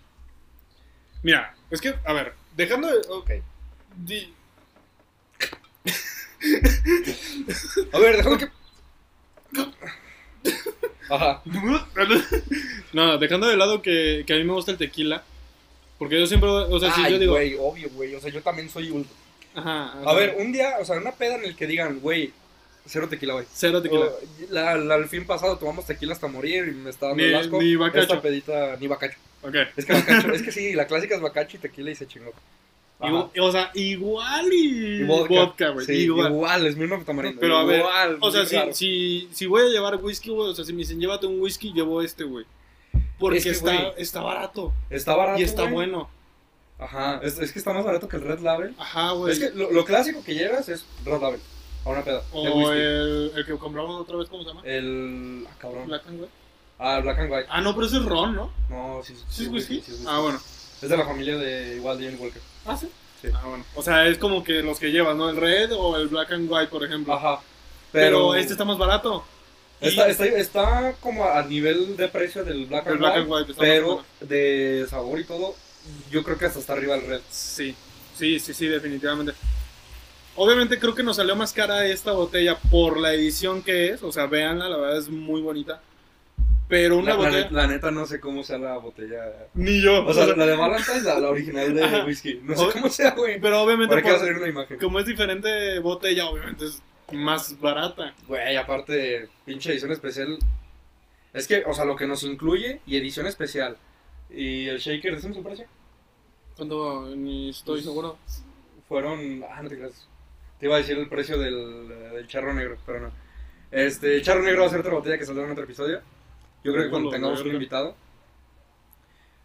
Speaker 2: Mira, es que, a ver, dejando de...
Speaker 1: Ok.
Speaker 2: di-
Speaker 1: A ver, déjame que. Ajá.
Speaker 2: no, dejando de lado que, que a mí me gusta el tequila. Porque yo siempre, o sea, si
Speaker 1: Ay,
Speaker 2: yo digo...
Speaker 1: güey, obvio, güey. O sea, yo también soy ultra.
Speaker 2: Ajá,
Speaker 1: A ver, un día, o sea, una peda en el que digan, güey, cero tequila, güey.
Speaker 2: Cero tequila.
Speaker 1: O, la, la- el fin pasado tomamos tequila hasta morir y me está dando
Speaker 2: Ni-
Speaker 1: el asco.
Speaker 2: ni bacacho.
Speaker 1: Esta pedita, ni bacacho.
Speaker 2: Ok.
Speaker 1: Es que bacacho, es que sí, la clásica es bacacho y tequila y se chingó.
Speaker 2: O sea, igual y,
Speaker 1: Y vodka.
Speaker 2: güey.
Speaker 1: Sí,
Speaker 2: igual.
Speaker 1: igual. es mismo tamarindo.
Speaker 2: Pero a ver,
Speaker 1: igual,
Speaker 2: O sea, si, si, si voy a llevar whisky, güey, o sea, si me dicen llévate un whisky, llevo este, güey. Porque
Speaker 1: Es que,
Speaker 2: está, está barato.
Speaker 1: Está barato.
Speaker 2: y está bueno.
Speaker 1: Ajá, es, es que está más barato que el Red Label.
Speaker 2: Ajá, güey.
Speaker 1: Es que lo, lo clásico que llevas es Red Label. A una peda.
Speaker 2: o el, el que compramos otra vez, ¿cómo se llama?
Speaker 1: El. Ah, cabrón.
Speaker 2: Black and White.
Speaker 1: Ah, el Black and White.
Speaker 2: Ah, no, pero ese es ron, ¿no?
Speaker 1: No, sí, sí.
Speaker 2: ¿Sí es whisky?
Speaker 1: sí es whisky.
Speaker 2: Ah, bueno.
Speaker 1: Es de la familia de igual Johnny Walker.
Speaker 2: Ah, sí.
Speaker 1: Sí.
Speaker 2: Ah, bueno. O sea, es como que los que llevas, ¿no? El red o el black and white, por ejemplo.
Speaker 1: Ajá.
Speaker 2: Pero, este está más barato.
Speaker 1: Está, está, está como a nivel de precio del Black
Speaker 2: el
Speaker 1: and
Speaker 2: black
Speaker 1: White,
Speaker 2: and white
Speaker 1: pero de sabor y todo, yo creo que hasta está arriba el Red.
Speaker 2: Sí, sí, sí, sí, definitivamente. Obviamente creo que nos salió más cara esta botella por la edición que es. O sea, véanla, la verdad es muy bonita. Pero una
Speaker 1: La, la
Speaker 2: botella...
Speaker 1: la neta no sé cómo sea la botella.
Speaker 2: Ni yo.
Speaker 1: O sea, la de Valentine es la, la original de whisky. No sé cómo sea, güey.
Speaker 2: pero obviamente
Speaker 1: que va a
Speaker 2: por-
Speaker 1: salir una imagen.
Speaker 2: como es diferente botella, obviamente es más barata.
Speaker 1: Güey, aparte, pinche edición especial. Es que, o sea, lo que nos incluye y edición especial. Y el shaker, ¿decimos el precio?
Speaker 2: ¿Cuánto? Ni estoy
Speaker 1: Pues,
Speaker 2: seguro.
Speaker 1: Fueron. Ah, no te creas. Te iba a decir el precio del, del charro negro, pero no. Este, el charro negro va a ser otra botella que saldrá en otro episodio. Yo creo que cuando tengamos un invitado.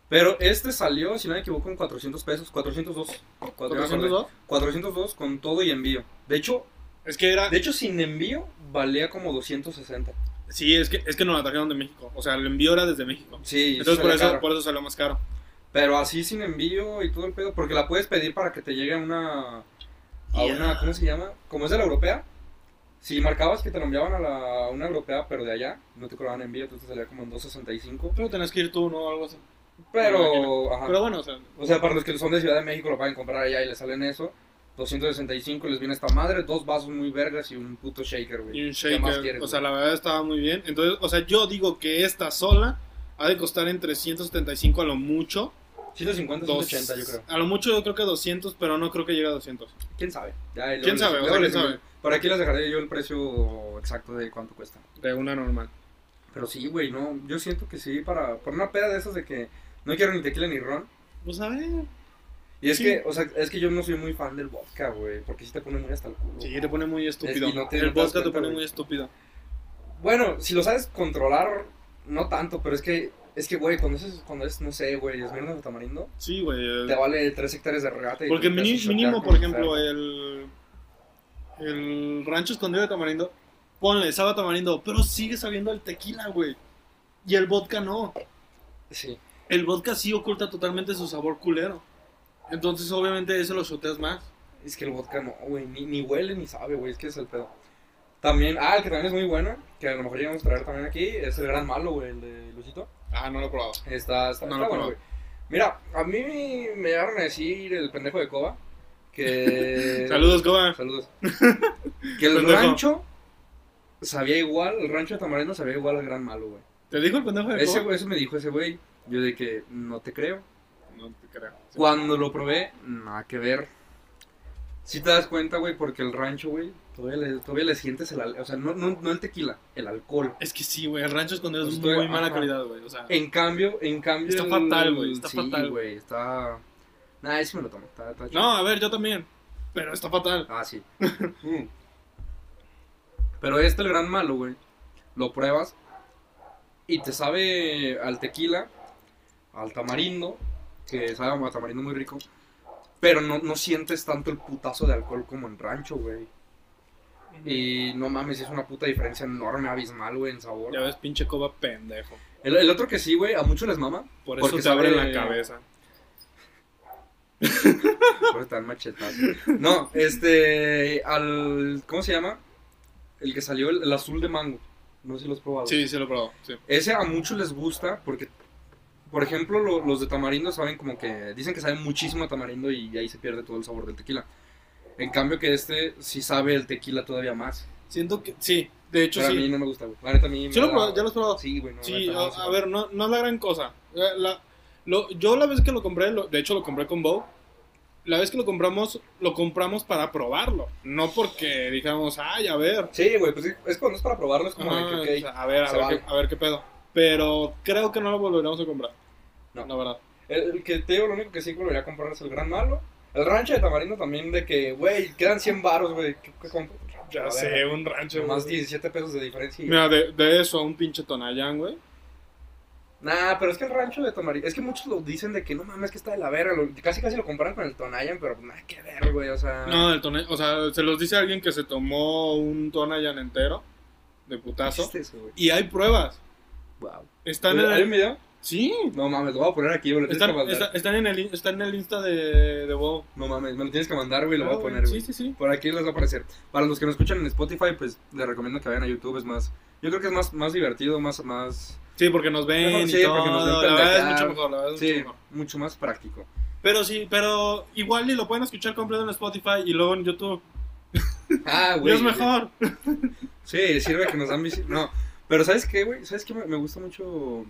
Speaker 1: Pero este salió, si no me equivoco, en 400 pesos. 402. Cuatro- ya me acordé.
Speaker 2: ¿402?
Speaker 1: 402 con todo y envío. De hecho,
Speaker 2: Es que era...
Speaker 1: de hecho sin envío valía como 260.
Speaker 2: Sí, es que, es que nos la trajeron de México. O sea, el envío era desde México.
Speaker 1: Sí,
Speaker 2: Entonces por eso,
Speaker 1: caro.
Speaker 2: por eso salió más caro.
Speaker 1: Pero así sin envío y todo el pedo, porque la puedes pedir para que te llegue una. A una, ¿cómo se llama? Como es de la europea. Si marcabas que te lo enviaban a, la, a una europea, pero de allá, no te cobraban envío, entonces salía como en 265.
Speaker 2: Pero tenés que ir tú, ¿no? Algo así.
Speaker 1: Pero, ajá.
Speaker 2: Pero bueno, o sea,
Speaker 1: O sea, para los que son de Ciudad de México lo pueden comprar allá y les salen eso. 265 les viene esta madre, dos vasos muy vergas y un puto shaker, güey.
Speaker 2: y un
Speaker 1: ¿Qué más
Speaker 2: shaker.
Speaker 1: quieres,
Speaker 2: O sea,
Speaker 1: güey?
Speaker 2: la verdad estaba muy bien. Entonces, o sea, yo digo que esta sola ha de costar entre 175 a lo mucho.
Speaker 1: 150,
Speaker 2: Dos-
Speaker 1: 180 yo creo.
Speaker 2: A lo mucho yo creo que 200, pero no creo que llegue a 200.
Speaker 1: ¿Quién sabe? Ya,
Speaker 2: ¿Quién
Speaker 1: les-
Speaker 2: sabe? O
Speaker 1: luego
Speaker 2: sea,
Speaker 1: les
Speaker 2: ¿quién
Speaker 1: digo.
Speaker 2: sabe?
Speaker 1: Por aquí les dejaré yo el precio exacto de cuánto cuesta.
Speaker 2: De una normal.
Speaker 1: Pero sí, güey, no. Yo siento que sí, para, para una peda de esas de que no quiero ni tequila ni ron.
Speaker 2: Pues a ver.
Speaker 1: Y es
Speaker 2: Sí.
Speaker 1: que, o sea, es que yo no soy muy fan del vodka, güey, porque sí te pone muy hasta el culo.
Speaker 2: Sí, te pone muy estúpido.
Speaker 1: Es no te-
Speaker 2: el vodka te pone muy estúpido.
Speaker 1: Bueno, si lo sabes controlar, no tanto, pero es que, es que, güey, cuando es, cuando es, no sé, güey, es de tamarindo,
Speaker 2: Sí, güey. el-
Speaker 1: te vale 3 hectáreas de regata. y
Speaker 2: Porque mínimo, por ejemplo, el, el rancho escondido de tamarindo, ponle, sabe a tamarindo, pero sigue sabiendo el tequila, güey. Y el vodka no.
Speaker 1: Sí.
Speaker 2: El vodka sí oculta totalmente su sabor culero. Entonces, obviamente, ese lo shoteas más.
Speaker 1: Es que el vodka no, güey, ni, ni huele ni sabe, güey, es que es el pedo. También, ah, el que también es muy bueno, que a lo mejor llegamos a traer también aquí, es el gran malo, güey, el de Lucito.
Speaker 2: Ah, no lo he probado.
Speaker 1: Está, está,
Speaker 2: No
Speaker 1: está
Speaker 2: lo
Speaker 1: bueno, güey. Mira, a mí me llegaron a decir el pendejo de Coba que...
Speaker 2: Saludos, Coba.
Speaker 1: Saludos. Que el
Speaker 2: Pendejo.
Speaker 1: rancho sabía igual, el rancho de Tamarindo sabía igual al gran malo, güey.
Speaker 2: ¿Te dijo el pendejo de
Speaker 1: Ese,
Speaker 2: Coba?
Speaker 1: eso me dijo ese güey. Yo de que no te creo.
Speaker 2: No te creo. Sí.
Speaker 1: Cuando lo probé, nada que ver. Si te das cuenta, güey, porque el rancho, güey, todavía le, todavía le sientes el... al- O sea, no, no, no el tequila, el alcohol.
Speaker 2: Es que sí, güey, el rancho escondido es
Speaker 1: Estoy-
Speaker 2: muy mala calidad, güey. O sea,
Speaker 1: En cambio, en cambio...
Speaker 2: Está
Speaker 1: el-
Speaker 2: fatal, güey, está
Speaker 1: sí,
Speaker 2: fatal.
Speaker 1: güey, está... Nah, ese me lo tomo, está, está chido.
Speaker 2: no, a ver, yo también. Pero está fatal.
Speaker 1: Ah, sí. Mm. Pero este, el gran malo, güey, lo pruebas y te sabe al tequila, al tamarindo, que sabe a tamarindo muy rico, pero no, no sientes tanto el putazo de alcohol como en rancho, güey. Y no mames, es una puta diferencia enorme, abismal, güey, en sabor.
Speaker 2: Ya ves, pinche Coba pendejo.
Speaker 1: El, el otro que sí, güey, a muchos les mama.
Speaker 2: Por eso
Speaker 1: Porque
Speaker 2: te abren la cabeza.
Speaker 1: Por eso están machetazos. No, este, al, ¿cómo se llama? El que salió, el, el azul de mango. No sé si lo has probado.
Speaker 2: Sí, sí lo he probado. Sí.
Speaker 1: Ese a muchos les gusta porque, por ejemplo, lo- los de tamarindo saben como que, dicen que saben muchísimo a tamarindo y ahí se pierde todo el sabor del tequila. En cambio que este sí sabe el tequila todavía más.
Speaker 2: Siento que. Sí, de hecho
Speaker 1: Pero a
Speaker 2: sí.
Speaker 1: mí no me gusta, güey. La neta a mí me
Speaker 2: ¿Sí lo probado? ¿Ya lo has probado?
Speaker 1: Sí, güey. No,
Speaker 2: Sí,
Speaker 1: neta,
Speaker 2: a,
Speaker 1: no sé.
Speaker 2: a ver, no, no es la gran cosa. Eh, la- lo- yo la vez que lo compré, lo- de hecho lo compré con Bow, la vez que lo compramos, lo compramos para probarlo. No porque dijéramos, ay, a ver.
Speaker 1: Sí, güey, pues sí, es cuando es para probarlo, es como de que,
Speaker 2: sea, a ver, a
Speaker 1: se
Speaker 2: ver,
Speaker 1: vale.
Speaker 2: qué, a ver qué pedo. Pero creo que no lo volveremos a comprar.
Speaker 1: No.
Speaker 2: La verdad.
Speaker 1: El, el que te digo, lo único que sí volvería a comprar es el Gran Malo. El rancho de Tamarindo también, de que, güey, quedan 100 baros, güey. ¿Qué, qué compro?
Speaker 2: Ya sé, un rancho.
Speaker 1: Más
Speaker 2: güey.
Speaker 1: 17 pesos de diferencia.
Speaker 2: Mira, de, de eso a un pinche Tonayán, güey.
Speaker 1: Nah, pero es que el rancho de Tamarindo. Es que muchos lo dicen de que no mames, que está de la verga. lo- casi casi lo comparan con el Tonayan, pero nada que ver, güey. O sea.
Speaker 2: No, el Tonayán, o sea, se los dice alguien que se tomó un Tonayán entero de
Speaker 1: ¿qué
Speaker 2: putazo.
Speaker 1: es eso, güey?
Speaker 2: Y hay pruebas.
Speaker 1: Wow.
Speaker 2: Están en
Speaker 1: ¿Hay un
Speaker 2: el...
Speaker 1: video?
Speaker 2: Sí,
Speaker 1: No mames, lo voy a poner aquí, güey. Lo tienes
Speaker 2: Están,
Speaker 1: que mandar.
Speaker 2: está- están en el, están en el Insta de, de WoW.
Speaker 1: No mames, me lo tienes que mandar, güey. Lo voy a
Speaker 2: Ah,
Speaker 1: poner, güey.
Speaker 2: Sí, sí, sí.
Speaker 1: Por aquí les va a aparecer. Para los que nos escuchan en Spotify, pues les recomiendo que vayan a YouTube. Es más. Yo creo que es más, más divertido, más. más
Speaker 2: Sí, porque nos ven
Speaker 1: Mejor,
Speaker 2: y
Speaker 1: sí,
Speaker 2: todo.
Speaker 1: porque nos ven
Speaker 2: la verdad es mucho mejor, la verdad es
Speaker 1: sí,
Speaker 2: mucho mejor.
Speaker 1: mucho más práctico.
Speaker 2: Pero sí, pero igual y lo pueden escuchar completo en Spotify y luego en YouTube.
Speaker 1: Ah,
Speaker 2: Y
Speaker 1: güey.
Speaker 2: es mejor.
Speaker 1: Sí, sirve que nos dan visi- No, pero ¿sabes qué, güey? ¿Sabes qué? Me, me gusta mucho.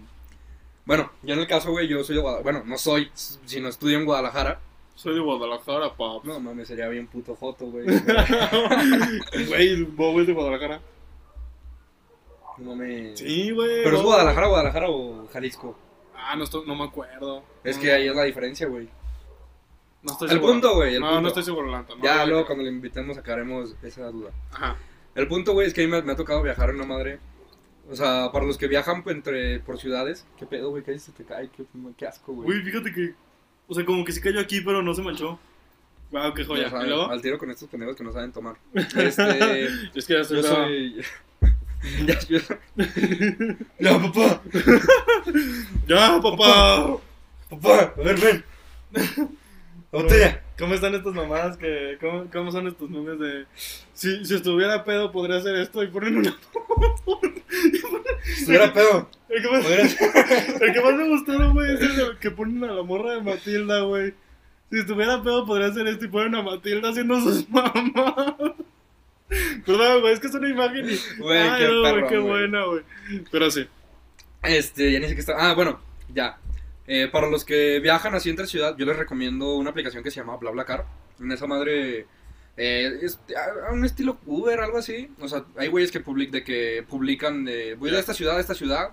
Speaker 1: Bueno, yo en el caso, güey, yo soy de Guadalajara. Bueno, no soy, sino estudio en Guadalajara.
Speaker 2: Soy de Guadalajara, paps.
Speaker 1: No mames, sería bien puto joto, güey.
Speaker 2: Güey, WoW es de Guadalajara.
Speaker 1: No mames.
Speaker 2: Sí, güey.
Speaker 1: Pero es. Guadalajara, Guadalajara o Jalisco.
Speaker 2: Ah, no, estoy- no me acuerdo.
Speaker 1: Es que ahí es la diferencia, güey.
Speaker 2: No estoy
Speaker 1: El
Speaker 2: seguro.
Speaker 1: punto, güey. el
Speaker 2: No,
Speaker 1: punto.
Speaker 2: no estoy seguro, Lanto. no,
Speaker 1: Ya luego cuando le invitemos sacaremos esa duda.
Speaker 2: Ajá.
Speaker 1: El punto, güey, es que a mí me, me ha tocado viajar en una madre. O sea, para los que viajan pues, entre, por ciudades. ¿Qué pedo, güey? ¿Qué se te cae? ¿Qué, qué asco, güey.
Speaker 2: Uy, fíjate que. O sea, como que sí cayó aquí, pero no se manchó. Wow, qué joya.
Speaker 1: Ya saben,
Speaker 2: ¿Y luego?
Speaker 1: al tiro con estos pendejos que no saben tomar. Este.
Speaker 2: Es que ya se
Speaker 1: yo soy. ya, yo... ya, papá.
Speaker 2: ¡Ya, papá!
Speaker 1: Papá, a ver, ven. La botella.
Speaker 2: ¿Cómo están estas mamadas que... ¿Cómo, cómo son estos memes de... Si, si estuviera pedo podría hacer esto y ponen una...
Speaker 1: Si estuviera pedo.
Speaker 2: El que más,
Speaker 1: podría
Speaker 2: el que más me gustó, güey, es el que ponen a la morra de Matilda, güey. Si estuviera pedo podría hacer esto y ponen a Matilda haciendo sus mamás. Perdón, güey, es que es una imagen y...
Speaker 1: Güey,
Speaker 2: Ay,
Speaker 1: qué
Speaker 2: no,
Speaker 1: perro,
Speaker 2: qué buena, güey. Pero sí.
Speaker 1: Este, ya ni sé qué está. Ah, bueno, ya. Eh, para los que viajan así entre ciudad, yo les recomiendo una aplicación que se llama BlaBlaCar. En esa madre. eh, es a- un estilo Uber, algo así. O sea, hay güeyes que, public, de que publican. Voy de esta ciudad a esta ciudad.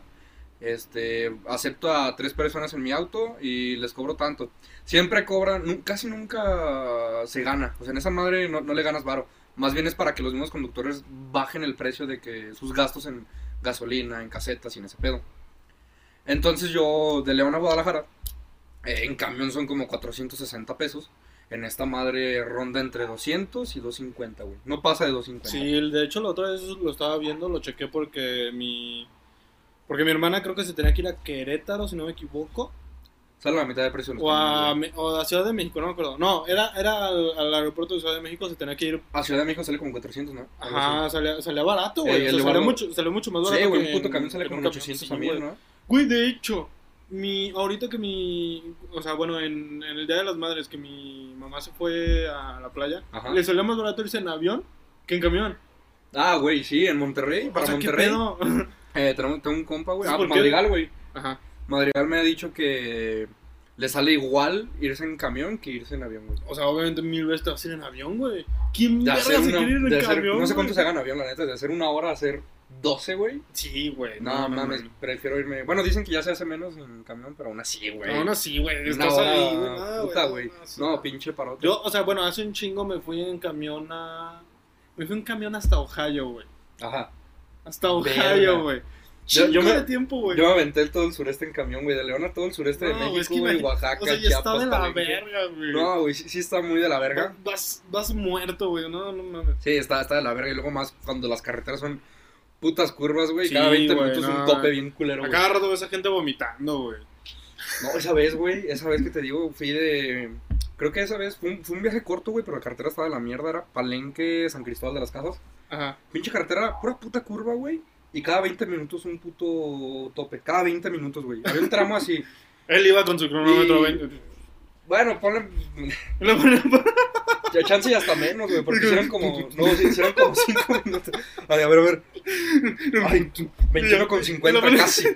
Speaker 1: Este, acepto a tres personas en mi auto y les cobro tanto. Siempre cobran, casi nunca se gana. O sea, en esa madre no, no le ganas varo. Más bien es para que los mismos conductores bajen el precio de que sus gastos en gasolina, en casetas y en ese pedo. Entonces yo de León a Guadalajara, eh, en camión son como 460 pesos. En esta madre ronda entre 200 y 250, güey. No pasa de 250.
Speaker 2: Sí, de hecho la otra vez lo estaba viendo, lo chequé porque mi... Porque mi hermana creo que se tenía que ir a Querétaro, si no me equivoco.
Speaker 1: Sale a la mitad de precio.
Speaker 2: O a, o a Ciudad de México, no me acuerdo. No, era, era al, al aeropuerto de Ciudad de México, se tenía que ir.
Speaker 1: güey. A Ciudad de México sale como 400, ¿no?
Speaker 2: Ajá, salía, salía barato, güey.
Speaker 1: Eh,
Speaker 2: o sea,
Speaker 1: el
Speaker 2: salió, mucho, salió mucho más barato.
Speaker 1: Sí, güey, un puto camión sale como
Speaker 2: un
Speaker 1: en
Speaker 2: camión,
Speaker 1: 800
Speaker 2: sí,
Speaker 1: a mil,
Speaker 2: güey.
Speaker 1: ¿no?
Speaker 2: Güey, de hecho, mi, ahorita que mi, o sea, bueno, en, en el Día de las Madres que mi mamá se fue a la playa,
Speaker 1: Ajá.
Speaker 2: le salió más barato irse en avión que en camión.
Speaker 1: Ah, güey, sí, en Monterrey,
Speaker 2: O
Speaker 1: para
Speaker 2: sea, ¿qué
Speaker 1: Monterrey.
Speaker 2: pedo?
Speaker 1: Eh, tenemos, tengo un compa, güey. Ah. Madrigal, güey.
Speaker 2: Ajá.
Speaker 1: Madrigal me ha dicho que le sale igual irse en camión que irse en avión, güey.
Speaker 2: O sea, obviamente mil veces te vas a ir en avión, güey. ¿Quién
Speaker 1: hacer
Speaker 2: se quiere ir en
Speaker 1: de hacer-
Speaker 2: camión?
Speaker 1: no sé cuánto
Speaker 2: güey?
Speaker 1: se haga en avión, la neta. De hacer una hora a hacer 12, güey.
Speaker 2: Sí, güey.
Speaker 1: No, mames, prefiero irme. Bueno, dicen que ya se hace menos en camión, pero aún así, güey.
Speaker 2: Aún así, güey. Estás
Speaker 1: hora,
Speaker 2: ahí, güey. No,
Speaker 1: puta,
Speaker 2: no,
Speaker 1: güey.
Speaker 2: sí,
Speaker 1: No, pinche parote.
Speaker 2: Yo, o sea, bueno, hace un chingo me fui en camión a. Me fui en camión hasta Ohio, güey.
Speaker 1: Ajá.
Speaker 2: Hasta. Ohio, güey.
Speaker 1: Yo-
Speaker 2: Yo,
Speaker 1: me-
Speaker 2: de tiempo, güey.
Speaker 1: Yo me aventé todo el sureste en camión, güey. De León a todo el sureste de
Speaker 2: No,
Speaker 1: México,
Speaker 2: güey, es que
Speaker 1: Oaxaca,
Speaker 2: O sea, ya está
Speaker 1: Chiapas,
Speaker 2: de la
Speaker 1: Palenque.
Speaker 2: verga, güey.
Speaker 1: No, güey, sí, sí está muy de la verga.
Speaker 2: Vas, vas muerto, güey. No, no mames.
Speaker 1: Sí, está, está de la verga. Y luego más cuando las carreteras son putas curvas, güey.
Speaker 2: Sí,
Speaker 1: Cada 20
Speaker 2: güey,
Speaker 1: minutos
Speaker 2: no.
Speaker 1: un tope bien culero,
Speaker 2: A
Speaker 1: güey.
Speaker 2: cada rato ves a gente vomitando, güey.
Speaker 1: No, esa vez, güey, esa vez que te digo, fui de... Creo que esa vez fue un, fue un viaje corto, güey, pero la carretera estaba de la mierda. Era Palenque, San Cristóbal de las Casas.
Speaker 2: Ajá.
Speaker 1: Pinche carretera, pura puta curva, güey. Y cada 20 minutos un puto tope. Cada 20 minutos, güey. Había un tramo así.
Speaker 2: Él iba con su cronómetro
Speaker 1: Y-
Speaker 2: 20.
Speaker 1: Bueno, ponle... Ya chance y hasta menos, güey, porque hicieron como... No, sí, hicieron como 5 minutos. Ay, a ver, a ver. Ay, 21 con 50 casi.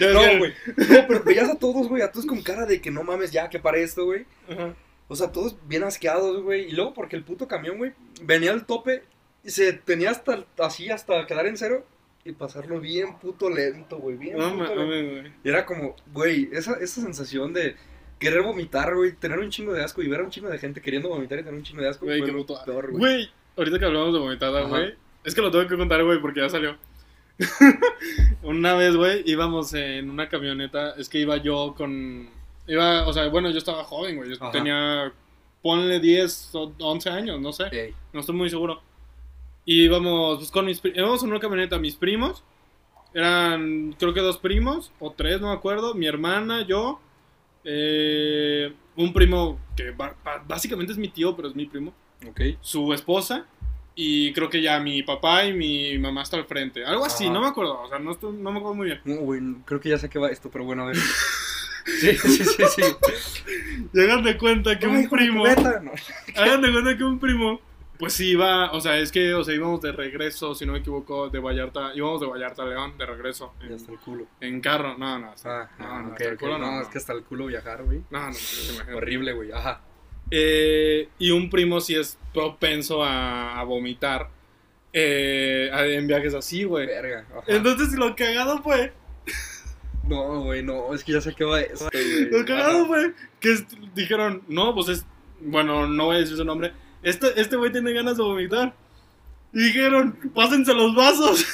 Speaker 1: No, güey. No, pero veías a todos, güey, a todos con cara de que no mames ya, que para esto, güey.
Speaker 2: Ajá.
Speaker 1: O sea, todos bien asqueados, güey. Y luego porque el puto camión, güey, venía al tope y se tenía hasta así, hasta quedar en cero y pasarlo bien puto lento, güey. Bien
Speaker 2: No
Speaker 1: puto lento. Y era como, güey, esa, esa sensación de querer vomitar, güey, tener un chingo de asco y ver a un chingo de gente queriendo vomitar y tener un chingo de asco,
Speaker 2: Güey, qué puto-
Speaker 1: peor, güey.
Speaker 2: Güey, ahorita que hablamos de vomitada, güey. Es que lo tengo que contar, güey, porque ya salió. una vez, güey, íbamos en una camioneta. Es que iba yo con. Iba, o sea, bueno, yo estaba joven, güey. Yo
Speaker 1: Ajá.
Speaker 2: tenía. Ponle 10 o 11 años, no sé.
Speaker 1: Ey,
Speaker 2: No estoy muy seguro. Y íbamos, pues con mis íbamos en una camioneta, mis primos. Eran, creo que dos primos, o tres, no me acuerdo. Mi hermana, yo. Eh, un primo que básicamente es mi tío, pero es mi primo.
Speaker 1: ok.
Speaker 2: Su esposa. Y creo que ya mi papá y mi mamá está al frente. Algo así, no me acuerdo. O sea, no, estoy- no me acuerdo muy bien.
Speaker 1: No, güey, creo que ya sé qué va esto, pero bueno, a ver. Sí, sí, sí, sí.
Speaker 2: Y hagan de cuenta que un primo.
Speaker 1: no.
Speaker 2: Hagan de cuenta que un primo, pues sí iba, o sea, es que, o sea, íbamos de regreso, si no me equivoco, de Vallarta, íbamos de Vallarta a León, de regreso, en,
Speaker 1: está el culo.
Speaker 2: en carro, no, no,
Speaker 1: Ah,
Speaker 2: no,
Speaker 1: ah,
Speaker 2: no,
Speaker 1: ok,
Speaker 2: hasta el culo,
Speaker 1: no,
Speaker 2: no,
Speaker 1: es
Speaker 2: no.
Speaker 1: que hasta el culo viajar, güey.
Speaker 2: no, no, no, no.
Speaker 1: Horrible, güey, ajá.
Speaker 2: Eh, y un primo sí es propenso a, a vomitar eh, en viajes así, güey.
Speaker 1: Verga, ajá.
Speaker 2: Entonces lo cagado fue,
Speaker 1: No, güey, no, es que ya va esto, güey.
Speaker 2: lo cagado
Speaker 1: Ajá.
Speaker 2: fue que dijeron, no, pues es, bueno, no voy a decir su nombre, este este güey tiene ganas de vomitar. Y dijeron, pásense los vasos.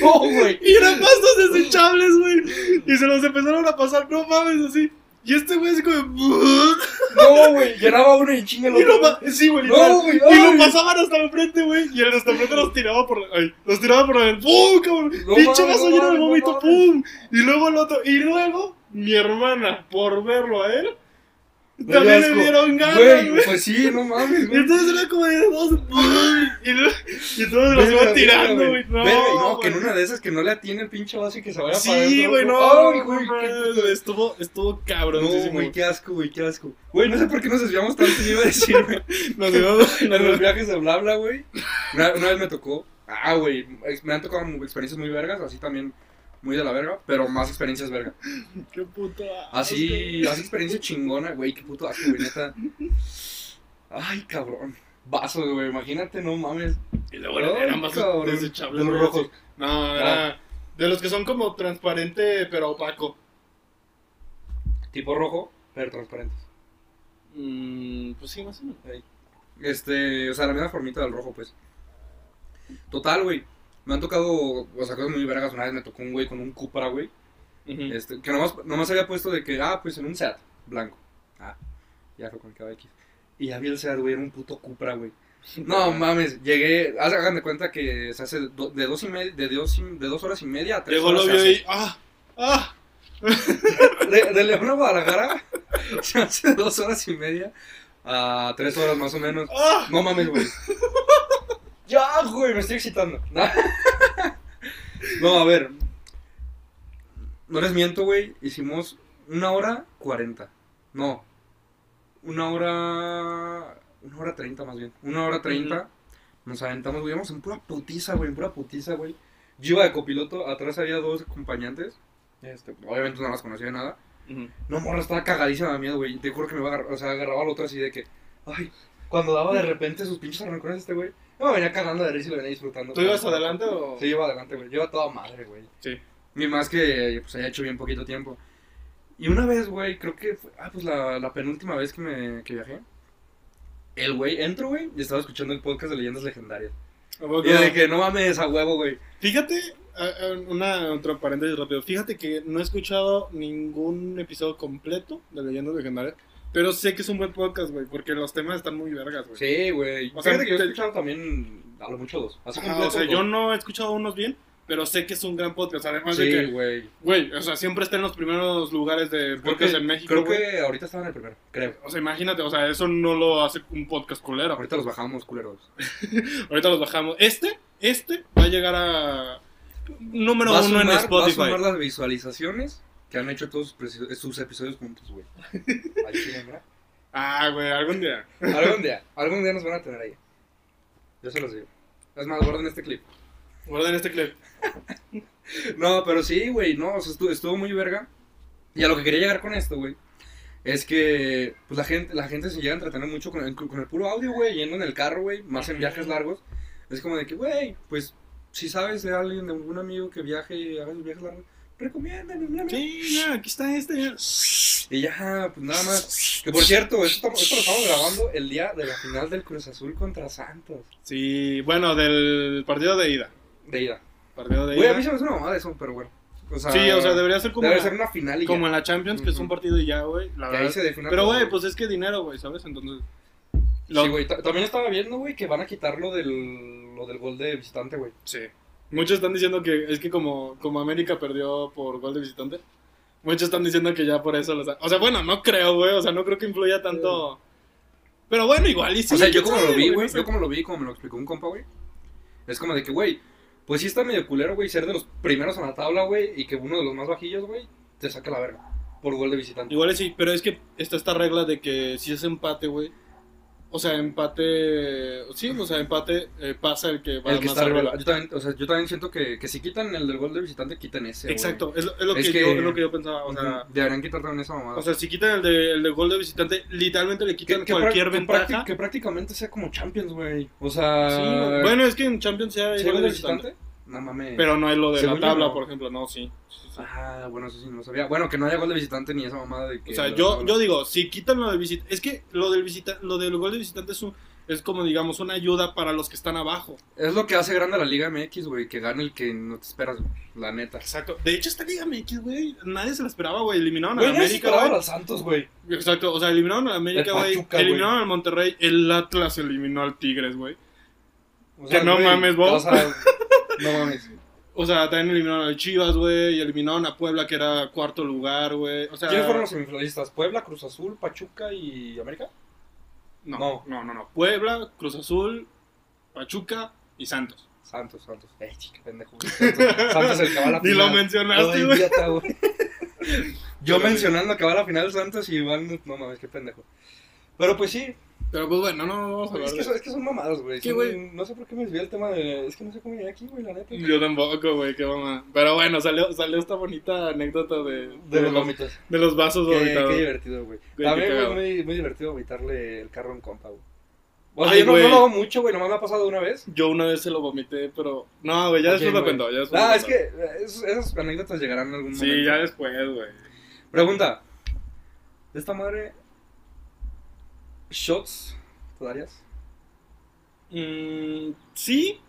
Speaker 1: No, güey.
Speaker 2: Y eran pastos desechables, güey. Y se los empezaron a pasar, no mames, así. Y este güey así como.
Speaker 1: No, güey. Llenaba uno y chinga el
Speaker 2: Y lo
Speaker 1: otro.
Speaker 2: pa- sí, güey.
Speaker 1: No,
Speaker 2: Y lo pasaban hasta el frente, güey. Y el hasta el frente los tiraba por. Ay, los tiraba por el. ¡Pum! Cabrón.
Speaker 1: No
Speaker 2: Pinche vaso
Speaker 1: no
Speaker 2: lleno de vómito. ¡pum! Y luego el otro. Y luego, mi hermana, por verlo a él, también le dieron ganas,
Speaker 1: Güey, pues sí, no mames,
Speaker 2: Y
Speaker 1: güey.
Speaker 2: entonces era como de dos. Y, luego- y todos los iban tirando,
Speaker 1: güey.
Speaker 2: No,
Speaker 1: que en una de esas que no le atiene el pinche vaso y que se vaya para
Speaker 2: Sí, güey, no,
Speaker 1: Ay, güey,
Speaker 2: estuvo, estuvo cabrón.
Speaker 1: No, güey, qué asco, güey, qué asco. Güey, no sé por qué nos desviamos tanto, yo iba a decir, güey.
Speaker 2: Nos llevamos-
Speaker 1: En los viajes de bla bla, güey. Una, una vez me tocó. Ah, güey. Me han tocado experiencias muy vergas, así también muy de la verga, pero más experiencias verga.
Speaker 2: Qué puto
Speaker 1: Así, así experiencia chingona, güey, qué puto asco, güey, neta. Ay, cabrón. Vasos, güey, imagínate, no mames.
Speaker 2: Y luego eran vasos
Speaker 1: cabrón.
Speaker 2: desechables.
Speaker 1: De rojos.
Speaker 2: No, era de los que son como transparente pero opaco.
Speaker 1: Tipo rojo, pero transparentes.
Speaker 2: Mm, pues sí, más o menos.
Speaker 1: Este, o sea, la misma formita del rojo, pues. Total, güey. Me han tocado, o sea, cosas muy vergas. Una vez me tocó un güey con un Cupra, güey.
Speaker 2: Ujú.
Speaker 1: Este, que nomás, nomás había puesto de que, ah, pues en un Seat blanco. Ah, ya fue con el KX. Y ya vi el Seat, güey, era un puto Cupra, güey. No mames, llegué, hagan de cuenta que se hace do- de dos y media, de dos, de dos horas y media a tres
Speaker 2: Llegó
Speaker 1: horas.
Speaker 2: lo
Speaker 1: se
Speaker 2: vio y. ¡Ah! ¡Ah!
Speaker 1: De, de León a Guadalajara se hace dos horas y media a tres horas más o menos.
Speaker 2: ¡Ah!
Speaker 1: No mames, güey. Ya, güey, me estoy excitando. No, a ver. No les miento, güey. Hicimos una hora cuarenta. No. Una hora. Una hora treinta más bien. Una hora treinta. Nos aventamos, güey. Íbamos en pura putiza, güey. En pura putiza, güey. Yo iba de copiloto. Atrás había dos acompañantes. Este, obviamente no las conocía de nada. No, morra, estaba cagadísima de miedo, güey. Te juro que me iba a agarrar. O sea, agarraba al otro así de que. Ay, cuando daba de repente sus pinches arrancones este güey. Yo me venía cagando de risa y lo venía disfrutando.
Speaker 2: ¿Tú ibas adelante o...?
Speaker 1: Sí, iba adelante, güey. Yo iba toda madre, güey.
Speaker 2: Sí.
Speaker 1: Ni más que pues haya hecho bien poquito tiempo. Y una vez, güey, creo que fue. Ah, pues la, la penúltima vez que me que viajé. El güey, entro, güey, y estaba escuchando el podcast de leyendas legendarias. Y de que no mames a huevo, güey.
Speaker 2: Fíjate, una otro paréntesis rápido. Fíjate que no he escuchado ningún episodio completo de Leyendas Legendarias, pero sé que es un buen podcast, güey, porque los temas están muy vergas, güey.
Speaker 1: Sí, güey.
Speaker 2: O sea,
Speaker 1: que yo he
Speaker 2: te-
Speaker 1: escuchado también a lo mucho dos. Completo,
Speaker 2: o sea,
Speaker 1: dos.
Speaker 2: yo no he escuchado unos bien, pero sé que es un gran podcast. Además de
Speaker 1: Sí,
Speaker 2: que,
Speaker 1: güey.
Speaker 2: güey, o sea, siempre está en los primeros lugares de podcast
Speaker 1: que,
Speaker 2: en México.
Speaker 1: creo que ahorita estaban en el primero, creo.
Speaker 2: O sea, imagínate, o sea, eso no lo hace un podcast culero.
Speaker 1: Ahorita los bajamos, culeros.
Speaker 2: Ahorita los bajamos. Este, este va a llegar a número
Speaker 1: Va
Speaker 2: uno
Speaker 1: sumar-
Speaker 2: en
Speaker 1: Va a
Speaker 2: Spotify.
Speaker 1: sumar las visualizaciones que han hecho todos sus, episodios juntos, güey. Ahí sí, mira.
Speaker 2: Ah, güey, algún día.
Speaker 1: Algún día, algún día nos van a tener ahí. Yo se los digo. Es más, guarden este clip.
Speaker 2: Guarden este clip.
Speaker 1: No, pero sí, güey, no, o sea, estuvo, estuvo muy verga. Y a lo que quería llegar con esto, güey, es que pues la gente, la gente se llega a entretener mucho con el, con el puro audio, güey, yendo en el carro, güey, más en viajes largos. Es como de que, güey, pues, si sabes de alguien, de algún amigo que viaje y haga sus viajes largos, mira.
Speaker 2: Sí, ya, aquí está este.
Speaker 1: Y ya, pues nada más. Que por cierto, esto, esto lo estamos grabando el día de la final del Cruz Azul contra Santos.
Speaker 2: Sí, bueno, del partido de ida.
Speaker 1: De ida.
Speaker 2: Partido de
Speaker 1: Güey, a
Speaker 2: ida.
Speaker 1: mí se me hace una mamada eso, pero bueno. O sea,
Speaker 2: Sí, o sea, debería ser como,
Speaker 1: debe
Speaker 2: la-
Speaker 1: ser una final y
Speaker 2: como
Speaker 1: ya.
Speaker 2: en la Champions, que es un partido y ya, güey. La
Speaker 1: Que ahí
Speaker 2: verdad.
Speaker 1: se defina
Speaker 2: Pero, güey, pues es que dinero, güey, ¿sabes? Entonces.
Speaker 1: Sí, güey. ta- También estaba viendo, güey, que van a quitar lo del, lo del gol de visitante, güey.
Speaker 2: Sí. Muchos están diciendo que es que como, como América perdió por gol de visitante, muchos están diciendo que ya por eso los... O sea, bueno, no creo, güey, o sea, no creo que influya tanto... Pero bueno, igual y sí.
Speaker 1: o sea, yo como
Speaker 2: sabe,
Speaker 1: lo vi, güey, yo como lo vi, como me lo explicó un compa, güey. Es como de que, güey, pues sí está medio culero, güey, ser de los primeros en la tabla, güey, y que uno de los más bajillos, güey, te saque la verga por gol de visitante.
Speaker 2: Igual sí, pero es que está esta regla de que si es empate, güey, o sea, empate... Sí, o sea, empate eh, pasa el que va
Speaker 1: El que
Speaker 2: más
Speaker 1: está
Speaker 2: arriba.
Speaker 1: Yo también, o sea, yo también siento que, que si quitan el del gol de visitante, quiten ese.
Speaker 2: Exacto, es lo, es lo
Speaker 1: Es
Speaker 2: que,
Speaker 1: que-
Speaker 2: yo, es lo que yo pensaba, o sea...
Speaker 1: Deberían quitar también esa mamada.
Speaker 2: O sea, si quitan el de, el de gol de visitante, literalmente le quitan
Speaker 1: que,
Speaker 2: cualquier ventaja.
Speaker 1: prácti- que prácticamente sea como Champions, güey. O sea,
Speaker 2: Sí, bueno, es que en Champions sea
Speaker 1: ¿sí
Speaker 2: igual
Speaker 1: gol
Speaker 2: de
Speaker 1: de
Speaker 2: visitante.
Speaker 1: visitante? No mames.
Speaker 2: Pero no es lo de
Speaker 1: Según
Speaker 2: la tabla,
Speaker 1: no.
Speaker 2: por ejemplo, no, sí. sí, sí.
Speaker 1: Ah, bueno, eso sí no lo sabía. Bueno, que no haya gol de visitante ni esa mamada de que.
Speaker 2: O sea, yo, yo digo, si quitan lo del visitante, es que lo del visita, lo del gol de visitante es, un- es como, digamos, una ayuda para los que están abajo.
Speaker 1: Es lo que hace grande a la Liga MX, güey. Que gane el que no te esperas, güey. La neta.
Speaker 2: Exacto. De hecho, esta Liga MX, güey, nadie se la esperaba, güey. Eliminaron a la América,
Speaker 1: esperaba
Speaker 2: güey.
Speaker 1: a los Santos, güey.
Speaker 2: Exacto, o sea, eliminaron a la América, güey. Eliminaron al Monterrey. El Atlas eliminó al Tigres, güey.
Speaker 1: O
Speaker 2: Que no
Speaker 1: güey,
Speaker 2: mames, vos.
Speaker 1: o sea, no mames.
Speaker 2: O sea, también eliminaron al Chivas, güey. Y eliminaron a Puebla, que era cuarto lugar, güey. O sea,
Speaker 1: ¿Quiénes fueron los semifinalistas? ¿Puebla, Cruz Azul, Pachuca y América?
Speaker 2: No,
Speaker 1: No.
Speaker 2: no, no, no. Puebla, Cruz Azul, Pachuca y Santos.
Speaker 1: Santos, Santos. Ey, chica, pendejo. Santos, Santos el que va a la
Speaker 2: Ni lo mencionaste, güey.
Speaker 1: Yo mencionando que va a la final Santos y van. No mames, qué pendejo. Pero pues sí.
Speaker 2: Pero pues bueno, no vamos a hablar
Speaker 1: Es que,
Speaker 2: de
Speaker 1: son, es que son mamadas, güey.
Speaker 2: ¿Qué,
Speaker 1: Son-
Speaker 2: güey?
Speaker 1: No sé por qué me desvié el tema de. Es que no sé cómo llegué aquí, güey, la neta.
Speaker 2: Yo tampoco, güey, qué mamá. Pero bueno, salió, salió esta bonita anécdota de,
Speaker 1: De los
Speaker 2: los,
Speaker 1: vómitos.
Speaker 2: de los vasos vomitados.
Speaker 1: qué divertido, güey.
Speaker 2: Güey,
Speaker 1: También,
Speaker 2: qué
Speaker 1: güey, muy, muy divertido vomitarle el carro a un compa, güey. O sea,
Speaker 2: Ay,
Speaker 1: yo no,
Speaker 2: güey.
Speaker 1: no lo hago mucho, güey. Nomás me ha pasado una vez.
Speaker 2: Yo una vez se lo vomité, pero... No, güey, ya
Speaker 1: ¿A
Speaker 2: después lo
Speaker 1: güey?
Speaker 2: cuento. Ya después
Speaker 1: Ah, es que eh, esas anécdotas llegarán en algún
Speaker 2: Sí,
Speaker 1: momento.
Speaker 2: ya después, güey.
Speaker 1: Pregunta. ¿De esta madre. ¿Shots? ¿Te darías?
Speaker 2: Mm, sí.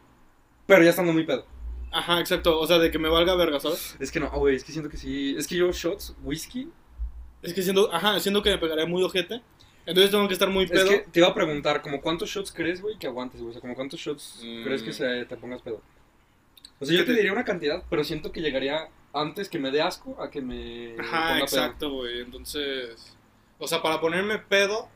Speaker 1: Pero ya estando muy pedo.
Speaker 2: Ajá, exacto. O sea, de que me valga verga, ¿sabes?
Speaker 1: Es que no, güey. Es que siento que sí. Es que yo, shots, whisky.
Speaker 2: Es que siendo... Ajá, siendo que me pegaría muy ojete. Entonces tengo que estar muy pedo.
Speaker 1: Es que te iba a preguntar, como cuántos shots crees, güey, que aguantes, güey? O sea, como cuántos shots
Speaker 2: Mm.
Speaker 1: crees que se te pongas pedo. O sea, yo
Speaker 2: ¿Qué
Speaker 1: te
Speaker 2: te-
Speaker 1: diría una cantidad, pero siento que llegaría antes que me dé asco a que me.
Speaker 2: Ajá,
Speaker 1: ponga pedo.
Speaker 2: exacto, güey. Entonces, o sea, para ponerme pedo,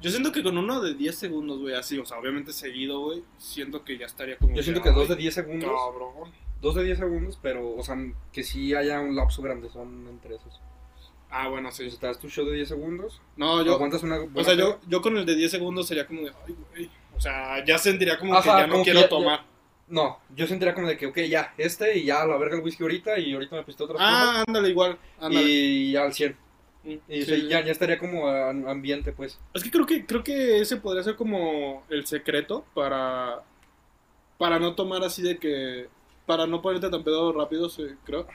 Speaker 2: yo siento que con uno de 10 segundos, güey, así, o sea, obviamente seguido, güey, siento que ya estaría como.
Speaker 1: Yo siento que dos de 10 segundos.
Speaker 2: Cabrón.
Speaker 1: Dos de 10 segundos, pero, o sea, que sí haya un lapso grande, son entre esos.
Speaker 2: Ah, bueno, sí.
Speaker 1: Sea, te das tu show de 10 segundos,
Speaker 2: No, yo.
Speaker 1: aguantas una.
Speaker 2: O sea, yo, yo con el de 10 segundos sería como de, ay, güey. O sea, ya sentiría como que
Speaker 1: Ajá,
Speaker 2: ya no
Speaker 1: que
Speaker 2: quiero
Speaker 1: ya-
Speaker 2: tomar.
Speaker 1: No, yo sentiría como de que, ok, ya, este y ya a la verga el whisky ahorita y ahorita me piste otras
Speaker 2: Ah, ándale, igual. Ándale.
Speaker 1: Y ya al 100. Y
Speaker 2: sí,
Speaker 1: o sea,
Speaker 2: sí.
Speaker 1: ya, ya estaría como ambiente, pues.
Speaker 2: Es que creo que creo que ese podría ser como el secreto para para no tomar así de que para no ponerte tan pedo rápido, sí, creo.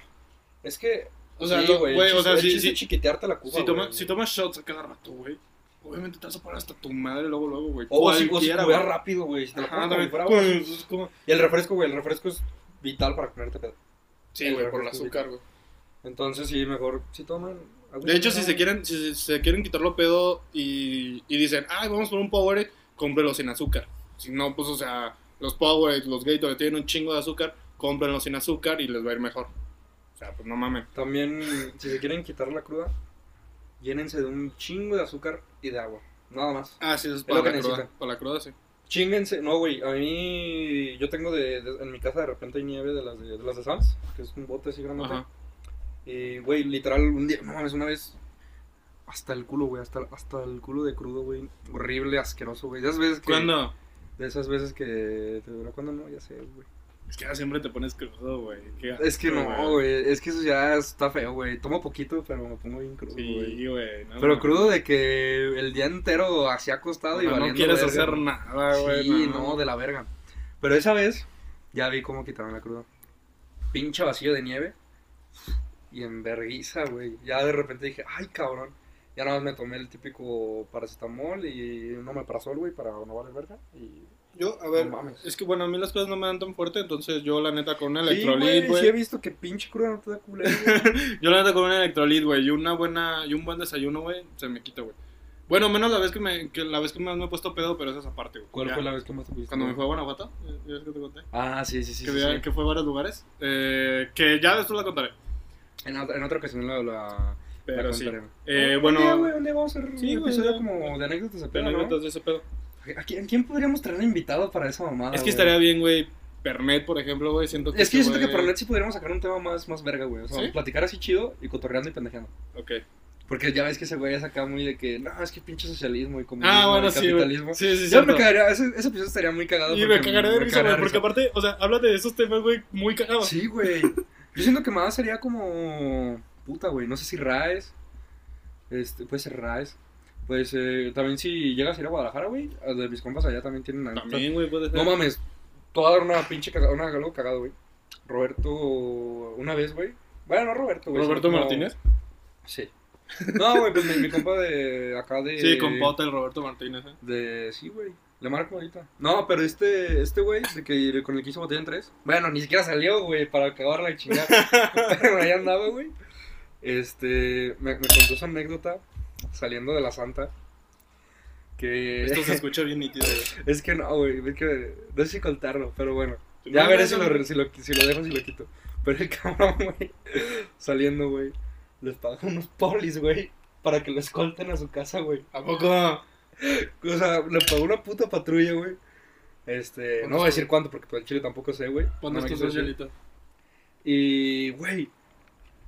Speaker 1: Es que.
Speaker 2: O sea,
Speaker 1: sí, güey,
Speaker 2: güey, o sea,
Speaker 1: chiquitearte la cuba.
Speaker 2: Si, toma-
Speaker 1: güey.
Speaker 2: si tomas shots a cada rato, güey, obviamente te vas a poner hasta tu madre luego luego, güey.
Speaker 1: O si, o si
Speaker 2: güey.
Speaker 1: rápido, güey. Si te lo
Speaker 2: Ajá,
Speaker 1: si fuera agua.
Speaker 2: Pues,
Speaker 1: Y el refresco, güey, el refresco es vital para ponerte pedo.
Speaker 2: Sí, güey, por el azúcar, güey.
Speaker 1: Entonces, sí, mejor si toman.
Speaker 2: De hecho, si se quieren si se quieren quitarlo pedo y, y dicen, "Ay, vamos por un Powerade", cómprenlo sin azúcar. Si no, pues o sea, los Powerade, los Gatorade tienen un chingo de azúcar, cómprenlo sin azúcar y les va a ir mejor. O sea, pues no mamen.
Speaker 1: También, si se quieren quitar la cruda, llénense de un chingo de azúcar y de agua. Nada más.
Speaker 2: Ah, sí, eso es para
Speaker 1: lo
Speaker 2: la cruda. Para la cruda, sí.
Speaker 1: Chinguense, no, güey, a mí, yo tengo de, de- en mi casa de repente hay nieve de las de, de las de Sam's, que es un bote así grande.
Speaker 2: Ajá.
Speaker 1: Y, güey, literal, un día, no mames, una vez, hasta el culo, güey, hasta, hasta el culo de crudo, güey, horrible, asqueroso, güey. De esas veces que...
Speaker 2: ¿Cuándo?
Speaker 1: De esas veces que, te dura cuando no, ya sé, güey.
Speaker 2: Es que ya siempre te pones crudo, güey.
Speaker 1: Es que no, güey, es que eso ya está feo, güey. Tomo poquito, pero me pongo bien crudo, güey.
Speaker 2: Sí, güey. no,
Speaker 1: Pero
Speaker 2: no.
Speaker 1: crudo de que el día entero así acostado y
Speaker 2: O sea, no
Speaker 1: valiendo
Speaker 2: quieres
Speaker 1: verga,
Speaker 2: hacer
Speaker 1: ¿no?
Speaker 2: nada, güey.
Speaker 1: Sí, no, de la verga. Pero esa vez ya vi cómo quitaron la cruda. Pinche vacío de nieve. Y en verguiza, güey. Ya de repente dije, ay, cabrón. Ya nada más me tomé el típico paracetamol y un omeprazol, güey, para no valer verga. Y...
Speaker 2: Yo, a ver,
Speaker 1: No
Speaker 2: es que bueno, a mí las cosas no me dan tan fuerte, entonces yo la neta con un electrolit,
Speaker 1: güey, sí he visto que pinche cruda no te da culero.
Speaker 2: Yo la neta con un electrolit, güey, y una buena y un buen desayuno, güey, se me quita, güey. Bueno, menos la vez que me que la vez que más me he puesto pedo, pero esa es aparte, güey.
Speaker 1: ¿Cuál
Speaker 2: Ya.
Speaker 1: fue la vez que más te pusiste?
Speaker 2: Cuando me fue a Guanajuato, eh, ya ves que te conté.
Speaker 1: Ah, sí, sí, sí.
Speaker 2: que,
Speaker 1: sí.
Speaker 2: que fue a varios lugares. Eh, que ya después la contaré.
Speaker 1: En, otra, en otra ocasión la, la, la
Speaker 2: Pero sí.
Speaker 1: contaré.
Speaker 2: Eh,
Speaker 1: Un
Speaker 2: bueno,
Speaker 1: día, güey, un día vamos a hacer
Speaker 2: Sí,
Speaker 1: un
Speaker 2: güey,
Speaker 1: episodio
Speaker 2: ya.
Speaker 1: como de anécdotas de
Speaker 2: de
Speaker 1: pedo, ¿no?
Speaker 2: anécdotas de ese pedo.
Speaker 1: ¿A quién, quién podríamos traer invitado para esa mamada?
Speaker 2: es que
Speaker 1: güey?
Speaker 2: estaría bien, güey. Pernet, por ejemplo, güey, siento que
Speaker 1: Es que yo siento que
Speaker 2: güey-
Speaker 1: por net sí podríamos sacar un tema más, más verga, güey. O sea,
Speaker 2: ¿Sí?
Speaker 1: platicar así chido y cotorreando y pendejeando.
Speaker 2: Ok.
Speaker 1: Porque ya ves que ese güey es acá muy de que, no, es que pinche socialismo y comunismo
Speaker 2: Ah, bueno,
Speaker 1: y
Speaker 2: sí,
Speaker 1: capitalismo.
Speaker 2: Sí, sí,
Speaker 1: Yo
Speaker 2: cierto.
Speaker 1: me cagaría, ese, ese episodio estaría muy cagado.
Speaker 2: Y me
Speaker 1: porque
Speaker 2: cagaré de risa,
Speaker 1: cagaría
Speaker 2: güey, porque aparte, o sea, háblate de esos temas, güey, muy cagados.
Speaker 1: Sí, güey. Yo siento que más sería como. Puta, güey. No sé si Raes. Este, puede ser Raes. Pues eh, también si llegas a ir a Guadalajara, güey. De mis compas allá también tienen.
Speaker 2: También, güey, puede ser.
Speaker 1: No mames. Te voy a dar una pinche cagada. Una, algo cagado, güey. Roberto. Una vez, güey. Bueno, no Roberto, güey.
Speaker 2: ¿Roberto
Speaker 1: como-
Speaker 2: Martínez?
Speaker 1: Sí. No, güey, pues mi, mi compa de acá de.
Speaker 2: Sí, con Pota, el Roberto Martínez, eh.
Speaker 1: De. Sí, güey. Le marco ahorita. No, pero este, este güey, de que con el que hizo botella en tres. Bueno, ni siquiera salió, güey, para acabarla y chingar. pero ahí andaba, güey. Este. Me, me contó su anécdota saliendo de la santa. Que.
Speaker 2: Esto se escucha bien nítido, güey.
Speaker 1: es que no, güey. Es que. No sé si contarlo, pero bueno.
Speaker 2: No,
Speaker 1: Ya
Speaker 2: no,
Speaker 1: veré
Speaker 2: no,
Speaker 1: si, lo, si, lo, si lo dejo, si lo quito. Pero el cabrón, güey, saliendo, güey, les paga unos polis, güey, para que lo escolten a su casa, güey.
Speaker 2: ¿A poco?
Speaker 1: O sea, le pagó una puta patrulla, güey. Este, no voy a decir cuánto porque por el chile tampoco sé, güey.
Speaker 2: Pon
Speaker 1: No
Speaker 2: estos hielitos.
Speaker 1: Y, güey,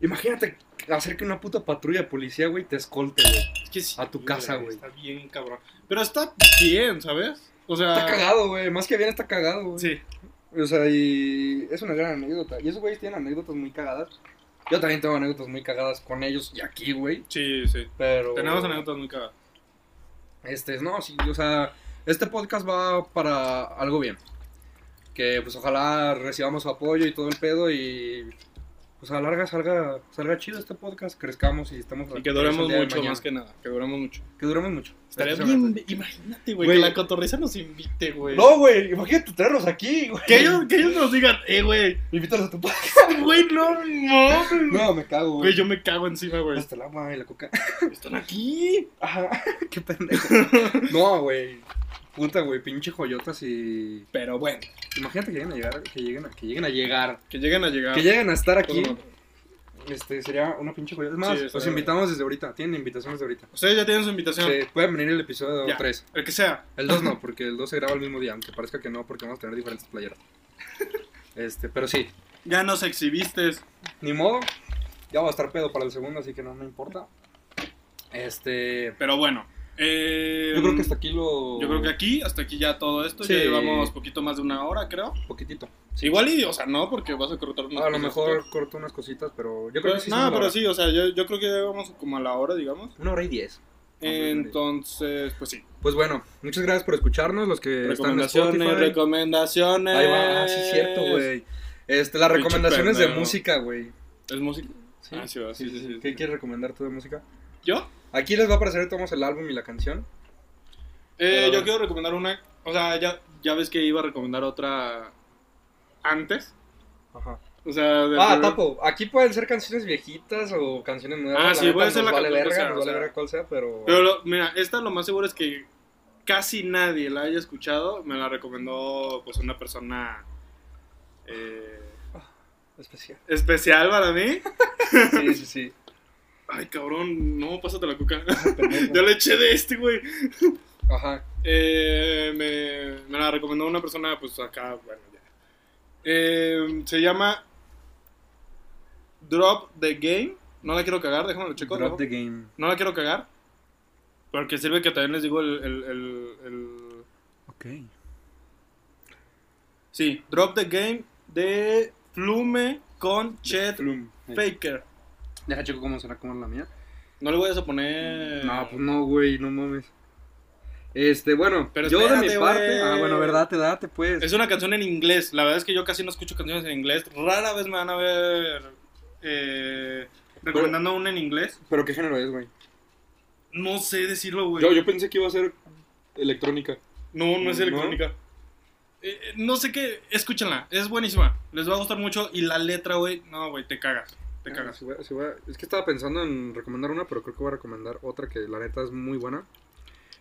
Speaker 1: imagínate hacer que una puta patrulla policía, güey, te escolte, güey.
Speaker 2: Es que sí,
Speaker 1: A tu casa, güey.
Speaker 2: Está bien, cabrón. Pero está bien, ¿sabes? O sea.
Speaker 1: Está cagado, güey. Más que bien está cagado, güey.
Speaker 2: Sí.
Speaker 1: O sea, y es una gran anécdota. Y esos güeyes tienen anécdotas muy cagadas. Yo también tengo anécdotas muy cagadas con ellos y aquí, güey.
Speaker 2: Sí, sí.
Speaker 1: Pero.
Speaker 2: Tenemos anécdotas muy cagadas.
Speaker 1: Este, no, sí, o sea, este podcast va para algo bien. Que pues ojalá recibamos su apoyo y todo el pedo y pues a la larga salga, salga chido este podcast, crezcamos y estemos
Speaker 2: Y que duremos mucho, más que nada. Que duremos mucho.
Speaker 1: Que duremos mucho.
Speaker 2: Estaría bien. Imagínate, güey,
Speaker 1: Güey.
Speaker 2: que la cotorriza nos invite, güey.
Speaker 1: No, güey, imagínate traerlos aquí, güey.
Speaker 2: Que ellos, que ellos nos digan, eh, güey.
Speaker 1: Invítalos a tu podcast.
Speaker 2: Güey, no, no.
Speaker 1: No, me cago, güey.
Speaker 2: Güey, yo me cago encima, güey.
Speaker 1: Hasta el agua y la coca.
Speaker 2: Están aquí.
Speaker 1: Ajá, qué pendejo. No, güey. Puta, güey, pinche joyotas y...
Speaker 2: Pero bueno,
Speaker 1: Imagínate que lleguen a llegar, que lleguen a, que lleguen a llegar,
Speaker 2: que lleguen a llegar.
Speaker 1: que lleguen a estar aquí. Este, sería una pinche joyota. Es más,
Speaker 2: Sí,
Speaker 1: los invitamos desde ahorita. Tienen invitaciones desde ahorita.
Speaker 2: Ustedes ya tienen su invitación.
Speaker 1: Sí, pueden venir el episodio
Speaker 2: Ya.
Speaker 1: 3.
Speaker 2: El que sea.
Speaker 1: El 2 no, porque el 2 se graba el mismo día, aunque parezca que no, porque vamos a tener diferentes playeras. Este, pero sí,
Speaker 2: Ya nos exhibiste.
Speaker 1: ni modo. Ya va a estar pedo para el segundo, así que no me importa. Este,
Speaker 2: Pero bueno. Eh,
Speaker 1: yo creo que hasta aquí lo...
Speaker 2: Yo creo que aquí, hasta aquí ya todo esto.
Speaker 1: Sí.
Speaker 2: Ya llevamos poquito más de una hora, creo.
Speaker 1: Poquitito.
Speaker 2: Igual y, o sea, no, porque vas a cortar unas
Speaker 1: A lo mejor corto unas cositas, pero yo creo
Speaker 2: Pero-
Speaker 1: que sí.
Speaker 2: no, pero
Speaker 1: hora.
Speaker 2: sí, o sea, yo, yo creo que ya vamos como a la hora, digamos.
Speaker 1: Una hora y diez.
Speaker 2: Entonces, pues sí.
Speaker 1: Pues bueno, muchas gracias por escucharnos, los que están en
Speaker 2: Recomendaciones, recomendaciones.
Speaker 1: Ahí va, ah, sí es cierto, güey. Este, las recomendaciones de música, güey.
Speaker 2: ¿Es música?
Speaker 1: Sí,
Speaker 2: Ah, sí, va, sí, sí, sí.
Speaker 1: ¿Qué quieres recomendar tú de música?
Speaker 2: ¿Yo?
Speaker 1: Aquí les va a aparecer tomamos el álbum y la canción.
Speaker 2: Eh, yo quiero recomendar una. O sea, ya, ya ves que iba a recomendar otra antes.
Speaker 1: Ajá.
Speaker 2: O sea, de-
Speaker 1: Ah, tapo. Aquí pueden ser canciones viejitas o canciones nuevas.
Speaker 2: Ah,
Speaker 1: la
Speaker 2: sí, puede ser la
Speaker 1: vale verga,
Speaker 2: sea,
Speaker 1: nos
Speaker 2: o
Speaker 1: vale
Speaker 2: sea.
Speaker 1: verga cuál sea, pero...
Speaker 2: Pero lo- mira, esta lo más seguro es que casi nadie la haya escuchado. Me la recomendó pues una persona eh,
Speaker 1: Especial.
Speaker 2: especial para mí.
Speaker 1: Sí, sí, sí.
Speaker 2: Ay, cabrón, no, pásate la coca.
Speaker 1: pendejo.
Speaker 2: Yo le eché de este, güey.
Speaker 1: Ajá.
Speaker 2: Eh, me, me la recomendó una persona, pues acá, bueno, ya. Eh, se llama Drop the Game. No la quiero cagar, déjame lo checo.
Speaker 1: Drop
Speaker 2: ¿no?
Speaker 1: the game.
Speaker 2: No la quiero cagar. Porque sirve que también les digo el- el- el- el
Speaker 1: Ok.
Speaker 2: Sí, Drop the Game de Flume con Chet. Faker.
Speaker 1: Deja checo cómo será como la mía.
Speaker 2: No le voy a poner.
Speaker 1: No, pues no, güey, no mames. Este, bueno,
Speaker 2: Pero
Speaker 1: yo de mi parte... Ah, bueno, verdad, te date, pues.
Speaker 2: Es una canción en inglés. La verdad es que yo casi no escucho canciones en inglés. Rara vez me van a ver eh, recomendando una en inglés.
Speaker 1: ¿Pero qué género es, güey?
Speaker 2: No sé decirlo, güey.
Speaker 1: Yo, yo pensé que iba a ser electrónica.
Speaker 2: No, no es electrónica. Eh, eh, no sé qué. Escúchenla. Es buenísima. Les va a gustar mucho. Y la letra, güey. No, güey, te cagas. Te cagas.
Speaker 1: voy voy Es que estaba pensando en recomendar una, pero creo que voy a recomendar otra que la neta es muy buena.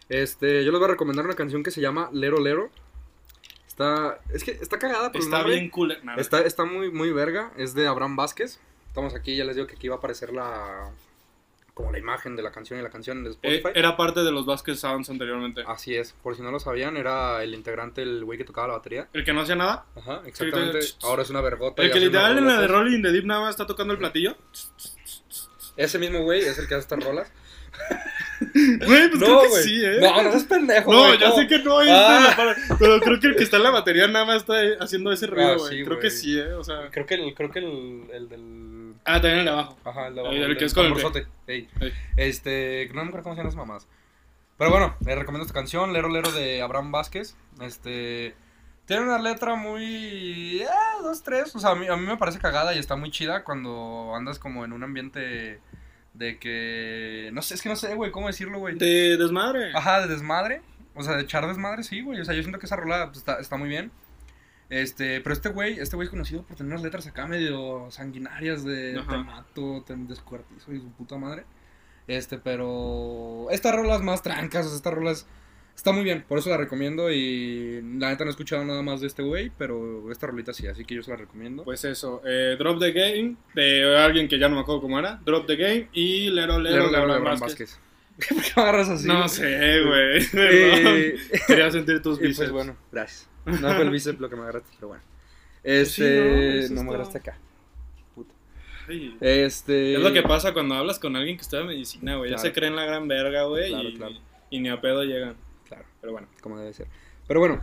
Speaker 1: Este, yo les voy a recomendar una canción que se llama Lero Lero. Está, es que está cagada el
Speaker 2: Está
Speaker 1: nombre.
Speaker 2: bien cool. Nada.
Speaker 1: Está, está muy, muy verga. Es de Abraham Vázquez. Estamos aquí, ya les digo que aquí va a aparecer la. Como la imagen de la canción y la canción de
Speaker 2: Eh,
Speaker 1: Spotify.
Speaker 2: era parte de los Vasquez Sounds anteriormente.
Speaker 1: Así es, por si no lo sabían, era el integrante, el güey que tocaba la batería.
Speaker 2: El que no hacía nada.
Speaker 1: Ajá, exactamente. Ahora es una vergota.
Speaker 2: El que literal en la de
Speaker 1: rolotas.
Speaker 2: Rolling the Deep nada más está tocando el platillo.
Speaker 1: Ese mismo güey es el que hace estas rolas.
Speaker 2: Güey, pues creo que sí, ¿eh?
Speaker 1: No, no seas pendejo.
Speaker 2: No,
Speaker 1: güey,
Speaker 2: ya sé que no es
Speaker 1: Ah.
Speaker 2: de la pero creo que el que está en la batería nada más está haciendo ese ruido,
Speaker 1: Ah,
Speaker 2: güey.
Speaker 1: sí,
Speaker 2: creo que sí, eh, o sea.
Speaker 1: Creo que el, creo que el, el del.
Speaker 2: Ah, también el de abajo.
Speaker 1: Ajá, el de
Speaker 2: El
Speaker 1: abajo,
Speaker 2: del
Speaker 1: el
Speaker 2: que
Speaker 1: del
Speaker 2: es con el que-.
Speaker 1: Este, no me acuerdo cómo se llaman esas mamás. Pero bueno, les recomiendo esta canción, Lero Lero de Abraham Vázquez. Este, tiene una letra muy, eh, dos, tres, o sea, a mí, a mí me parece cagada y está muy chida cuando andas como en un ambiente de que, no sé, es que no sé, güey, cómo decirlo, güey.
Speaker 2: De desmadre.
Speaker 1: Ajá, de desmadre. O sea, de echar desmadre, sí, güey. O sea, yo siento que esa rola pues, está, está muy bien. Este, pero este güey, este güey es conocido por tener unas letras acá medio sanguinarias de
Speaker 2: Ajá.
Speaker 1: te mato, te descuartizo y su puta madre. Este, pero estas rolas más trancas, estas rolas está muy bien, por eso la recomiendo y la neta no he escuchado nada más de este güey, pero esta rolita sí, así que yo se la recomiendo.
Speaker 2: Pues eso, eh, Drop the Game de alguien que ya no me acuerdo cómo era. Drop the Game y Lero Lero,
Speaker 1: Lero, Lero,
Speaker 2: Vázquez.
Speaker 1: Vázquez. ¿Por qué agarras así?
Speaker 2: No sé, güey.
Speaker 1: Eh,
Speaker 2: Quería sentir tus
Speaker 1: pues
Speaker 2: bíceps.
Speaker 1: bueno, gracias. No fue el bíceps lo que me agarraste, pero bueno.
Speaker 2: Pues sí,
Speaker 1: Este,
Speaker 2: no,
Speaker 1: no, me
Speaker 2: está-
Speaker 1: agarraste acá.
Speaker 2: Ay.
Speaker 1: Este.
Speaker 2: Es lo que pasa cuando hablas con alguien que estudia medicina, güey. Ya
Speaker 1: Claro.
Speaker 2: se creen la gran verga, güey.
Speaker 1: Claro,
Speaker 2: y,
Speaker 1: claro.
Speaker 2: y ni a pedo llegan.
Speaker 1: Claro,
Speaker 2: Pero bueno.
Speaker 1: como debe ser. Pero bueno,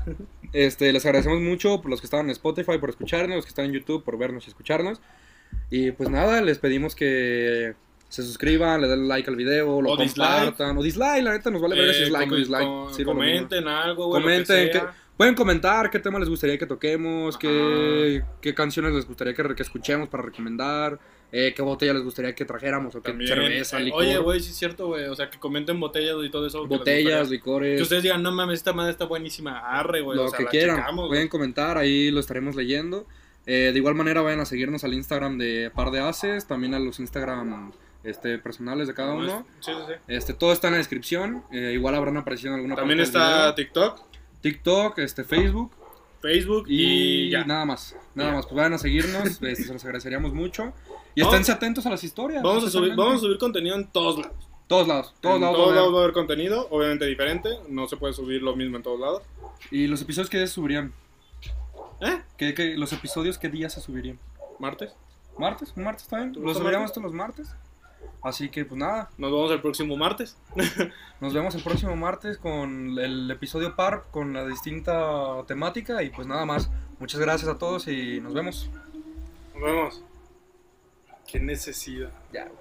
Speaker 1: este, les agradecemos mucho por los que estaban en Spotify por escucharnos, los que están en YouTube por vernos y escucharnos. Y pues nada, les pedimos que se suscriban, le den like al video, lo
Speaker 2: O dislike.
Speaker 1: compartan. O dislike, la neta nos vale ver si
Speaker 2: Eh,
Speaker 1: es like o dislike.
Speaker 2: com-
Speaker 1: mismo.
Speaker 2: comenten algo, güey.
Speaker 1: Comenten,
Speaker 2: lo que
Speaker 1: que-
Speaker 2: sea.
Speaker 1: Pueden comentar qué tema les gustaría que toquemos, qué, qué canciones les gustaría que, que escuchemos para recomendar, eh, qué botella les gustaría que trajéramos o qué
Speaker 2: También,
Speaker 1: cerveza,
Speaker 2: eh,
Speaker 1: licor,
Speaker 2: Oye, güey, sí es cierto, güey. O sea, que comenten botellas y todo eso. que
Speaker 1: botellas,
Speaker 2: gustaría.
Speaker 1: licores.
Speaker 2: Que ustedes digan, no mames, esta madre está buenísima. Arre, güey.
Speaker 1: lo
Speaker 2: o sea,
Speaker 1: que
Speaker 2: la
Speaker 1: quieran,
Speaker 2: checamos,
Speaker 1: pueden comentar, ahí lo estaremos leyendo. Eh, de igual manera vayan a seguirnos al Instagram de Par de Haces, también a los Instagram este, personales de cada uno.
Speaker 2: Sí, sí, sí.
Speaker 1: Este, todo está en la descripción, eh, igual habrán aparecido en alguna
Speaker 2: También
Speaker 1: parte
Speaker 2: está. TikTok.
Speaker 1: TikTok, este, Facebook
Speaker 2: Facebook
Speaker 1: y,
Speaker 2: y, ya.
Speaker 1: nada más. Nada
Speaker 2: Ya.
Speaker 1: más, pues vayan a seguirnos, este, se los agradeceríamos mucho. Y
Speaker 2: Vamos-
Speaker 1: esténse atentos a las historias.
Speaker 2: Vamos a, subir, vamos a subir contenido en todos lados.
Speaker 1: Todos lados, todos
Speaker 2: en
Speaker 1: lados.
Speaker 2: todos
Speaker 1: va
Speaker 2: lados va a haber contenido, obviamente diferente. No se puede subir lo mismo en todos lados.
Speaker 1: Y los episodios que días se subirían.
Speaker 2: ¿Eh?
Speaker 1: ¿Qué, qué- los episodios qué días se subirían?
Speaker 2: Martes.
Speaker 1: ¿Martes? ¿Un martes también?
Speaker 2: ¿Te
Speaker 1: Los subiríamos todos los martes. Así que pues nada,
Speaker 2: Nos vemos el próximo martes.
Speaker 1: nos vemos el próximo martes con el episodio par, con la distinta temática y pues nada más. Muchas gracias a todos y nos vemos.
Speaker 2: Nos vemos. Qué necesidad.
Speaker 1: Ya.